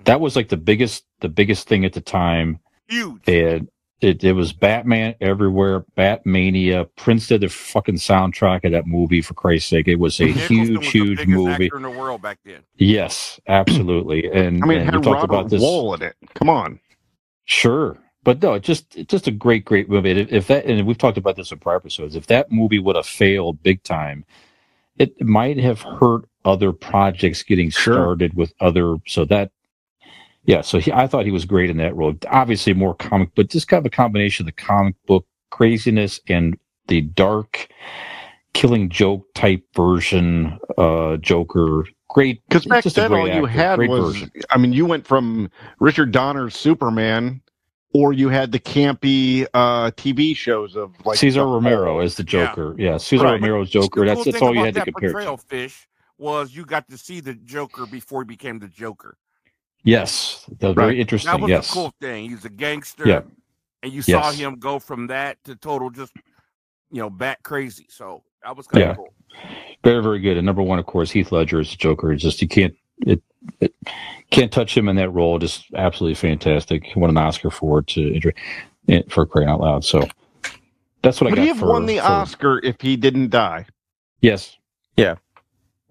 [SPEAKER 5] That. was like the biggest the biggest thing at the time,
[SPEAKER 7] Huge.
[SPEAKER 5] and it, it was Batman everywhere, Batmania. Prince did the fucking soundtrack of that movie for Christ's sake. It was a
[SPEAKER 7] Nicholson
[SPEAKER 5] huge,
[SPEAKER 7] was the
[SPEAKER 5] huge movie.
[SPEAKER 7] actor in the world back then.
[SPEAKER 5] Yes, absolutely. And
[SPEAKER 3] I mean, it
[SPEAKER 5] and we
[SPEAKER 3] had
[SPEAKER 5] talked
[SPEAKER 3] Robert
[SPEAKER 5] about this.
[SPEAKER 3] Wuhl in it. Come on.
[SPEAKER 5] Sure, but no, it's just just a great, great movie. If, that, and we've talked about this in prior episodes, if that movie would have failed big time, it might have hurt other projects getting
[SPEAKER 3] Sure.
[SPEAKER 5] started with other. So that, yeah. So he, I thought he was great in that role. Obviously, more comic, but just kind of a combination of the comic book craziness and the dark, killing joke type version, uh, Joker. Great,
[SPEAKER 3] Because back then, all you
[SPEAKER 5] actor,
[SPEAKER 3] had was,
[SPEAKER 5] version.
[SPEAKER 3] I mean, you went from Richard Donner's Superman, or you had the campy uh, TV shows of like
[SPEAKER 5] Cesar
[SPEAKER 3] the-
[SPEAKER 5] Romero as the Joker. Yeah, Cesar
[SPEAKER 3] Right.
[SPEAKER 5] Romero's
[SPEAKER 7] The
[SPEAKER 5] Joker.
[SPEAKER 7] cool
[SPEAKER 5] That's that's all you
[SPEAKER 7] about
[SPEAKER 5] had to compare it
[SPEAKER 7] portrayal,
[SPEAKER 5] to.
[SPEAKER 7] Fish, was you got to see the Joker before he became the Joker.
[SPEAKER 5] Yes, that was
[SPEAKER 3] Right.
[SPEAKER 5] very interesting.
[SPEAKER 7] That was
[SPEAKER 5] yes,
[SPEAKER 7] the cool thing. He's a gangster.
[SPEAKER 5] Yeah.
[SPEAKER 7] And you saw
[SPEAKER 5] Yes.
[SPEAKER 7] him go from that to total just, you know, bat crazy. So that was kind of
[SPEAKER 5] Yeah.
[SPEAKER 7] cool.
[SPEAKER 5] very very good. And number one, of course, Heath Ledger as the Joker. It's just you can't it, it can't touch him in that role. Just absolutely fantastic. He won an Oscar for it to inter- eh, for crying out loud. So that's what
[SPEAKER 3] Would
[SPEAKER 5] I got.
[SPEAKER 3] he have
[SPEAKER 5] for,
[SPEAKER 3] won the
[SPEAKER 5] for-
[SPEAKER 3] Oscar if he didn't die?
[SPEAKER 5] Yes. Yeah.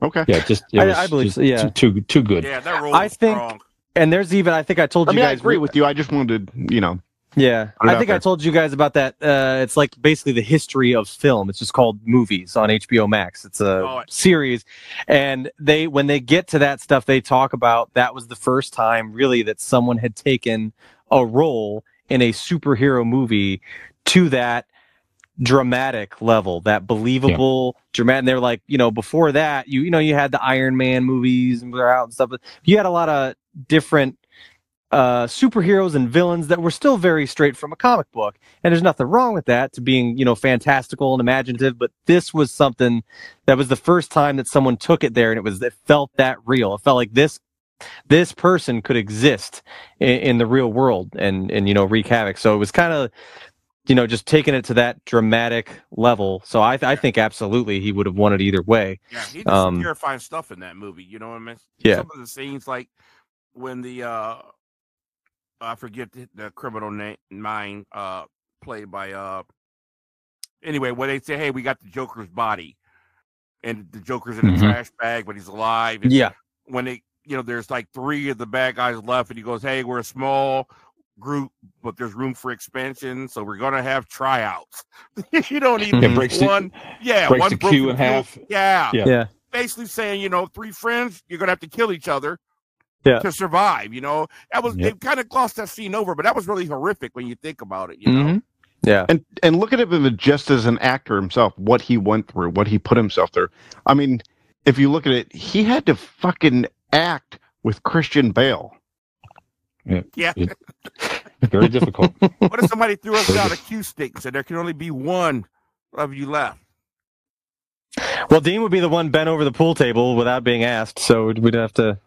[SPEAKER 3] Okay.
[SPEAKER 5] Yeah. Just it
[SPEAKER 6] I-
[SPEAKER 5] was
[SPEAKER 6] I believe
[SPEAKER 5] just
[SPEAKER 6] so, yeah.
[SPEAKER 5] Too too, too good.
[SPEAKER 7] Yeah, that role
[SPEAKER 6] I
[SPEAKER 7] was
[SPEAKER 6] think-
[SPEAKER 7] strong.
[SPEAKER 6] And there's even I think I told
[SPEAKER 3] I
[SPEAKER 6] you
[SPEAKER 3] mean, I
[SPEAKER 6] guys
[SPEAKER 3] agree with you. I just wanted, you know,
[SPEAKER 6] Yeah, I think I told you guys about that. Uh, it's like basically the history of film. It's just called movies on HBO Max. It's a
[SPEAKER 7] Oh,
[SPEAKER 6] series, and they when they get to that stuff, they talk about that was the first time really that someone had taken a role in a superhero movie to that dramatic level, that believable dramatic. And they're like, you know, before that, you you know, you had the Iron Man movies and they're out and stuff. But you had a lot of different uh, superheroes and villains that were still very straight from a comic book. And there's nothing wrong with that to being, you know, fantastical and imaginative. But this was something that was the first time that someone took it there and it was, it felt that real. It felt like this, this person could exist in, in the real world and, and, you know, wreak havoc. So it was kind of, you know, just taking it to that dramatic level. So I, I think absolutely he would have won it either way.
[SPEAKER 7] Yeah, he did
[SPEAKER 6] Um,
[SPEAKER 7] some terrifying stuff in that movie. You know what I mean?
[SPEAKER 6] Yeah.
[SPEAKER 7] Some of the scenes, like when the uh I forget the, the criminal name, mine, uh, played by uh. Anyway, when they say, "Hey, we got the Joker's body," and the Joker's in a
[SPEAKER 5] Mhm.
[SPEAKER 7] trash bag, but he's alive. and
[SPEAKER 6] Yeah.
[SPEAKER 7] When they, you know, there's like three of the bad guys left, and he goes, "Hey, we're a small." group but there's room for expansion so we're gonna have tryouts [LAUGHS] you don't need
[SPEAKER 5] It breaks the-
[SPEAKER 7] one yeah
[SPEAKER 5] breaks
[SPEAKER 7] one
[SPEAKER 5] the
[SPEAKER 7] cue
[SPEAKER 5] in half.
[SPEAKER 7] yeah
[SPEAKER 5] Yeah.
[SPEAKER 6] Yeah.
[SPEAKER 7] basically saying, you know, three friends, you're gonna have to kill each other
[SPEAKER 6] Yeah.
[SPEAKER 7] to survive. You know, that was
[SPEAKER 5] Yep.
[SPEAKER 7] they kind of glossed that scene over, but that was really horrific when you think about it. You know,
[SPEAKER 6] Mhm. Yeah.
[SPEAKER 3] and and look at him just as an actor himself, what he went through, what he put himself through. I mean, if you look at it, he had to fucking act with Christian Bale.
[SPEAKER 7] yeah.
[SPEAKER 5] It- [LAUGHS] Very difficult.
[SPEAKER 7] what if somebody threw us out a cue stick and said there can only be one of you left?
[SPEAKER 6] Well, Dean would be the one bent over the pool table without being asked, so we'd have to.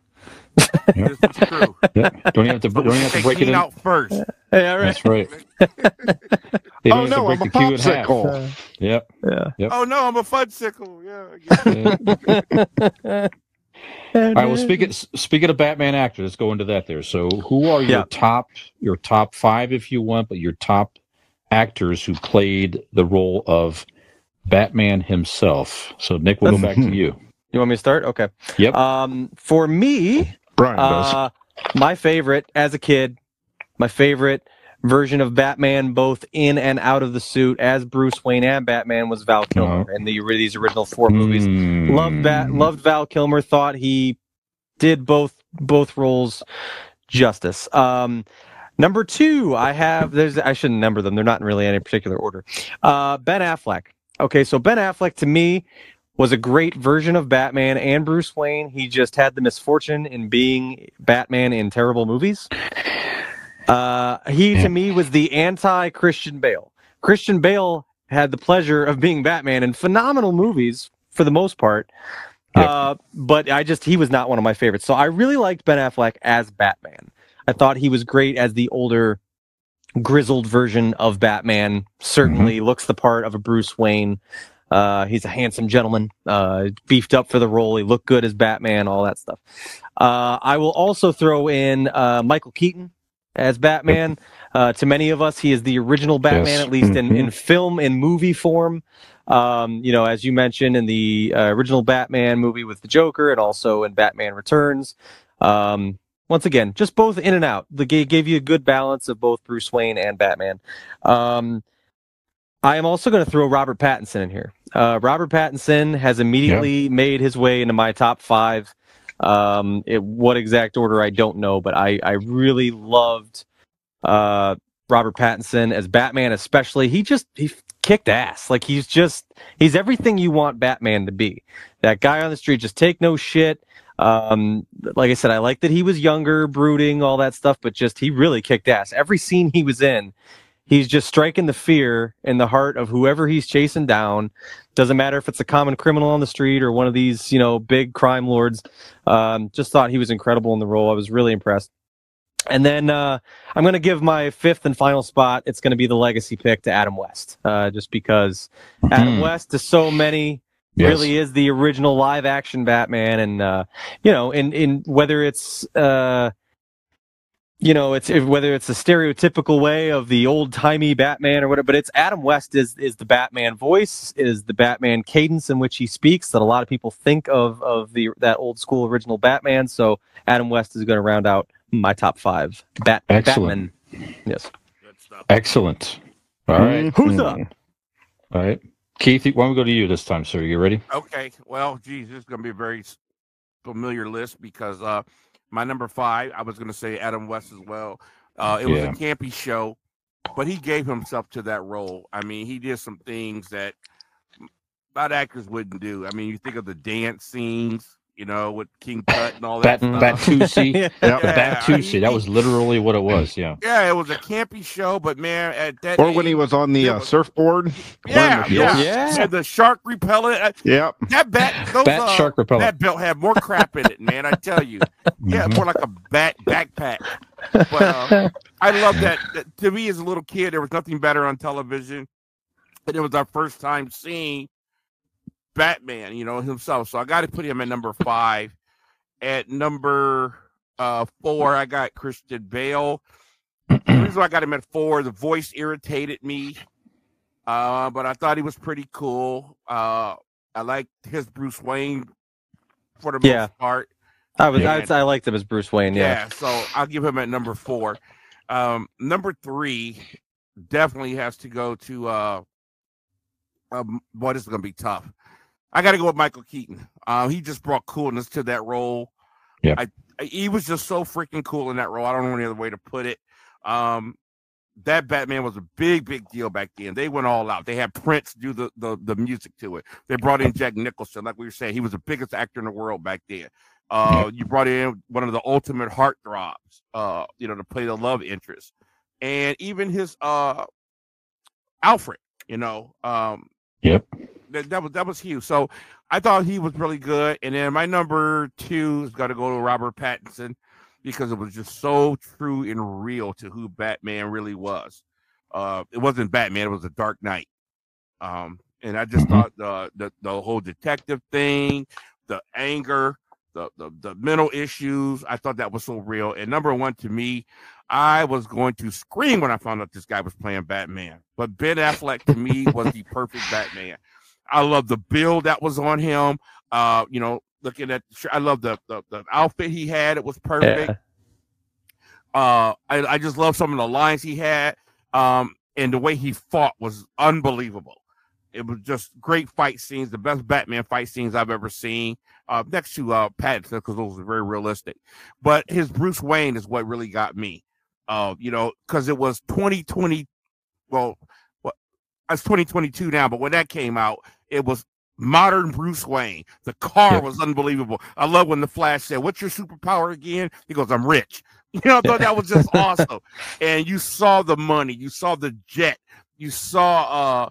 [SPEAKER 7] This is true.
[SPEAKER 5] Yeah. Don't you have to? Don't you have to break it in?
[SPEAKER 7] out first.
[SPEAKER 6] Hey, all right.
[SPEAKER 5] That's right. [LAUGHS] They
[SPEAKER 3] Oh no,
[SPEAKER 5] to
[SPEAKER 3] I'm
[SPEAKER 5] break
[SPEAKER 3] a
[SPEAKER 5] the cue in half.
[SPEAKER 3] popsicle.
[SPEAKER 5] Yep.
[SPEAKER 6] Yeah.
[SPEAKER 7] Oh no, I'm a fudsicle. Yeah. I guess.
[SPEAKER 5] Yeah. [LAUGHS] All right. Well, speaking speaking of Batman actors, let's go into that there. So, who are your
[SPEAKER 6] Yeah.
[SPEAKER 5] top your top five, if you want, but your top actors who played the role of Batman himself? So, Nick, we'll go back to [LAUGHS] you.
[SPEAKER 6] You want me to start? Okay.
[SPEAKER 5] Yep.
[SPEAKER 6] Um, for me,
[SPEAKER 3] Brian does.
[SPEAKER 6] uh, my favorite as a kid, my favorite version of Batman, both in and out of the suit as Bruce Wayne and Batman, was Val Kilmer in the these original four movies.
[SPEAKER 5] Hmm.
[SPEAKER 6] Loved Bat, loved Val Kilmer. Thought he did both both roles justice. Um, number two, I have there's I shouldn't number them. They're not in really any particular order. Uh, ben Affleck. Okay, so Ben Affleck to me was a great version of Batman and Bruce Wayne. He just had the misfortune in being Batman in terrible movies. Uh, he to me was the anti Christian Bale. Christian Bale had the pleasure of being Batman in phenomenal movies for the most part. Uh, but I just he was not one of my favorites. So I really liked Ben Affleck as Batman. I thought he was great as the older, grizzled version of Batman. Certainly looks the part of a Bruce Wayne. Uh, he's a handsome gentleman, uh, beefed up for the role. He looked good as Batman, all that stuff. Uh, I will also throw in uh, Michael Keaton as Batman. Uh, to many of us, he is the original Batman,
[SPEAKER 5] Yes.
[SPEAKER 6] at least in,
[SPEAKER 3] Mhm.
[SPEAKER 6] in film and movie form. Um, you know, as you mentioned in the uh, original Batman movie with the Joker, and also in Batman Returns. Um, once again, just both in and out. The gave, gave you a good balance of both Bruce Wayne and Batman. Um, I am also going to throw Robert Pattinson in here. Uh, Robert Pattinson has immediately made his way into my top five. Um, it, what exact order I don't know, but I I really loved uh, Robert Pattinson as Batman, especially. He just he kicked ass. Like he's just he's everything you want Batman to be. That guy on the street just take no shit. Um, like I said, I like that he was younger, brooding, all that stuff, but just he really kicked ass. Every scene he was in, he's just striking the fear in the heart of whoever he's chasing down. Doesn't matter if it's a common criminal on the street or one of these, you know, big crime lords. Um, just thought he was incredible in the role. I was really impressed. And then uh, I'm going to give my fifth and final spot. It's going to be the legacy pick to Adam West, uh, just because Adam
[SPEAKER 5] Hmm.
[SPEAKER 6] West to so many
[SPEAKER 5] Yes.
[SPEAKER 6] really is the original live action Batman, and uh, you know, in in whether it's uh, you know, it's if, whether it's the stereotypical way of the old timey Batman or whatever, but it's Adam West is is the Batman voice, is the Batman cadence in which he speaks that a lot of people think of of the that old school original Batman. So Adam West is going to round out my top five. Bat
[SPEAKER 5] Excellent.
[SPEAKER 6] Batman. Yes.
[SPEAKER 7] Good stuff.
[SPEAKER 5] Excellent. All right.
[SPEAKER 6] Who's up?
[SPEAKER 5] All right. Keith, why don't we go to you this time, sir? You ready?
[SPEAKER 7] Okay. Well, geez, this is going to be a very familiar list because uh, my number five, I was going to say Adam West as well. Uh, it was
[SPEAKER 5] Yeah.
[SPEAKER 7] a campy show, but he gave himself to that role. I mean, he did some things that a lot of actors wouldn't do. I mean, you think of the dance scenes, you know, with King Tut and all that
[SPEAKER 5] Bat
[SPEAKER 7] stuff.
[SPEAKER 5] Batusi. [LAUGHS]
[SPEAKER 6] Yeah.
[SPEAKER 3] Yep.
[SPEAKER 5] The
[SPEAKER 7] Yeah,
[SPEAKER 5] Batusi.
[SPEAKER 7] he-
[SPEAKER 5] That was literally what it was. Yeah.
[SPEAKER 7] Yeah, it was a campy show, but man, at that
[SPEAKER 3] Or when he
[SPEAKER 7] age-
[SPEAKER 3] was on the
[SPEAKER 7] Yeah,
[SPEAKER 3] uh,
[SPEAKER 7] but-
[SPEAKER 3] surfboard.
[SPEAKER 7] yeah,
[SPEAKER 3] the
[SPEAKER 7] yeah,
[SPEAKER 3] heels.
[SPEAKER 6] Yeah.
[SPEAKER 7] and the shark repellent. uh,
[SPEAKER 3] Yep.
[SPEAKER 7] That bat, those,
[SPEAKER 5] Bat
[SPEAKER 7] uh,
[SPEAKER 5] shark repellent.
[SPEAKER 7] that belt had more crap in it, man. I tell you, yeah,
[SPEAKER 5] Mhm.
[SPEAKER 7] more like a bat backpack. But uh, I love that, that. To me, as a little kid, there was nothing better on television, and it was our first time seeing Batman, you know, himself. So I got to put him at number five. At number uh, four, I got Christian Bale. the [CLEARS THROAT] reason why I got him at four, the voice irritated me, uh, but I thought he was pretty cool. Uh, I liked his Bruce Wayne for the
[SPEAKER 6] Yeah.
[SPEAKER 7] most part.
[SPEAKER 6] I was
[SPEAKER 7] Man.
[SPEAKER 6] I, I liked him as Bruce Wayne. Yeah.
[SPEAKER 7] Yeah, so I'll give him at number four. Um, number three definitely has to go to uh, um, boy, this is gonna be tough. I got to go with Michael Keaton. Uh, he just brought coolness to that role.
[SPEAKER 5] Yeah.
[SPEAKER 7] I, I- he was just so freaking cool in that role. I don't know any other way to put it. Um, that Batman was a big, big deal back then. They went all out. They had Prince do the the, the music to it. They brought in Jack Nicholson, like we were saying, he was the biggest actor in the world back then. Uh, you brought in one of the ultimate heartthrobs, uh, you know, to play the love interest, and even his uh, Alfred, you know, um,
[SPEAKER 5] Yep.
[SPEAKER 7] That, that was that was huge. So I thought he was really good. And then my number two is got to go to Robert Pattinson because it was just so true and real to who Batman really was. Uh, it wasn't Batman; it was the Dark Knight. Um, and I just
[SPEAKER 5] Mhm.
[SPEAKER 7] thought the, the the whole detective thing, the anger, the, the the mental issues. I thought that was so real. And number one to me, I was going to scream when I found out this guy was playing Batman. But Ben Affleck to me was the perfect Batman. I love the build that was on him. Uh, you know, looking at I love the the, the outfit he had. It was perfect.
[SPEAKER 6] Yeah.
[SPEAKER 7] Uh, I, I just love some of the lines he had. Um, and the way he fought was unbelievable. It was just great fight scenes, the best Batman fight scenes I've ever seen. Uh, next to uh, Pattinson because those were very realistic. But his Bruce Wayne is what really got me. Uh, you know, because it was 2020. Well, what it's 2022 now, but when that came out, it was modern Bruce Wayne. The car
[SPEAKER 5] Yeah.
[SPEAKER 7] was unbelievable. I love when the Flash said, "What's your superpower again?" He goes, "I'm rich." [LAUGHS] You know, I thought that was just [LAUGHS] awesome. And you saw the money, you saw the jet, you saw uh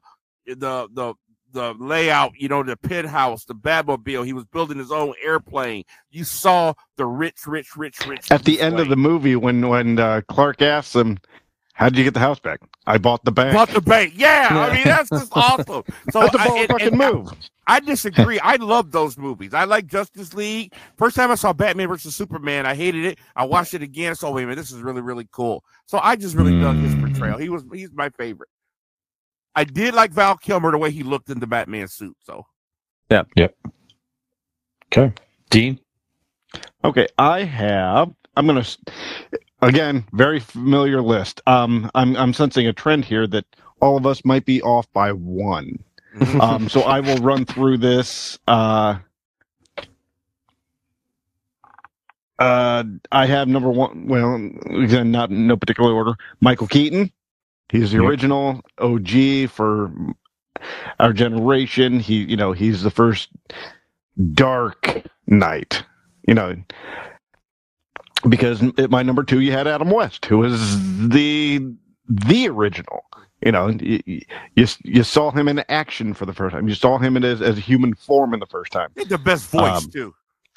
[SPEAKER 7] the the the layout, you know, the penthouse, the Batmobile. He was building his own airplane. You saw the rich, rich, rich, rich.
[SPEAKER 3] At the
[SPEAKER 7] Bruce
[SPEAKER 3] end of the movie, when when uh, Clark asks him, "How did you get the house back?" I bought the bank.
[SPEAKER 7] Bought the bank. Yeah, I mean that's just [LAUGHS] awesome. So
[SPEAKER 3] That's a
[SPEAKER 7] I,
[SPEAKER 3] bold
[SPEAKER 7] and-
[SPEAKER 3] fucking
[SPEAKER 7] and I-
[SPEAKER 3] move.
[SPEAKER 7] I disagree. I love those movies. I like Justice League. First time I saw Batman versus Superman, I hated it. I watched it again. So wait a minute, this is really really cool. So I just really dug his
[SPEAKER 5] Mm.
[SPEAKER 7] portrayal. He was he's my favorite. I did like Val Kilmer the way he looked in the Batman suit. So yeah, yep.
[SPEAKER 5] Okay. Dean?
[SPEAKER 3] Okay, I have. I'm gonna s- again very familiar list. Um, I'm I'm sensing a trend here that all of us might be off by one.
[SPEAKER 7] mhm.
[SPEAKER 3] Um, so I will run through this. Uh, uh, I have number one. Well, again, not in no particular order. Michael Keaton. He's the original OG for our generation. He, you know, he's the first Dark Knight. You know, because at my number two, you had Adam West, who was the the original. You know, you, you you saw him in action for the first time. You saw him in as, as a human form in the first time.
[SPEAKER 7] He had the best voice
[SPEAKER 3] Um,
[SPEAKER 7] too.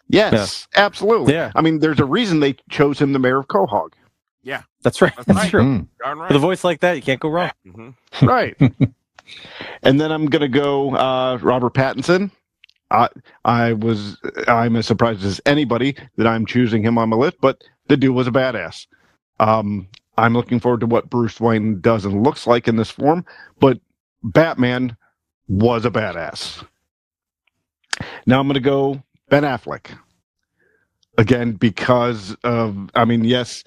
[SPEAKER 3] Yes, absolutely.
[SPEAKER 6] Yeah.
[SPEAKER 3] I mean, there's a reason they chose him the mayor of Quahog.
[SPEAKER 6] Yeah, that's right.
[SPEAKER 7] That's
[SPEAKER 6] That's
[SPEAKER 7] right.
[SPEAKER 6] true.
[SPEAKER 5] Mm.
[SPEAKER 7] Darn right.
[SPEAKER 6] With a voice like that, you can't go wrong.
[SPEAKER 7] Mhm.
[SPEAKER 3] right. [LAUGHS] and then I'm gonna go uh, Robert Pattinson. I I was I'm as surprised as anybody that I'm choosing him on my list, but the dude was a badass. Um, I'm looking forward to what Bruce Wayne does and looks like in this form, but Batman was a badass. Now I'm gonna go Ben Affleck again because of I mean yes,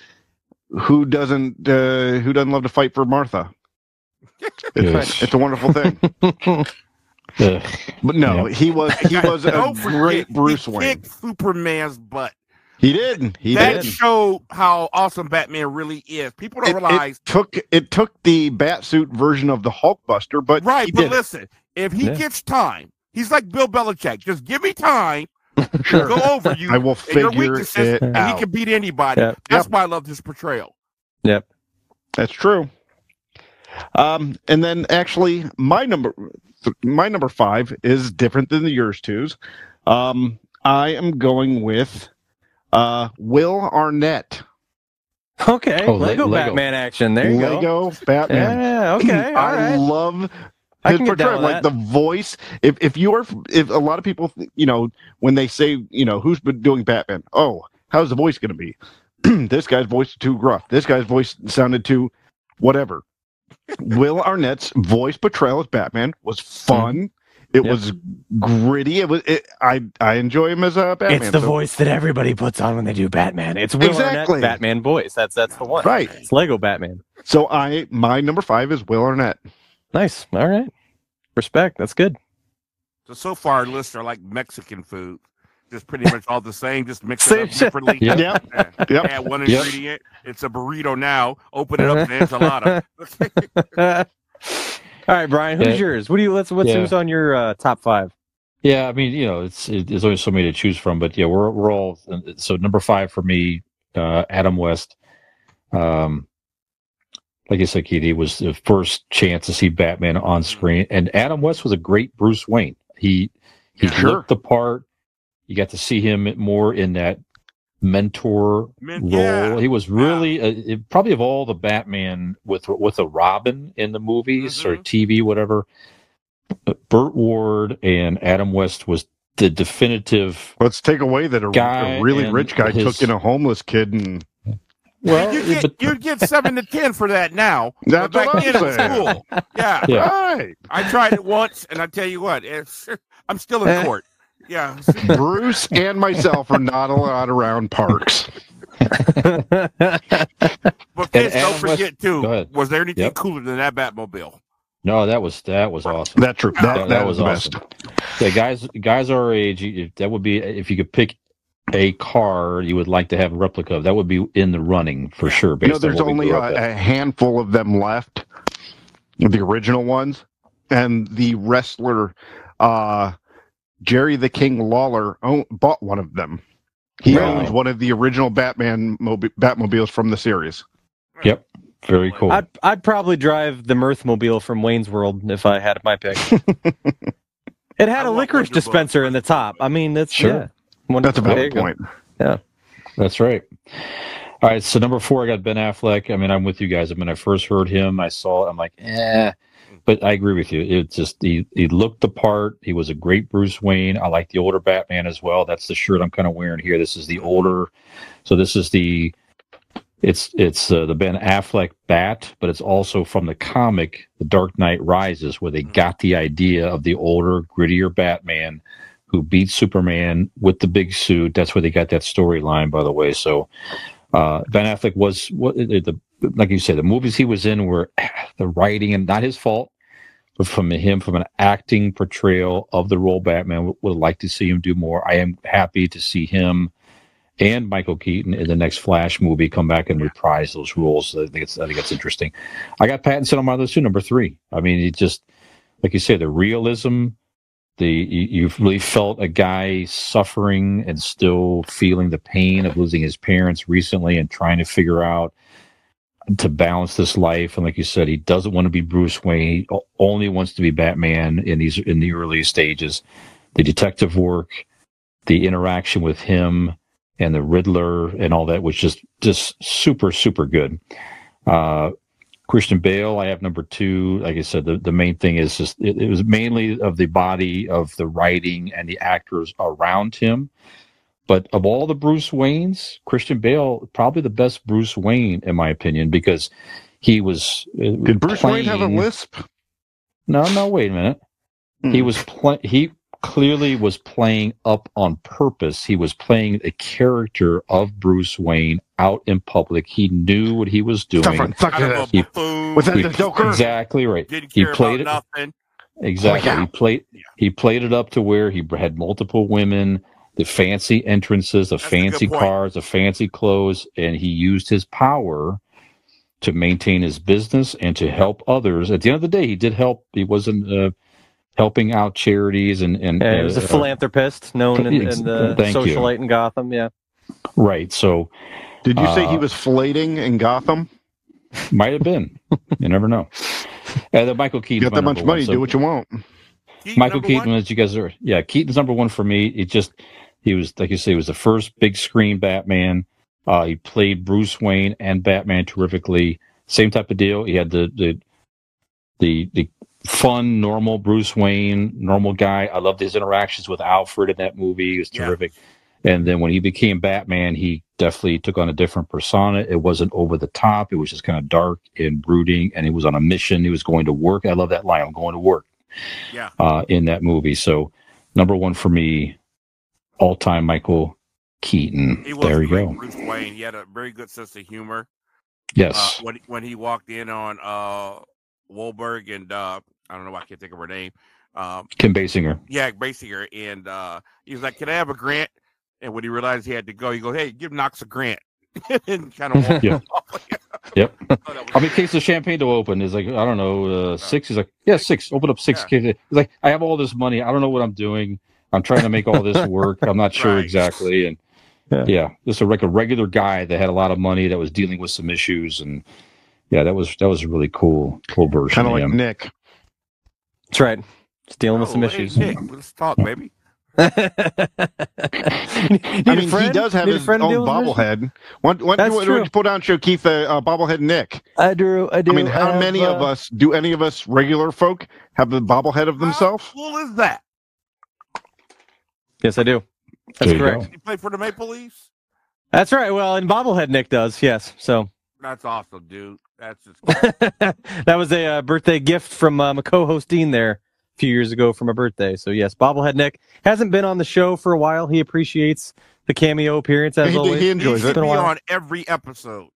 [SPEAKER 3] who doesn't uh, who doesn't love to fight for Martha? [LAUGHS] It's,
[SPEAKER 5] Yes.
[SPEAKER 3] it's a wonderful thing. [LAUGHS]
[SPEAKER 5] Ugh.
[SPEAKER 3] But no, he was he [LAUGHS] was a
[SPEAKER 7] Don't forget,
[SPEAKER 3] great Bruce
[SPEAKER 7] he
[SPEAKER 3] Wayne.
[SPEAKER 7] kicked Superman's butt.
[SPEAKER 3] He did. He
[SPEAKER 7] that
[SPEAKER 3] did.
[SPEAKER 7] showed how awesome Batman really is. People don't
[SPEAKER 3] It,
[SPEAKER 7] realize
[SPEAKER 3] it took it took the Batsuit version of the Hulkbuster, but
[SPEAKER 7] Right,
[SPEAKER 3] he
[SPEAKER 7] but
[SPEAKER 3] did.
[SPEAKER 7] listen, if he
[SPEAKER 6] Yeah.
[SPEAKER 7] gets time, he's like Bill Belichick. Just give me time, [LAUGHS]
[SPEAKER 3] Sure.
[SPEAKER 7] go over you,
[SPEAKER 3] I will figure
[SPEAKER 7] weaknesses,
[SPEAKER 3] it
[SPEAKER 7] and he can beat anybody.
[SPEAKER 6] Yeah.
[SPEAKER 7] That's why I love this portrayal.
[SPEAKER 3] Yep, that's true. Um, and then actually, my number, my number five is different than the yours twos. Um, I am going with uh, Will Arnett,
[SPEAKER 6] Okay.
[SPEAKER 5] Oh,
[SPEAKER 6] Lego,
[SPEAKER 5] Lego.
[SPEAKER 6] Batman action. There you go.
[SPEAKER 3] Lego Batman.
[SPEAKER 6] Yeah. Okay. All [CLEARS THROAT]
[SPEAKER 3] I
[SPEAKER 6] right.
[SPEAKER 3] love
[SPEAKER 6] I
[SPEAKER 3] his
[SPEAKER 6] can
[SPEAKER 3] portrayal, like
[SPEAKER 6] that.
[SPEAKER 3] the voice. If if you are, if a lot of people, you know, when they say, you know, who's been doing Batman? Oh, how's the voice going to be? [CLEARS THROAT] this guy's voice is too gruff. This guy's voice sounded too, whatever. Will Arnett's voice portrayal as Batman was fun. Mm-hmm. It
[SPEAKER 6] Yep.
[SPEAKER 3] was gritty. It was. It, I I enjoy him as a Batman.
[SPEAKER 6] it's the
[SPEAKER 3] so-
[SPEAKER 6] voice that everybody puts on when they do Batman. It's Will
[SPEAKER 3] Exactly.
[SPEAKER 6] Arnett Batman voice. That's that's the one.
[SPEAKER 3] Right.
[SPEAKER 6] It's Lego Batman.
[SPEAKER 3] So I my number five is Will Arnett.
[SPEAKER 6] Nice. All right. Respect. That's good.
[SPEAKER 7] So so far, our lists are like Mexican food, just pretty much all the same, just mix it up
[SPEAKER 6] shit.
[SPEAKER 7] differently.
[SPEAKER 5] Yep.
[SPEAKER 3] Yep.
[SPEAKER 7] Yeah.
[SPEAKER 3] Yep.
[SPEAKER 7] Add one
[SPEAKER 5] Yep.
[SPEAKER 7] ingredient. It's a burrito now. Open it up, it's [LAUGHS] an enchilada. [LAUGHS]
[SPEAKER 6] All right, Brian. Who's
[SPEAKER 5] Yeah.
[SPEAKER 6] yours? What do you? Let's. What's
[SPEAKER 5] Yeah.
[SPEAKER 6] who's on your uh, top five?
[SPEAKER 5] Yeah, I mean, you know, it's it, there's always so many to choose from, but yeah, we're we're all so number five for me, uh, Adam West. Um, like I said, Keith, he was the first chance to see Batman on screen, and Adam West was a great Bruce Wayne. He he
[SPEAKER 3] Sure.
[SPEAKER 5] looked the part. You got to see him more in that mentor
[SPEAKER 7] Man,
[SPEAKER 5] role.
[SPEAKER 7] yeah.
[SPEAKER 5] He was really uh, it- probably of all the Batman with with a Robin in the movies or
[SPEAKER 7] Mhm.
[SPEAKER 5] TV, whatever. Burt Ward and Adam West was the definitive.
[SPEAKER 3] Let's take away that a,
[SPEAKER 5] Guy
[SPEAKER 3] a really rich guy
[SPEAKER 5] his-
[SPEAKER 3] took in a homeless kid, and
[SPEAKER 5] Well,
[SPEAKER 7] you get
[SPEAKER 5] but-
[SPEAKER 7] you'd get seven to ten for that now. [LAUGHS]
[SPEAKER 3] That's
[SPEAKER 7] but back
[SPEAKER 3] what I'm
[SPEAKER 7] then it cool. Yeah.
[SPEAKER 5] Yeah.
[SPEAKER 3] right,
[SPEAKER 7] I tried it once, and I tell you what, it's [LAUGHS] I'm still in court. Yeah.
[SPEAKER 3] Bruce and myself are not allowed around parks.
[SPEAKER 7] But kids,
[SPEAKER 5] Adam
[SPEAKER 7] don't
[SPEAKER 5] West-
[SPEAKER 7] forget too. Was there anything
[SPEAKER 5] Yep.
[SPEAKER 7] cooler than that Batmobile?
[SPEAKER 5] no, that was that was awesome.
[SPEAKER 3] That's true. That,
[SPEAKER 5] That-
[SPEAKER 3] that,
[SPEAKER 5] that
[SPEAKER 3] was
[SPEAKER 5] was
[SPEAKER 3] the best.
[SPEAKER 5] Yeah, guys, guys our age, that would be if you could pick a car you would like to have a replica of. That would be in the running for sure.
[SPEAKER 3] You know, there's
[SPEAKER 5] what we
[SPEAKER 3] only a, a handful of them left, the original ones, and the wrestler uh, Jerry the King Lawler own, bought one of them. He
[SPEAKER 5] Really?
[SPEAKER 3] owns one of the original Batman mobi- Batmobiles from the series.
[SPEAKER 5] Yep, very cool.
[SPEAKER 6] I'd I'd probably drive the Mirthmobile from Wayne's World if I had my pick. [LAUGHS] it had
[SPEAKER 7] I
[SPEAKER 6] a licorice dispenser
[SPEAKER 7] Bug.
[SPEAKER 6] in the top. I mean, that's
[SPEAKER 5] Sure.
[SPEAKER 6] yeah. One-
[SPEAKER 3] That's a
[SPEAKER 6] there
[SPEAKER 3] valid
[SPEAKER 6] you
[SPEAKER 3] point. Yeah.
[SPEAKER 5] That's right. All right, so number four, I got Ben Affleck. I mean, I'm with you guys. I mean, I first heard him, I saw it, I'm like, eh. But I agree with you. It just he he looked the part. He was a great Bruce Wayne. I like the older Batman as well. That's the shirt I'm kind of wearing here. This is the older. So this is the it's it's uh, the Ben Affleck Bat, but it's also from the comic The Dark Knight Rises, where they got the idea of the older, grittier Batman who beat Superman with the big suit. That's where they got that storyline, by the way. So uh, Ben Affleck was what the, the like you said, the movies he was in were the writing and not his fault, but from him from an acting portrayal of the role Batman. Would, would like to see him do more. I am happy to see him and Michael Keaton in the next Flash movie come back and reprise those roles. I think it's I think it's interesting. I got Pattinson on my list too, number three. I mean, he just like you say, the realism. The you, you really felt a guy suffering and still feeling the pain of losing his parents recently and trying to figure out to balance this life. And like you said, he doesn't want to be Bruce Wayne. He only wants to be Batman in these in the early stages. The detective work, the interaction with him and the Riddler and all that was just just super super good. Uh, Christian Bale, I have number two. Like I said, the, the main thing is just it, it was mainly of the body of the writing and the actors around him. But of all the Bruce Waynes, Christian Bale probably the best Bruce Wayne in my opinion because he was. uh,
[SPEAKER 3] Did Bruce Wayne have a lisp?
[SPEAKER 5] No, no. Wait a minute. He
[SPEAKER 3] Hmm.
[SPEAKER 5] was play- He clearly was playing up on purpose. He was playing a character of Bruce Wayne out in public. He knew what he was doing.
[SPEAKER 3] Suffering, suck
[SPEAKER 7] Kind
[SPEAKER 3] it
[SPEAKER 7] of a
[SPEAKER 3] up.
[SPEAKER 5] He-
[SPEAKER 3] Was that
[SPEAKER 5] He-
[SPEAKER 3] the Joker?
[SPEAKER 5] Exactly right.
[SPEAKER 7] Didn't
[SPEAKER 5] He played
[SPEAKER 7] about
[SPEAKER 5] it
[SPEAKER 7] nothing.
[SPEAKER 5] exactly.
[SPEAKER 3] Oh, yeah.
[SPEAKER 5] He played.
[SPEAKER 7] Yeah.
[SPEAKER 5] He played it up to where he had multiple women, the fancy entrances, the
[SPEAKER 7] That's
[SPEAKER 5] fancy cars, the fancy clothes, and he used his power to maintain his business and to help others. At the end of the day, he did help. He wasn't uh, helping out charities and and
[SPEAKER 6] Yeah, he was a
[SPEAKER 5] uh,
[SPEAKER 6] philanthropist known in, in the
[SPEAKER 5] thank you.
[SPEAKER 6] socialite in Gotham. Yeah.
[SPEAKER 5] right. So
[SPEAKER 3] Did you say he
[SPEAKER 5] Uh,
[SPEAKER 3] was filleting in Gotham?
[SPEAKER 5] might have been. you never know. [LAUGHS] And then Michael
[SPEAKER 3] You
[SPEAKER 5] Keaton.
[SPEAKER 3] got that much money, do what you want.
[SPEAKER 7] Keaton,
[SPEAKER 5] Michael Keaton,
[SPEAKER 7] one?
[SPEAKER 5] as you guys are, yeah, Keaton's number one for me. It just, he was, like you say, he was the first big screen Batman. Uh, he played Bruce Wayne and Batman terrifically. Same type of deal. He had the, the, the, the fun, normal Bruce Wayne, normal guy. I loved his interactions with Alfred in that movie. He was
[SPEAKER 7] Yeah.
[SPEAKER 5] terrific. And then when he became Batman, he definitely took on a different persona. It wasn't over the top. It was just kind of dark and brooding. And he was on a mission. He was going to work. I love that line. I'm going to work
[SPEAKER 7] Yeah.
[SPEAKER 5] uh, in that movie. So number one for me, all time Michael Keaton.
[SPEAKER 7] He was
[SPEAKER 5] There you go.
[SPEAKER 7] Bruce Wayne. He had a very good sense of humor.
[SPEAKER 5] Yes.
[SPEAKER 7] Uh, when when he walked in on uh Wahlberg and uh I don't know why I can't think of her name. Um
[SPEAKER 5] Kim Basinger.
[SPEAKER 7] yeah, Basinger and uh he was like, Can I have a grant? And when he realized he had to go, he goes, Hey, give Knox a grant. [LAUGHS] and kind of [LAUGHS]
[SPEAKER 5] Yeah. [LAUGHS] Yep.
[SPEAKER 7] I thought that was-
[SPEAKER 5] How many cases of champagne to open? Is like, I don't know, uh, six. He's like, yeah, six. Open up six
[SPEAKER 7] Yeah.
[SPEAKER 5] cases. He's like, I have all this money. I don't know what I'm doing. I'm trying to make all this [LAUGHS] work. I'm not sure
[SPEAKER 7] Right.
[SPEAKER 5] exactly. And
[SPEAKER 6] Yeah.
[SPEAKER 5] yeah, just a, like a regular guy that had a lot of money that was dealing with some issues. And yeah, that was, that was a really cool, cool version
[SPEAKER 3] Kind of
[SPEAKER 5] of
[SPEAKER 3] like
[SPEAKER 5] him.
[SPEAKER 3] Nick.
[SPEAKER 6] That's right. Just dealing with
[SPEAKER 7] Oh,
[SPEAKER 6] some
[SPEAKER 7] hey,
[SPEAKER 6] issues.
[SPEAKER 7] Nick, let's talk, baby. [LAUGHS]
[SPEAKER 3] I mean, he does have his own bobblehead. Why, why,
[SPEAKER 6] That's
[SPEAKER 3] why, why
[SPEAKER 6] true.
[SPEAKER 3] you pull down show Keith a uh, bobblehead Nick?
[SPEAKER 6] I do. I do.
[SPEAKER 3] I mean, how
[SPEAKER 6] have,
[SPEAKER 3] many of
[SPEAKER 6] uh,
[SPEAKER 3] us do any of us regular folk have the bobblehead of themselves?
[SPEAKER 7] How cool is that?
[SPEAKER 6] Yes, I do. That's
[SPEAKER 5] There
[SPEAKER 6] correct.
[SPEAKER 5] go.
[SPEAKER 7] You play for the Maple Leafs?
[SPEAKER 6] That's right. Well, and bobblehead Nick does. Yes. So
[SPEAKER 7] That's awesome, dude. That's just [LAUGHS]
[SPEAKER 6] that was a uh, birthday gift from uh, my co-host Dean there a few years ago for my birthday. So yes, bobblehead Nick hasn't been on the show for a while. He appreciates the cameo appearance as
[SPEAKER 3] He-
[SPEAKER 6] always.
[SPEAKER 3] he
[SPEAKER 7] he
[SPEAKER 3] enjoys
[SPEAKER 7] should
[SPEAKER 3] it.
[SPEAKER 6] been a
[SPEAKER 7] be
[SPEAKER 6] while.
[SPEAKER 7] on every episode.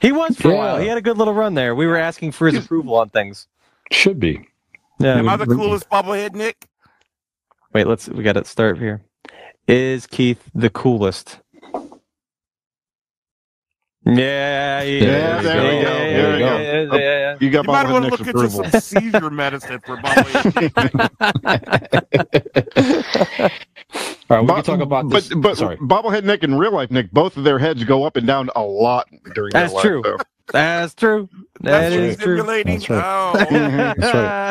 [SPEAKER 6] He was for a while. He had a good little run there. We were asking for his approval on things.
[SPEAKER 5] Should be.
[SPEAKER 6] Yeah.
[SPEAKER 7] Am I the coolest bobblehead, Nick?
[SPEAKER 6] Wait, let's. We got to start here. Is Keith the coolest? Yeah, yeah,
[SPEAKER 5] Yeah, there we
[SPEAKER 6] yeah,
[SPEAKER 5] go,
[SPEAKER 6] yeah,
[SPEAKER 5] there we go.
[SPEAKER 6] yeah, yeah, yeah,
[SPEAKER 3] You got
[SPEAKER 7] You might
[SPEAKER 3] bobblehead
[SPEAKER 7] want to
[SPEAKER 3] Nick's
[SPEAKER 7] look into
[SPEAKER 3] approval.
[SPEAKER 7] some seizure medicine for bobblehead. [LAUGHS] Nick.
[SPEAKER 5] All right, we
[SPEAKER 3] Bo-
[SPEAKER 5] can talk about this.
[SPEAKER 3] But, but
[SPEAKER 5] Sorry.
[SPEAKER 3] bobblehead Nick and real life Nick, both of their heads go up and down a lot during
[SPEAKER 6] That's
[SPEAKER 3] their
[SPEAKER 6] true.
[SPEAKER 3] life. So.
[SPEAKER 6] That's true. That
[SPEAKER 7] That's
[SPEAKER 6] is true.
[SPEAKER 7] stimulating.
[SPEAKER 5] That's right.
[SPEAKER 7] Oh, [LAUGHS]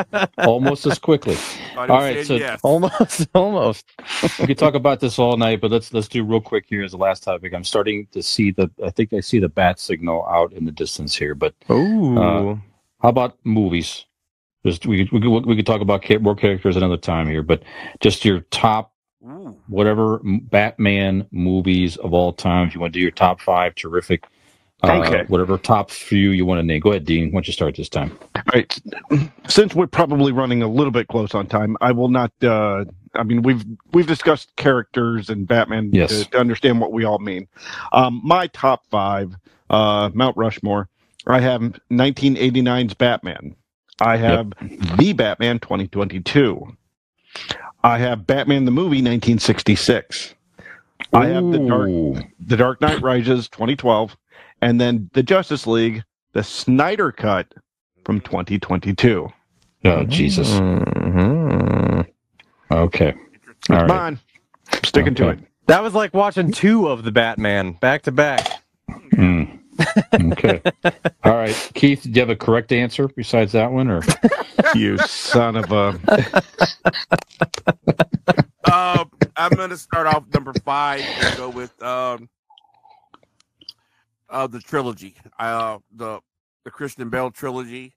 [SPEAKER 5] That's [LAUGHS] Almost as quickly.
[SPEAKER 7] thought he
[SPEAKER 5] All
[SPEAKER 7] was
[SPEAKER 5] right,
[SPEAKER 7] saying
[SPEAKER 5] so
[SPEAKER 7] yes.
[SPEAKER 6] almost, [LAUGHS] almost.
[SPEAKER 5] we could talk about this all night, but let's let's do real quick here as the last topic. I'm starting to see the I think I see the bat signal out in the distance here. But
[SPEAKER 6] Ooh.
[SPEAKER 5] Uh, how about movies? Just we could, we could, we could talk about ca- more characters another time here, but just your top
[SPEAKER 7] Ooh.
[SPEAKER 5] whatever Batman movies of all time. If you want to do your top five, terrific. Uh,
[SPEAKER 3] Okay.
[SPEAKER 5] Whatever top few you want to name. Go ahead, Dean. Why don't you start this time?
[SPEAKER 3] All right. Since we're probably running a little bit close on time, I will not. Uh, I mean, we've we've discussed characters and Batman
[SPEAKER 5] Yes.
[SPEAKER 3] to, to understand what we all mean. Um, my top five, uh, Mount Rushmore. I have 1989's Batman. I have the Batman 2022. I have Batman the movie 1966. I have the Dark the Dark Knight Rises 2012, and then the Justice League, the Snyder Cut from 2022.
[SPEAKER 5] Oh Jesus.
[SPEAKER 6] Mhm.
[SPEAKER 5] Okay.
[SPEAKER 3] Come
[SPEAKER 5] All right.
[SPEAKER 3] on, sticking to it.
[SPEAKER 6] That was like watching two of the Batman back to back.
[SPEAKER 5] Mm. Okay. [LAUGHS] All right, Keith. Do you have a correct answer besides that one, or [LAUGHS]
[SPEAKER 3] You son of a. [LAUGHS]
[SPEAKER 7] uh, I'm gonna start off number five and go with um, uh, the trilogy. Uh, the the Christian Bale trilogy.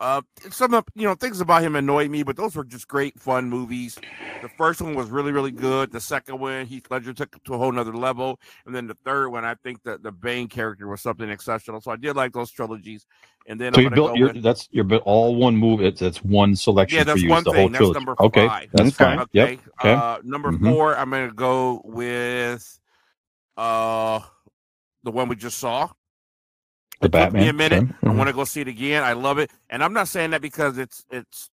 [SPEAKER 7] Uh, some of you know things about him annoy me, but those were just great, fun movies. The first one was really, really good. The second one, Heath Ledger took it to a whole nother level, and then the third one, I think that the Bane character was something exceptional. So I did like those trilogies. And then
[SPEAKER 5] so
[SPEAKER 7] I'm
[SPEAKER 5] you built
[SPEAKER 7] go
[SPEAKER 5] your
[SPEAKER 7] with-
[SPEAKER 5] that's your all one movie. It's that's one selection
[SPEAKER 7] Yeah,
[SPEAKER 5] for you.
[SPEAKER 7] one
[SPEAKER 5] the
[SPEAKER 7] thing.
[SPEAKER 5] whole
[SPEAKER 7] That's
[SPEAKER 5] trilogy.
[SPEAKER 7] number
[SPEAKER 5] okay, that's fine.
[SPEAKER 7] Okay.
[SPEAKER 5] Yep. Okay.
[SPEAKER 7] Uh, number
[SPEAKER 5] Mhm.
[SPEAKER 7] four, I'm gonna go with uh the one we just saw.
[SPEAKER 5] The
[SPEAKER 7] It took
[SPEAKER 5] Batman.
[SPEAKER 7] me a minute.
[SPEAKER 5] okay.
[SPEAKER 7] I want to go see it again. I love it, and I'm not saying that because it's it's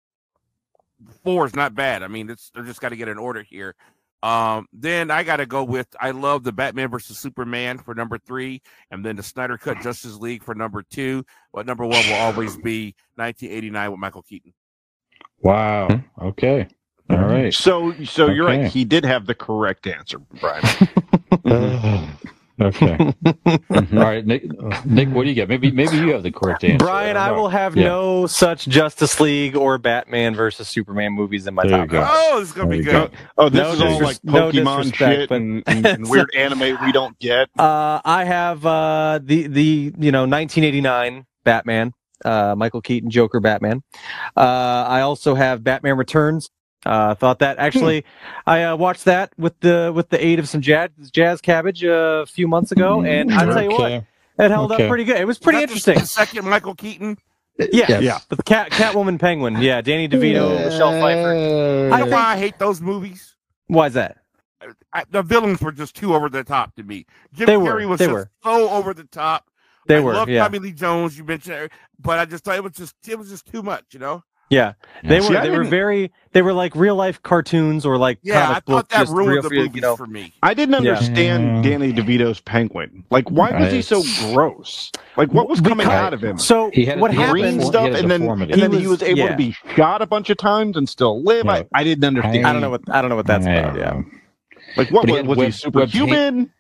[SPEAKER 7] four is not bad. I mean, it's they just got to get an order here. Um, then I got to go with I love the Batman versus Superman for number three, and then the Snyder Cut Justice League for number two. But number one will always be 1989 with Michael Keaton.
[SPEAKER 5] Wow.
[SPEAKER 7] Hmm.
[SPEAKER 5] Okay. All right.
[SPEAKER 3] So, so you're right. He did have the correct answer, Brian. [LAUGHS] [LAUGHS]
[SPEAKER 5] okay. [LAUGHS] All right, Nick. Nick, what do you get? Maybe maybe you have the correct answer.
[SPEAKER 6] Brian, I
[SPEAKER 5] don't
[SPEAKER 6] will have
[SPEAKER 5] Yeah.
[SPEAKER 6] no such Justice League or Batman versus Superman movies in my
[SPEAKER 5] There you
[SPEAKER 6] top
[SPEAKER 5] go.
[SPEAKER 6] five.
[SPEAKER 7] Oh, it's gonna
[SPEAKER 5] There
[SPEAKER 7] be good.
[SPEAKER 5] go.
[SPEAKER 3] Oh, this
[SPEAKER 6] No
[SPEAKER 3] is all like Pokemon
[SPEAKER 6] disrespect,
[SPEAKER 3] shit and, and, and weird [LAUGHS] anime we don't get.
[SPEAKER 6] Uh, I have uh, the the you know 1989 Batman, uh, Michael Keaton Joker Batman. Uh, I also have Batman Returns. Uh, thought that actually, I uh, watched that with the with the aid of some jazz jazz cabbage uh, a few months ago, and I'll tell you what,
[SPEAKER 5] Okay.
[SPEAKER 6] it held
[SPEAKER 5] Okay.
[SPEAKER 6] up pretty good. It was pretty
[SPEAKER 7] Is that the-
[SPEAKER 6] interesting.
[SPEAKER 7] The second Michael Keaton.
[SPEAKER 6] Yeah,
[SPEAKER 5] Yes.
[SPEAKER 3] Yeah.
[SPEAKER 6] the cat Catwoman Penguin. Yeah, Danny DeVito, Michelle Pfeiffer.
[SPEAKER 7] I know
[SPEAKER 6] I think-
[SPEAKER 7] why I hate those movies?
[SPEAKER 6] Why is that?
[SPEAKER 7] I, the villains were just too over the top to me. Jim
[SPEAKER 6] They were,
[SPEAKER 7] Carrey was
[SPEAKER 6] they
[SPEAKER 7] just
[SPEAKER 6] were.
[SPEAKER 7] so over the top.
[SPEAKER 6] They
[SPEAKER 7] I
[SPEAKER 6] were,
[SPEAKER 7] love
[SPEAKER 6] yeah,
[SPEAKER 7] Tommy Lee Jones. You mentioned, but I just thought it was just it was just too much. You know?
[SPEAKER 6] Yeah. They
[SPEAKER 3] See,
[SPEAKER 6] were
[SPEAKER 3] I
[SPEAKER 6] they were very they were like real life cartoons or like
[SPEAKER 7] Yeah,
[SPEAKER 6] comic
[SPEAKER 7] I
[SPEAKER 6] book
[SPEAKER 7] thought that
[SPEAKER 6] just real,
[SPEAKER 7] ruined the
[SPEAKER 6] real,
[SPEAKER 7] movies
[SPEAKER 6] you know.
[SPEAKER 7] for me.
[SPEAKER 3] I didn't understand
[SPEAKER 5] Yeah.
[SPEAKER 3] Danny DeVito's Penguin. Like, why was he so gross? Like, what was coming
[SPEAKER 6] Because-
[SPEAKER 3] out of him?
[SPEAKER 6] So
[SPEAKER 5] He had
[SPEAKER 6] what
[SPEAKER 5] he had
[SPEAKER 3] Green
[SPEAKER 6] happened?
[SPEAKER 3] stuff,
[SPEAKER 5] he had a
[SPEAKER 3] and then and then
[SPEAKER 6] He
[SPEAKER 3] he was
[SPEAKER 6] was-
[SPEAKER 3] able
[SPEAKER 6] yeah.
[SPEAKER 3] to be shot a bunch of times and still live.
[SPEAKER 5] Yeah.
[SPEAKER 3] I, I didn't understand.
[SPEAKER 6] I don't know what I don't know what that's about. Yeah.
[SPEAKER 3] Like, what
[SPEAKER 5] But he
[SPEAKER 3] was,
[SPEAKER 5] had
[SPEAKER 3] was
[SPEAKER 5] web-
[SPEAKER 3] he superhuman?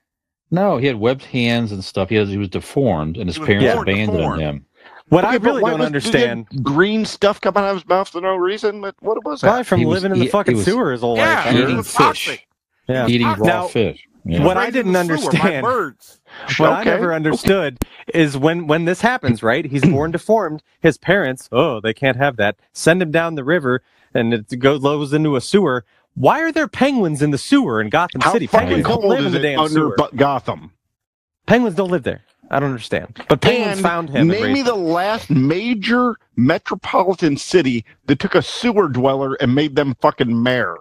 [SPEAKER 5] No, he had webbed hands and stuff. He, has, he was deformed, and his parents abandoned him.
[SPEAKER 6] What
[SPEAKER 3] Okay,
[SPEAKER 6] I really don't
[SPEAKER 3] was-
[SPEAKER 6] understand,
[SPEAKER 3] did he have green stuff coming out of his mouth for no reason. But what was that?
[SPEAKER 6] probably from
[SPEAKER 5] He was-
[SPEAKER 6] living in the
[SPEAKER 5] he-
[SPEAKER 6] fucking
[SPEAKER 5] he was-
[SPEAKER 6] sewer his whole
[SPEAKER 7] Yeah,
[SPEAKER 6] life.
[SPEAKER 7] it
[SPEAKER 5] Eating fish.
[SPEAKER 6] Yeah.
[SPEAKER 5] Eating raw
[SPEAKER 6] Now-
[SPEAKER 5] fish. Yeah.
[SPEAKER 6] What I didn't
[SPEAKER 7] the sewer by
[SPEAKER 6] understand-
[SPEAKER 7] birds. [LAUGHS]
[SPEAKER 6] What I never understood is when when this happens, right? He's [CLEARS THROAT] born deformed. His parents, oh, they can't have that. Send him down the river, and it goes goes into a sewer. Why are there penguins in the sewer in Gotham
[SPEAKER 3] How
[SPEAKER 6] City?
[SPEAKER 3] fucking
[SPEAKER 6] Penguins don't
[SPEAKER 3] cold
[SPEAKER 6] live
[SPEAKER 3] is
[SPEAKER 6] in the
[SPEAKER 3] it
[SPEAKER 6] damn
[SPEAKER 3] under
[SPEAKER 6] sewer.
[SPEAKER 3] Bu- Gotham?
[SPEAKER 6] penguins don't live there. I don't understand. But penguins
[SPEAKER 3] And
[SPEAKER 6] found him. and
[SPEAKER 3] Name me the last major metropolitan city that took a sewer dweller and made them fucking mayor.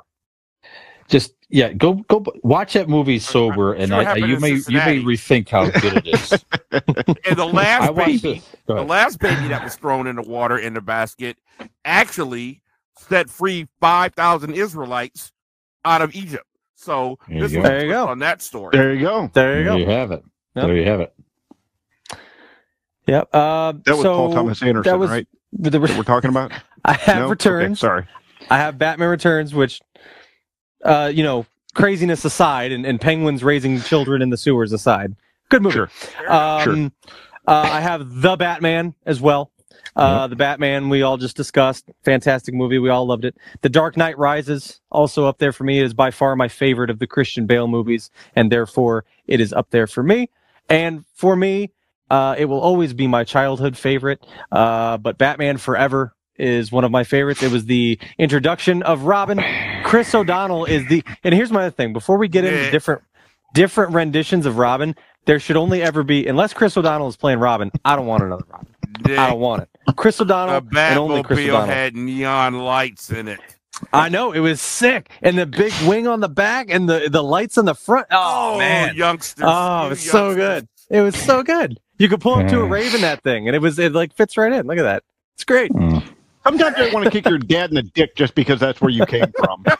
[SPEAKER 5] Just yeah, go go watch that movie sober, and
[SPEAKER 7] Sure
[SPEAKER 5] I, you
[SPEAKER 7] in
[SPEAKER 5] may you may rethink how good it is. [LAUGHS]
[SPEAKER 7] And the last baby, the last baby that was thrown in the water in the basket actually set free 5,000 Israelites out of Egypt. So
[SPEAKER 5] There you
[SPEAKER 7] this
[SPEAKER 5] go.
[SPEAKER 6] There you go.
[SPEAKER 7] on that story.
[SPEAKER 3] There you go.
[SPEAKER 6] There you
[SPEAKER 5] There
[SPEAKER 6] go.
[SPEAKER 5] you have it.
[SPEAKER 6] Yep.
[SPEAKER 5] There you have it.
[SPEAKER 6] Yep. Uh,
[SPEAKER 3] That was
[SPEAKER 6] so
[SPEAKER 3] Paul Thomas Anderson,
[SPEAKER 6] that was
[SPEAKER 3] right?
[SPEAKER 6] the-
[SPEAKER 3] That we're talking about. [LAUGHS]
[SPEAKER 6] I have
[SPEAKER 3] No? Okay,
[SPEAKER 6] returns.
[SPEAKER 3] sorry.
[SPEAKER 6] I have Batman Returns, which, uh, you know, craziness aside, and, and penguins raising children in the sewers aside, good movie.
[SPEAKER 3] Sure.
[SPEAKER 6] Um, uh, I have the Batman as well. Uh, The Batman we all just discussed, fantastic movie. We all loved it. The Dark Knight Rises also up there for me. It is by far my favorite of the Christian Bale movies, and therefore it is up there for me. And for me, uh, it will always be my childhood favorite. Uh, but Batman Forever is one of my favorites. It was the introduction of Robin. Chris O'Donnell is the, and here's my other thing. Before we get into different different renditions of Robin, there should only ever be, unless Chris O'Donnell is playing Robin. I don't want another Robin. I don't want it. Chris O'Donnell
[SPEAKER 7] the
[SPEAKER 6] and only Chris
[SPEAKER 7] Batmobile
[SPEAKER 6] O'Donnell.
[SPEAKER 7] had neon lights in it.
[SPEAKER 6] I know it was sick, and the big wing on the back, and the the lights on the front. Oh, man,
[SPEAKER 7] youngsters!
[SPEAKER 6] Oh,
[SPEAKER 7] you
[SPEAKER 6] it's so good. It was so good. You could pull up to a
[SPEAKER 5] Yeah.
[SPEAKER 6] rave in that thing, and it was it like fits right in. Look at that. It's great.
[SPEAKER 5] Mm.
[SPEAKER 3] Sometimes I want to kick your dad in the dick just because that's where you came from. [LAUGHS]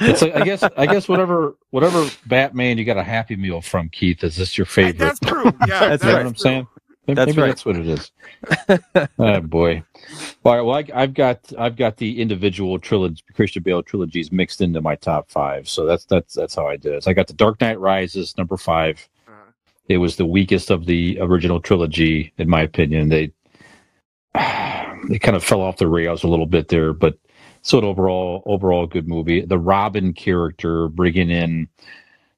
[SPEAKER 5] It's like I guess I guess whatever whatever Batman you got a Happy Meal from Keith is this your favorite?
[SPEAKER 7] That's true. [LAUGHS] Yeah,
[SPEAKER 6] That's
[SPEAKER 5] You know
[SPEAKER 6] right.
[SPEAKER 5] what I'm saying? Maybe
[SPEAKER 6] That's
[SPEAKER 5] maybe
[SPEAKER 6] right.
[SPEAKER 5] that's what it is. [LAUGHS] oh boy. All right. Well, I, I've got I've got the individual trilogy, Christian Bale trilogies mixed into my top five. So that's that's that's how I did it. So I got the Dark Knight Rises number five. It was the weakest of the original trilogy, in my opinion. They [SIGHS] they kind of fell off the rails a little bit there, but so overall overall good movie. The Robin character bringing in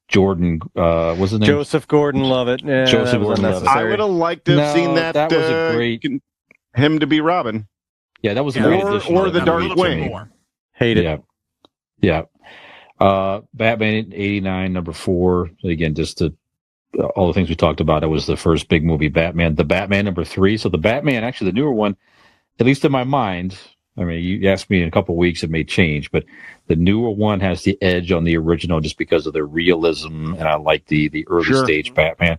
[SPEAKER 5] Jordan uh was his name
[SPEAKER 6] Joseph Gordon-Levitt. Yeah,
[SPEAKER 5] Joseph Gordon-Levitt.
[SPEAKER 3] I would have liked to have
[SPEAKER 5] No,
[SPEAKER 3] seen that.
[SPEAKER 5] that was a
[SPEAKER 3] uh,
[SPEAKER 5] great-
[SPEAKER 3] him to be Robin.
[SPEAKER 5] Yeah, that was a great
[SPEAKER 3] or-
[SPEAKER 5] addition
[SPEAKER 3] or the Dark
[SPEAKER 5] movie
[SPEAKER 7] A
[SPEAKER 5] to
[SPEAKER 7] little bit
[SPEAKER 3] Wing.
[SPEAKER 6] Hate it.
[SPEAKER 5] Yeah. Yeah. Uh, Batman 89, number four. Again, just to, all the things we talked about. It was the first big movie, Batman. The Batman number three. So the Batman, actually, the newer one, at least in my mind, I mean, you asked me in a couple of weeks, it may change, but the newer one has the edge on the original just because of the realism, and I like the the early
[SPEAKER 3] Sure.
[SPEAKER 5] stage Batman.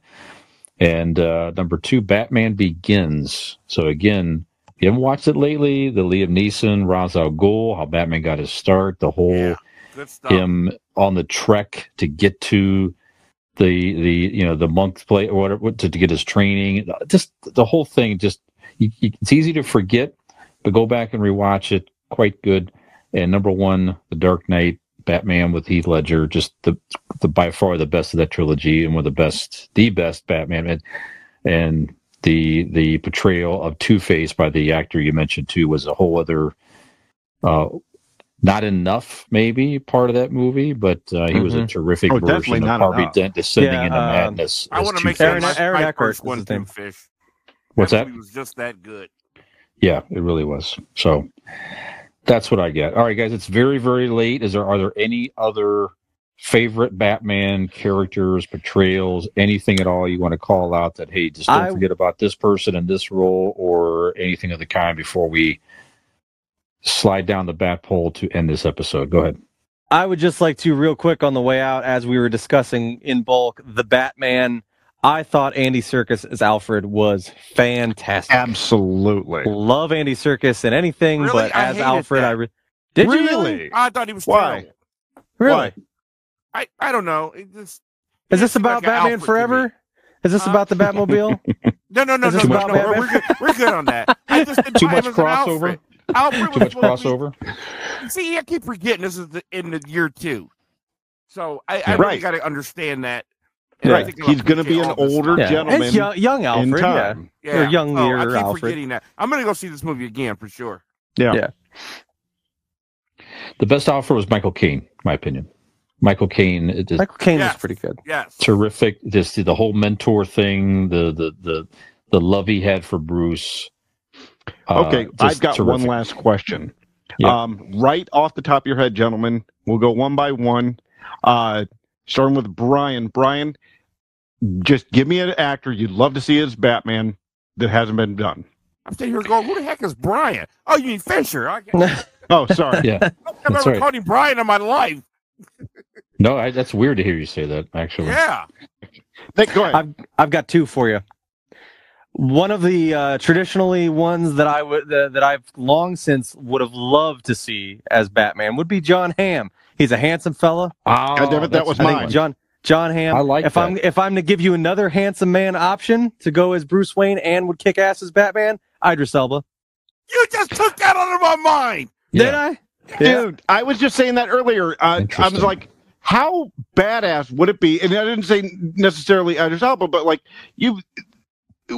[SPEAKER 5] And uh, number two, Batman Begins. So again, if you haven't watched it lately, the Liam Neeson, Ra's al Ghul, how Batman got his start, the whole
[SPEAKER 7] Yeah, good stuff.
[SPEAKER 5] him on the trek to get to the the you know the month play or whatever to, to get his training just the whole thing just you, you, it's easy to forget but go back and rewatch it. Quite good. And number one the dark knight batman with heath ledger just the the by far the best of that trilogy and one of the best the best batman. And and the the portrayal of two face by the actor you mentioned too was a whole other uh not enough, maybe part of that movie, but uh, he was a terrific
[SPEAKER 3] Oh,
[SPEAKER 5] version of Harvey
[SPEAKER 3] enough.
[SPEAKER 5] Dent descending
[SPEAKER 6] Yeah,
[SPEAKER 5] into
[SPEAKER 6] um,
[SPEAKER 5] madness.
[SPEAKER 7] I want to make that
[SPEAKER 6] Aaron-
[SPEAKER 7] my,
[SPEAKER 6] Aaron
[SPEAKER 7] my
[SPEAKER 6] Eckhart
[SPEAKER 7] first
[SPEAKER 6] is
[SPEAKER 7] one
[SPEAKER 6] his.
[SPEAKER 7] Fish.
[SPEAKER 5] What's that?
[SPEAKER 7] movie was just that good.
[SPEAKER 5] Yeah, it really was. So that's what I get. All right, guys, it's very, very late. Is there are there any other favorite Batman characters, portrayals, anything at all you want to call out that hey, just don't
[SPEAKER 6] I-
[SPEAKER 5] forget about this person in this role or anything of the kind before we slide down the bat pole to end this episode. Go ahead.
[SPEAKER 6] I would just like to, real quick, on the way out, as we were discussing in bulk, the Batman. I thought Andy Serkis as Alfred was fantastic.
[SPEAKER 3] Absolutely.
[SPEAKER 6] Love Andy Serkis and anything,
[SPEAKER 7] Really?
[SPEAKER 6] but
[SPEAKER 7] I
[SPEAKER 6] as Alfred,
[SPEAKER 7] that.
[SPEAKER 6] I re- did you really?
[SPEAKER 3] Really?
[SPEAKER 7] I thought he was
[SPEAKER 3] Why?
[SPEAKER 7] terrible.
[SPEAKER 6] Really?
[SPEAKER 3] Why?
[SPEAKER 7] I, I don't know. It just,
[SPEAKER 6] Is this about
[SPEAKER 7] like
[SPEAKER 6] Batman
[SPEAKER 7] Alfred
[SPEAKER 6] Forever? Is this
[SPEAKER 7] Huh?
[SPEAKER 6] about the uh, [LAUGHS] Batmobile?
[SPEAKER 7] No, no, no, no, no, no. We're good. We're good on that. I just [LAUGHS] didn't
[SPEAKER 5] Too much
[SPEAKER 7] him as
[SPEAKER 5] crossover?
[SPEAKER 7] Alfred. Alfred
[SPEAKER 5] Too
[SPEAKER 7] was
[SPEAKER 5] much
[SPEAKER 7] supposed to be-
[SPEAKER 5] crossover.
[SPEAKER 7] See, I keep forgetting this is the, in the year two. So I, I
[SPEAKER 5] Yeah.
[SPEAKER 7] really got to understand that. And I
[SPEAKER 3] Right.
[SPEAKER 7] think
[SPEAKER 3] He's going to be an older
[SPEAKER 7] stuff.
[SPEAKER 6] yeah.
[SPEAKER 3] gentleman
[SPEAKER 6] It's young, young Alfred. Yeah.
[SPEAKER 3] time.
[SPEAKER 7] Yeah.
[SPEAKER 6] Or young
[SPEAKER 7] oh, I keep
[SPEAKER 6] Alfred.
[SPEAKER 7] forgetting that. I'm going to go see this movie again for sure.
[SPEAKER 3] Yeah.
[SPEAKER 6] Yeah.
[SPEAKER 5] The best Alfred was Michael Caine, my opinion. Michael Caine it is
[SPEAKER 6] Michael Caine
[SPEAKER 7] Yes.
[SPEAKER 6] was pretty good.
[SPEAKER 7] Yes.
[SPEAKER 5] terrific. Just the whole mentor thing, the the the the love he had for Bruce. Uh,
[SPEAKER 3] Okay,
[SPEAKER 5] just
[SPEAKER 3] I've got one last question.
[SPEAKER 5] Yeah.
[SPEAKER 3] Um, right off the top of your head, gentlemen, we'll go one by one. Uh, starting with Brian. Brian, just give me an actor you'd love to see as Batman that hasn't been done.
[SPEAKER 7] I'm sitting here going, who the heck is Brian? Oh, you mean Fisher? I, I've [LAUGHS]
[SPEAKER 3] Oh, sorry.
[SPEAKER 5] Yeah. [LAUGHS]
[SPEAKER 7] never
[SPEAKER 5] That's right.
[SPEAKER 7] called him Brian in my life.
[SPEAKER 5] No, I, that's weird to hear you say that. Actually.
[SPEAKER 7] Yeah.
[SPEAKER 3] Nick, go ahead.
[SPEAKER 6] I've I've got two for you. One of the uh, traditionally ones that I would uh, that I've long since would have loved to see as Batman would be John Hamm. He's a handsome fella.
[SPEAKER 5] Oh,
[SPEAKER 3] God damn it, that was
[SPEAKER 6] I
[SPEAKER 3] mine.
[SPEAKER 6] John John Hamm.
[SPEAKER 5] I like
[SPEAKER 6] if
[SPEAKER 5] that.
[SPEAKER 6] I'm if I'm to give you another handsome man option to go as Bruce Wayne and would kick ass as Batman, Idris Elba.
[SPEAKER 7] You just took that out of my mind.
[SPEAKER 6] Did
[SPEAKER 5] Yeah.
[SPEAKER 6] I?
[SPEAKER 3] Dude, I was just saying that earlier. Uh, I was like, how badass would it be? And I didn't say necessarily Idris Elba, but like you,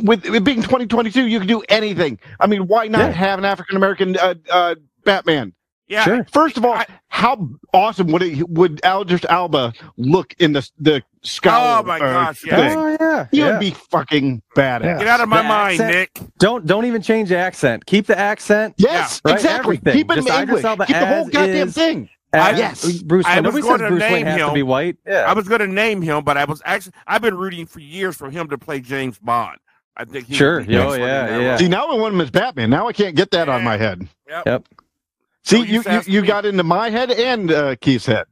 [SPEAKER 3] with it being 2022, you can do anything. I mean, why not
[SPEAKER 6] Yeah.
[SPEAKER 3] have an African American uh, uh, Batman?
[SPEAKER 7] Yeah.
[SPEAKER 6] Sure.
[SPEAKER 3] First of all,
[SPEAKER 7] I-
[SPEAKER 3] how awesome would it would Idris Elba look in the the scowl?
[SPEAKER 7] Oh, my
[SPEAKER 3] uh,
[SPEAKER 7] gosh, yeah.
[SPEAKER 3] thing?
[SPEAKER 6] Oh yeah.
[SPEAKER 3] He
[SPEAKER 6] yeah.
[SPEAKER 3] would be fucking badass.
[SPEAKER 7] Get out of my
[SPEAKER 6] The
[SPEAKER 7] mind,
[SPEAKER 6] accent-
[SPEAKER 7] Nick.
[SPEAKER 6] Don't don't even change the accent. Keep the accent.
[SPEAKER 3] Yes,
[SPEAKER 6] Yeah, right,
[SPEAKER 3] exactly.
[SPEAKER 6] everything.
[SPEAKER 3] Keep it
[SPEAKER 6] Just Idris
[SPEAKER 3] English. Keep the whole goddamn
[SPEAKER 6] is.
[SPEAKER 3] thing.
[SPEAKER 6] As
[SPEAKER 3] yes.
[SPEAKER 6] Bruce
[SPEAKER 7] I
[SPEAKER 6] Wayne.
[SPEAKER 7] was going to
[SPEAKER 6] Bruce
[SPEAKER 7] name
[SPEAKER 6] Wayne has to
[SPEAKER 7] him.
[SPEAKER 6] be white. Yeah.
[SPEAKER 7] I was going to name him, but I was actually I've been rooting for years for him to play James Bond. I think he
[SPEAKER 6] Sure.
[SPEAKER 7] would be
[SPEAKER 6] Yeah,
[SPEAKER 7] excellent
[SPEAKER 6] yeah, yeah.
[SPEAKER 3] See, now I want him as Batman. Now I can't get that on my head.
[SPEAKER 7] Yep.
[SPEAKER 6] Yep.
[SPEAKER 3] See,
[SPEAKER 7] Don't
[SPEAKER 3] you, you, you
[SPEAKER 7] me.
[SPEAKER 3] got into my head and uh, Keith's head.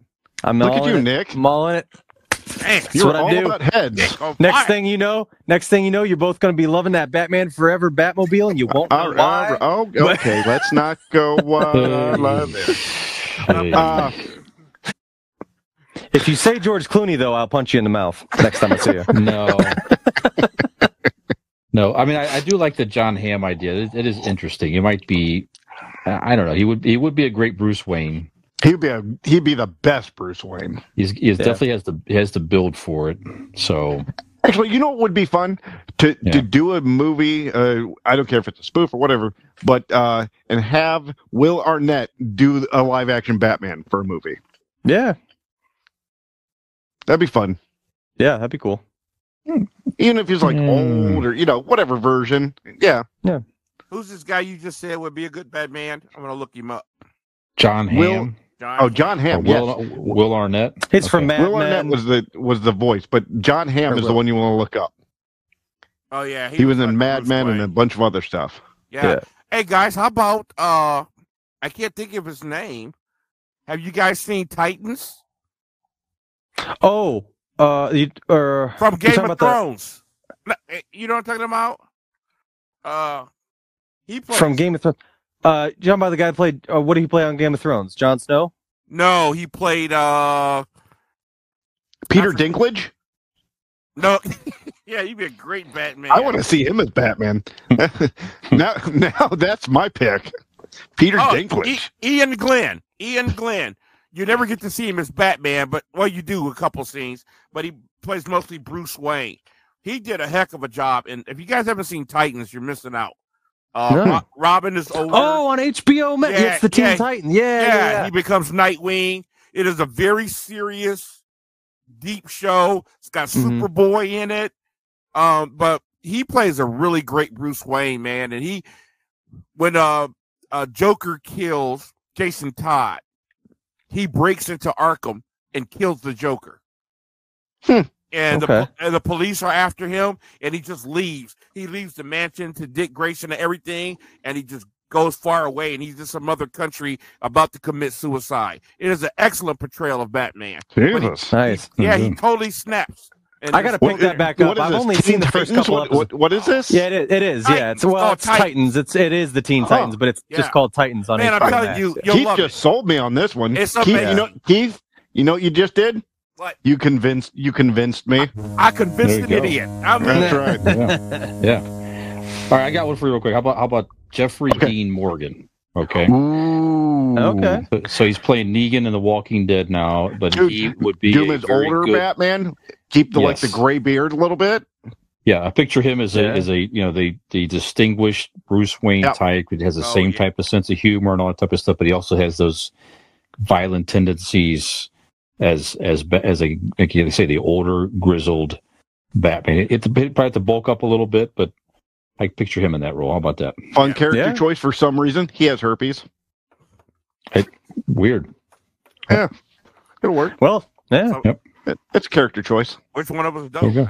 [SPEAKER 6] I'm
[SPEAKER 3] Look at you,
[SPEAKER 6] it.
[SPEAKER 3] Nick.
[SPEAKER 6] I'm all in it.
[SPEAKER 7] Damn.
[SPEAKER 6] That's
[SPEAKER 3] You're
[SPEAKER 6] what I do.
[SPEAKER 3] heads.
[SPEAKER 7] Nick
[SPEAKER 6] Next thing you know, next thing you know, you're both going to be loving that Batman Forever Batmobile, and you won't know
[SPEAKER 3] All right,
[SPEAKER 6] why.
[SPEAKER 3] Oh, okay. [LAUGHS] Let's not go uh, live there.
[SPEAKER 5] Hey.
[SPEAKER 3] Uh,
[SPEAKER 6] If you say George Clooney, though, I'll punch you in the mouth next time I see you. [LAUGHS]
[SPEAKER 5] no. No, I mean, I, I do like the John Hamm idea. It, it is interesting. It might be, I I don't know. He would he would be a great Bruce Wayne.
[SPEAKER 3] he'd be a he'd be the best Bruce Wayne.
[SPEAKER 5] He's, he
[SPEAKER 6] Yeah.
[SPEAKER 5] definitely has the he has the build for it. So
[SPEAKER 3] Actually, you know what would be fun to
[SPEAKER 5] Yeah.
[SPEAKER 3] to do a movie. Uh, I don't care if it's a spoof or whatever, but uh, and have Will Arnett do a live action Batman for a movie.
[SPEAKER 6] Yeah,
[SPEAKER 3] That'd be fun.
[SPEAKER 6] yeah, that'd be cool.
[SPEAKER 3] Even if he's like
[SPEAKER 5] Hmm.
[SPEAKER 3] old or you know whatever version. Yeah, yeah.
[SPEAKER 7] Who's this guy you just said would be a good Batman? I'm going to look him up.
[SPEAKER 5] John
[SPEAKER 3] Will-
[SPEAKER 5] Hamm,
[SPEAKER 7] John
[SPEAKER 3] Oh, John
[SPEAKER 5] or
[SPEAKER 3] Hamm. Yes.
[SPEAKER 5] Will, Will Arnett.
[SPEAKER 6] It's from
[SPEAKER 5] Okay.
[SPEAKER 6] Mad
[SPEAKER 3] Will Arnett was the was the voice, but John Hamm
[SPEAKER 6] Or
[SPEAKER 3] is the one you want to look up.
[SPEAKER 7] Oh yeah,
[SPEAKER 3] He, was,
[SPEAKER 7] like
[SPEAKER 3] in Mad Men and a bunch of other stuff.
[SPEAKER 7] Yeah.
[SPEAKER 6] Yeah.
[SPEAKER 7] Hey guys, how about uh I can't think of his name. Have you guys seen Titans
[SPEAKER 6] Oh, uh, you, uh,
[SPEAKER 7] from Game of
[SPEAKER 6] about the-
[SPEAKER 7] Thrones? Eh, You know what I'm talking about? Uh he plays
[SPEAKER 6] from Game of Thrones. Uh, John, by the guy who played. Uh, what did he play on Game of Thrones? Jon Snow.
[SPEAKER 7] No, he played uh
[SPEAKER 3] Peter Dinklage.
[SPEAKER 7] no [LAUGHS] Yeah, he'd be a great Batman.
[SPEAKER 3] I want to see him as Batman. [LAUGHS] now, [LAUGHS] now that's my pick. Peter
[SPEAKER 7] Oh,
[SPEAKER 3] Dinklage.
[SPEAKER 7] I- Iain Glen. Iain Glen. You never get to see him as Batman, but well, you do a couple scenes, but he plays mostly Bruce Wayne. He did a heck of a job, and if you guys haven't seen Titans, you're missing out. Uh,
[SPEAKER 6] No.
[SPEAKER 7] Ro- Robin is older.
[SPEAKER 6] Oh, on HBO Max.
[SPEAKER 7] Yeah,
[SPEAKER 6] it's the Teen
[SPEAKER 7] yeah.
[SPEAKER 6] Titan. Yeah,
[SPEAKER 7] yeah,
[SPEAKER 6] yeah.
[SPEAKER 7] he becomes Nightwing. It is a very serious, deep show. It's got
[SPEAKER 6] Mhm.
[SPEAKER 7] Superboy in it. Um, but he plays a really great Bruce Wayne, man. And he, when uh, uh Joker kills Jason Todd, he breaks into Arkham and kills the Joker.
[SPEAKER 3] Hmm.
[SPEAKER 7] And, the,
[SPEAKER 6] Okay.
[SPEAKER 7] po- and the police are after him, and he just leaves. He leaves the mansion to Dick Grayson and everything, and he just goes far away, and he's in some other country about to commit suicide. It is an excellent portrayal of Batman.
[SPEAKER 3] Jesus.
[SPEAKER 6] Nice.
[SPEAKER 7] Yeah, he totally snaps. And
[SPEAKER 6] I gotta pick that back up. I've
[SPEAKER 3] this,
[SPEAKER 6] only
[SPEAKER 3] Teen
[SPEAKER 6] seen the first
[SPEAKER 3] Titans?
[SPEAKER 6] couple
[SPEAKER 3] What,
[SPEAKER 6] episodes.
[SPEAKER 3] what, what is this?
[SPEAKER 6] Yeah, it is. It is. Yeah, it's well,
[SPEAKER 7] Oh,
[SPEAKER 6] it's Titans. It's it is the Teen
[SPEAKER 3] Oh.
[SPEAKER 6] Titans, but it's
[SPEAKER 7] Yeah.
[SPEAKER 6] just called Titans on
[SPEAKER 7] Man, I'm telling
[SPEAKER 6] Max.
[SPEAKER 7] you, you'll
[SPEAKER 3] Keith
[SPEAKER 7] love
[SPEAKER 3] just
[SPEAKER 7] it.
[SPEAKER 3] sold me on this one.
[SPEAKER 7] It's
[SPEAKER 3] Keith,
[SPEAKER 7] amazing.
[SPEAKER 3] you know, Keith, you know what you just did?
[SPEAKER 7] What?
[SPEAKER 3] You convinced you convinced me.
[SPEAKER 7] I convinced
[SPEAKER 5] There
[SPEAKER 7] an
[SPEAKER 5] go.
[SPEAKER 7] idiot. I'm
[SPEAKER 3] That's [LAUGHS] right.
[SPEAKER 5] yeah. yeah. All right, I got one for you real quick. How about how about Jeffrey
[SPEAKER 3] Okay.
[SPEAKER 5] Dean Morgan? Okay.
[SPEAKER 3] Ooh.
[SPEAKER 6] Okay.
[SPEAKER 5] So- So he's playing Negan in The Walking Dead now, but
[SPEAKER 3] Dude,
[SPEAKER 5] he would be
[SPEAKER 3] Do him
[SPEAKER 5] a
[SPEAKER 3] as
[SPEAKER 5] very
[SPEAKER 3] older
[SPEAKER 5] good-
[SPEAKER 3] Batman. Keep the like the gray beard a little bit.
[SPEAKER 5] Yeah, I picture him as a
[SPEAKER 6] Yeah.
[SPEAKER 5] as a you know the the distinguished Bruce Wayne
[SPEAKER 3] Yep.
[SPEAKER 5] type. That has the
[SPEAKER 7] Oh,
[SPEAKER 5] same
[SPEAKER 7] yeah.
[SPEAKER 5] type of sense of humor and all that type of stuff, but he also has those violent tendencies as as ba- as a like you say the older grizzled Batman. It, it probably have to bulk up a little bit, but I picture him in that role. How about that?
[SPEAKER 3] Fun
[SPEAKER 7] Yeah.
[SPEAKER 3] character
[SPEAKER 6] Yeah.
[SPEAKER 3] choice for some reason. He has herpes.
[SPEAKER 5] Weird.
[SPEAKER 3] Yeah, it'll work.
[SPEAKER 6] Well, yeah.
[SPEAKER 7] So,
[SPEAKER 3] It, it's a character choice.
[SPEAKER 7] which one of us
[SPEAKER 5] There you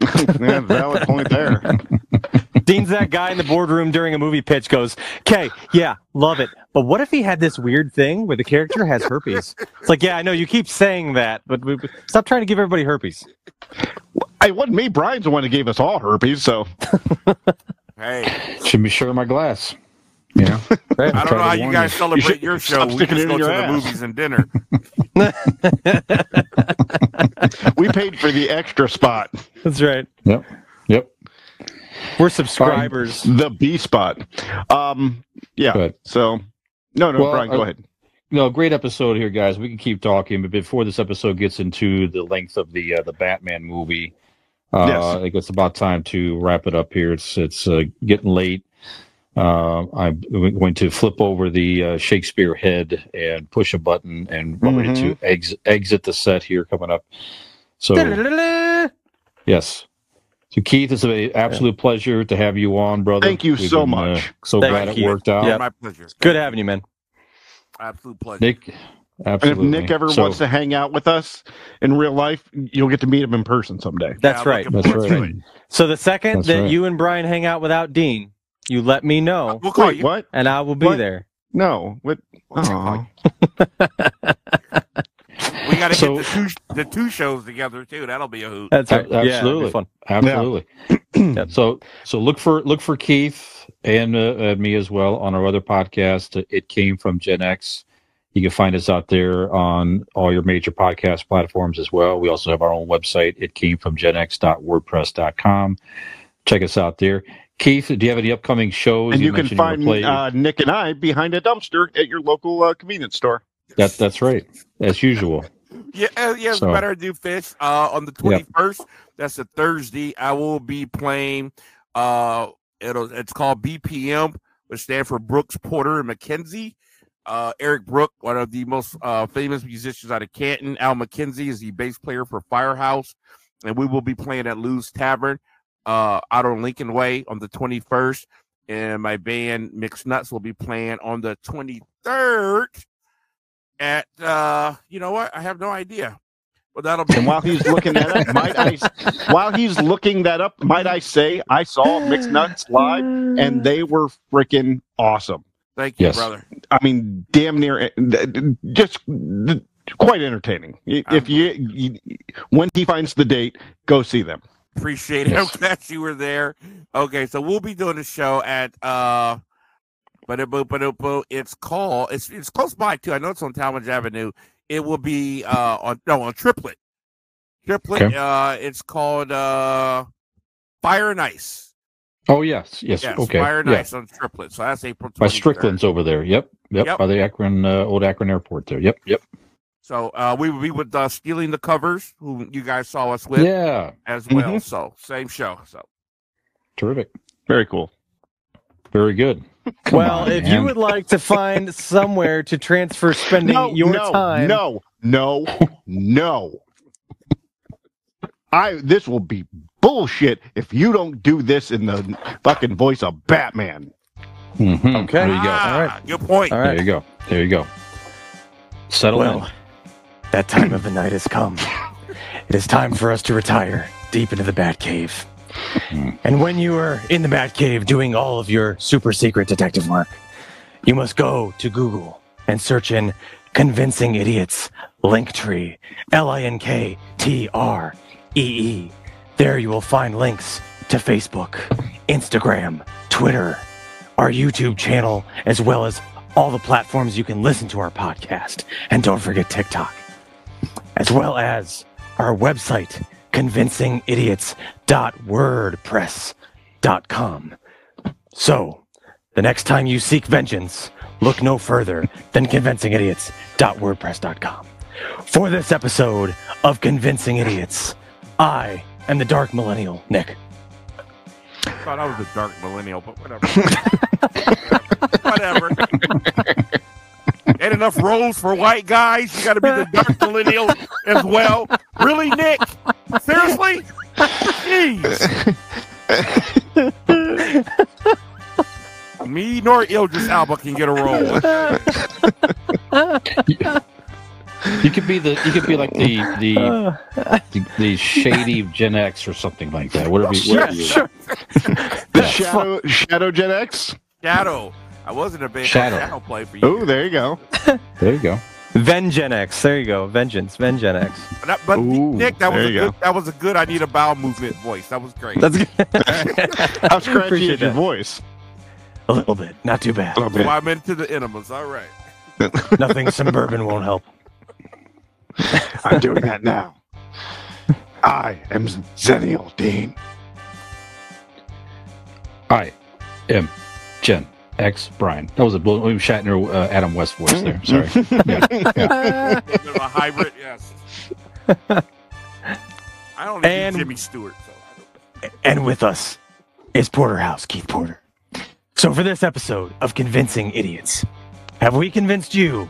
[SPEAKER 7] don't? [LAUGHS]
[SPEAKER 3] yeah, valid point there. [LAUGHS]
[SPEAKER 6] Dean's that guy in the boardroom during a movie pitch goes, okay, yeah, love it. But what if he had this weird thing where the character has herpes? It's like, yeah, I know you keep saying that, but we, stop trying to give everybody herpes.
[SPEAKER 3] It wasn't me. Brian's the one that gave us all herpes. So [LAUGHS]
[SPEAKER 7] Hey,
[SPEAKER 5] Should be sharing my glass. Yeah.
[SPEAKER 6] Right? [LAUGHS]
[SPEAKER 7] I don't know how you guys
[SPEAKER 3] You
[SPEAKER 7] celebrate
[SPEAKER 3] should
[SPEAKER 7] your show. We just go to
[SPEAKER 3] your
[SPEAKER 7] the movies and dinner. [LAUGHS]
[SPEAKER 3] we paid for the extra spot,
[SPEAKER 6] That's right.
[SPEAKER 5] Yep.
[SPEAKER 6] We're subscribers.
[SPEAKER 3] the B spot. Um, yeah. So no, no,
[SPEAKER 5] Well,
[SPEAKER 3] Brian, go
[SPEAKER 5] uh,
[SPEAKER 3] ahead.
[SPEAKER 5] No, great episode here, guys. We can keep talking, but before this episode gets into the length of the uh, the Batman movie, uh,
[SPEAKER 3] Yes.
[SPEAKER 5] I think it's about time to wrap it up here. It's it's uh, getting late. Uh, I'm going to flip over the uh, Shakespeare head and push a button, and we're ready to ex- exit the set here coming up. So yes. So Keith, it's an absolute pleasure to have you on, brother.
[SPEAKER 3] Thank you so uh, much.
[SPEAKER 5] so
[SPEAKER 6] Thank
[SPEAKER 5] glad it worked out.
[SPEAKER 6] Yeah.
[SPEAKER 7] My pleasure.
[SPEAKER 6] Good having you, man.
[SPEAKER 7] Absolute pleasure.
[SPEAKER 5] Nick,
[SPEAKER 3] And if. Nick ever
[SPEAKER 5] So-
[SPEAKER 3] wants to hang out with us in real life, you'll get to meet him in person someday.
[SPEAKER 6] That's
[SPEAKER 7] Yeah,
[SPEAKER 6] right.
[SPEAKER 7] looking
[SPEAKER 5] That's
[SPEAKER 7] forward to
[SPEAKER 5] right.
[SPEAKER 7] it.
[SPEAKER 6] So the second
[SPEAKER 5] That's
[SPEAKER 6] that
[SPEAKER 5] right.
[SPEAKER 6] you and Brian hang out without Dean, you let me know,
[SPEAKER 7] We'll call
[SPEAKER 3] Wait,
[SPEAKER 7] you.
[SPEAKER 3] what?
[SPEAKER 6] and I will be
[SPEAKER 3] What?
[SPEAKER 6] there.
[SPEAKER 3] No. What?
[SPEAKER 7] We'll
[SPEAKER 3] Aw. [LAUGHS]
[SPEAKER 7] you. We got to
[SPEAKER 5] So-
[SPEAKER 7] get the two the two shows together too. That'll be a hoot.
[SPEAKER 6] That's
[SPEAKER 5] A-
[SPEAKER 6] right. Yeah, it'll
[SPEAKER 5] absolutely.
[SPEAKER 6] fun.
[SPEAKER 5] Absolutely. [CLEARS THROAT] So so look for look for Keith and uh, uh, me as well on our other podcast. It came from Gen X. You can find us out there on all your major podcast platforms as well. We also have our own website. It came from genx.wordpress.com. Check us out there. Keith, do you have any upcoming shows?
[SPEAKER 3] And you, can find
[SPEAKER 5] play-
[SPEAKER 3] uh, Nick and I behind a dumpster at your local uh, convenience store.
[SPEAKER 5] that, that's right, as usual.
[SPEAKER 7] Yeah, uh, yeah.
[SPEAKER 5] So-
[SPEAKER 7] better do fish. Uh, on the twenty first, that's a Thursday. I will be playing. Uh, it'll it's called BPM, which stand for Brooks Porter and McKenzie. Uh, Eric Brook, one of the most uh, famous musicians out of Canton. Al McKenzie is the bass player for Firehouse, and we will be playing at Lou's Tavern, uh, out on Lincoln Way on the twenty first. And my band Mixed Nuts will be playing on the twenty third at uh you know what i have no idea well that'll be
[SPEAKER 3] And while he's looking that up, might I? While he's looking that up, might I say I saw Mixed Nuts live, and [SIGHS] they were freaking awesome.
[SPEAKER 7] thank you
[SPEAKER 5] Yes.
[SPEAKER 7] brother
[SPEAKER 3] I mean, damn near eh, just quite entertaining. If you, you when he finds the date, go see them.
[SPEAKER 7] appreciate it [LAUGHS]
[SPEAKER 5] Yes.
[SPEAKER 7] i'm glad you were there okay so we'll be doing a show at uh but it's called it's it's close by too i know it's on tallmadge avenue it will be uh on no on triplett triplett
[SPEAKER 5] Okay.
[SPEAKER 7] uh it's called uh fire and ice
[SPEAKER 5] Oh yes, yes.
[SPEAKER 7] yes
[SPEAKER 5] okay.
[SPEAKER 7] fire and
[SPEAKER 5] yeah.
[SPEAKER 7] ice on triplett so that's april 23rd.
[SPEAKER 5] By Strickland's over there. Yep. Yep.
[SPEAKER 7] Yep.
[SPEAKER 5] By the Akron, uh, old Akron Airport there. Yep. Yep.
[SPEAKER 7] so uh we will be with uh stealing the covers who you guys saw us with
[SPEAKER 5] Yeah.
[SPEAKER 7] as well
[SPEAKER 3] Mhm.
[SPEAKER 7] so same show so
[SPEAKER 5] Terrific.
[SPEAKER 3] Very cool.
[SPEAKER 5] Very good. [LAUGHS] Come
[SPEAKER 6] well,
[SPEAKER 5] on,
[SPEAKER 6] if
[SPEAKER 5] man.
[SPEAKER 6] you would like to find somewhere to transfer spending
[SPEAKER 3] No,
[SPEAKER 6] your
[SPEAKER 3] no,
[SPEAKER 6] time,
[SPEAKER 3] no, no, no. I this will be bullshit if you don't do this in the fucking voice of Batman.
[SPEAKER 5] Mhm.
[SPEAKER 6] Okay.
[SPEAKER 5] There you go.
[SPEAKER 7] Ah,
[SPEAKER 6] All right.
[SPEAKER 7] good point
[SPEAKER 6] All
[SPEAKER 5] There you go. There you go. Settle
[SPEAKER 6] Well,
[SPEAKER 5] in.
[SPEAKER 6] that time of the night has come. It is time for us to retire deep into the Batcave. And when you are in the Batcave doing all of your super secret detective work, you must go to Google and search in Convincing Idiots Linktree, L I N K T R E E. There you will find links to Facebook, Instagram, Twitter, our YouTube channel, as well as all the platforms you can listen to our podcast. And don't forget TikTok, as well as our website, convincingidiots.wordpress.com. So, the next time you seek vengeance, look no further than convincingidiots.wordpress.com. For this episode of Convincing Idiots, I am the Dark Millennial, Nick.
[SPEAKER 7] I thought I was a dark millennial, but whatever. [LAUGHS] whatever. [LAUGHS] Ain't enough roles for white guys. You got to be the dark [LAUGHS] millennial as well. Really, Nick? Seriously? Jeez. Me nor Idris Elba can get a role.
[SPEAKER 5] You could be the you could be like the the the, the shady Gen X or something like that. Whatever. You,
[SPEAKER 6] sure,
[SPEAKER 5] whatever you, [LAUGHS]
[SPEAKER 6] sure.
[SPEAKER 3] The Shadow Shadow Gen X.
[SPEAKER 7] Shadow. I wasn't a big
[SPEAKER 5] Shadow.
[SPEAKER 7] Shadow, play for you.
[SPEAKER 3] Oh, there you go.
[SPEAKER 5] There you go.
[SPEAKER 6] Vengenex. There you go. Vengeance. Vengenex.
[SPEAKER 7] That- but
[SPEAKER 3] Ooh,
[SPEAKER 7] Nick, that was a good.
[SPEAKER 3] go.
[SPEAKER 7] That was a good. I need a bowel movement voice. That was great.
[SPEAKER 6] That's good. [LAUGHS]
[SPEAKER 3] How scratchy
[SPEAKER 6] Appreciate
[SPEAKER 3] is your
[SPEAKER 6] that.
[SPEAKER 3] voice?
[SPEAKER 6] A little bit. Not too bad.
[SPEAKER 3] A little bit.
[SPEAKER 7] Well, I'm into the enemas. All right. [LAUGHS]
[SPEAKER 6] Nothing some bourbon won't help.
[SPEAKER 3] I'm doing that now. I am Xennial Dean.
[SPEAKER 5] I am Gen X Brian. That was a William Shatner uh, Adam West voice there. Sorry. [LAUGHS] Yeah, yeah.
[SPEAKER 7] Bit of a hybrid. Yes. I don't need
[SPEAKER 6] And-
[SPEAKER 7] Jimmy Stewart. So I don't-
[SPEAKER 6] And with us is Porterhouse, Keith Porter. So for this episode of Convincing Idiots, have we convinced you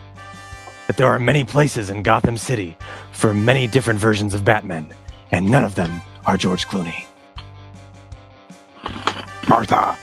[SPEAKER 6] that there are many places in Gotham City for many different versions of Batman, and none of them are George Clooney?
[SPEAKER 3] Martha.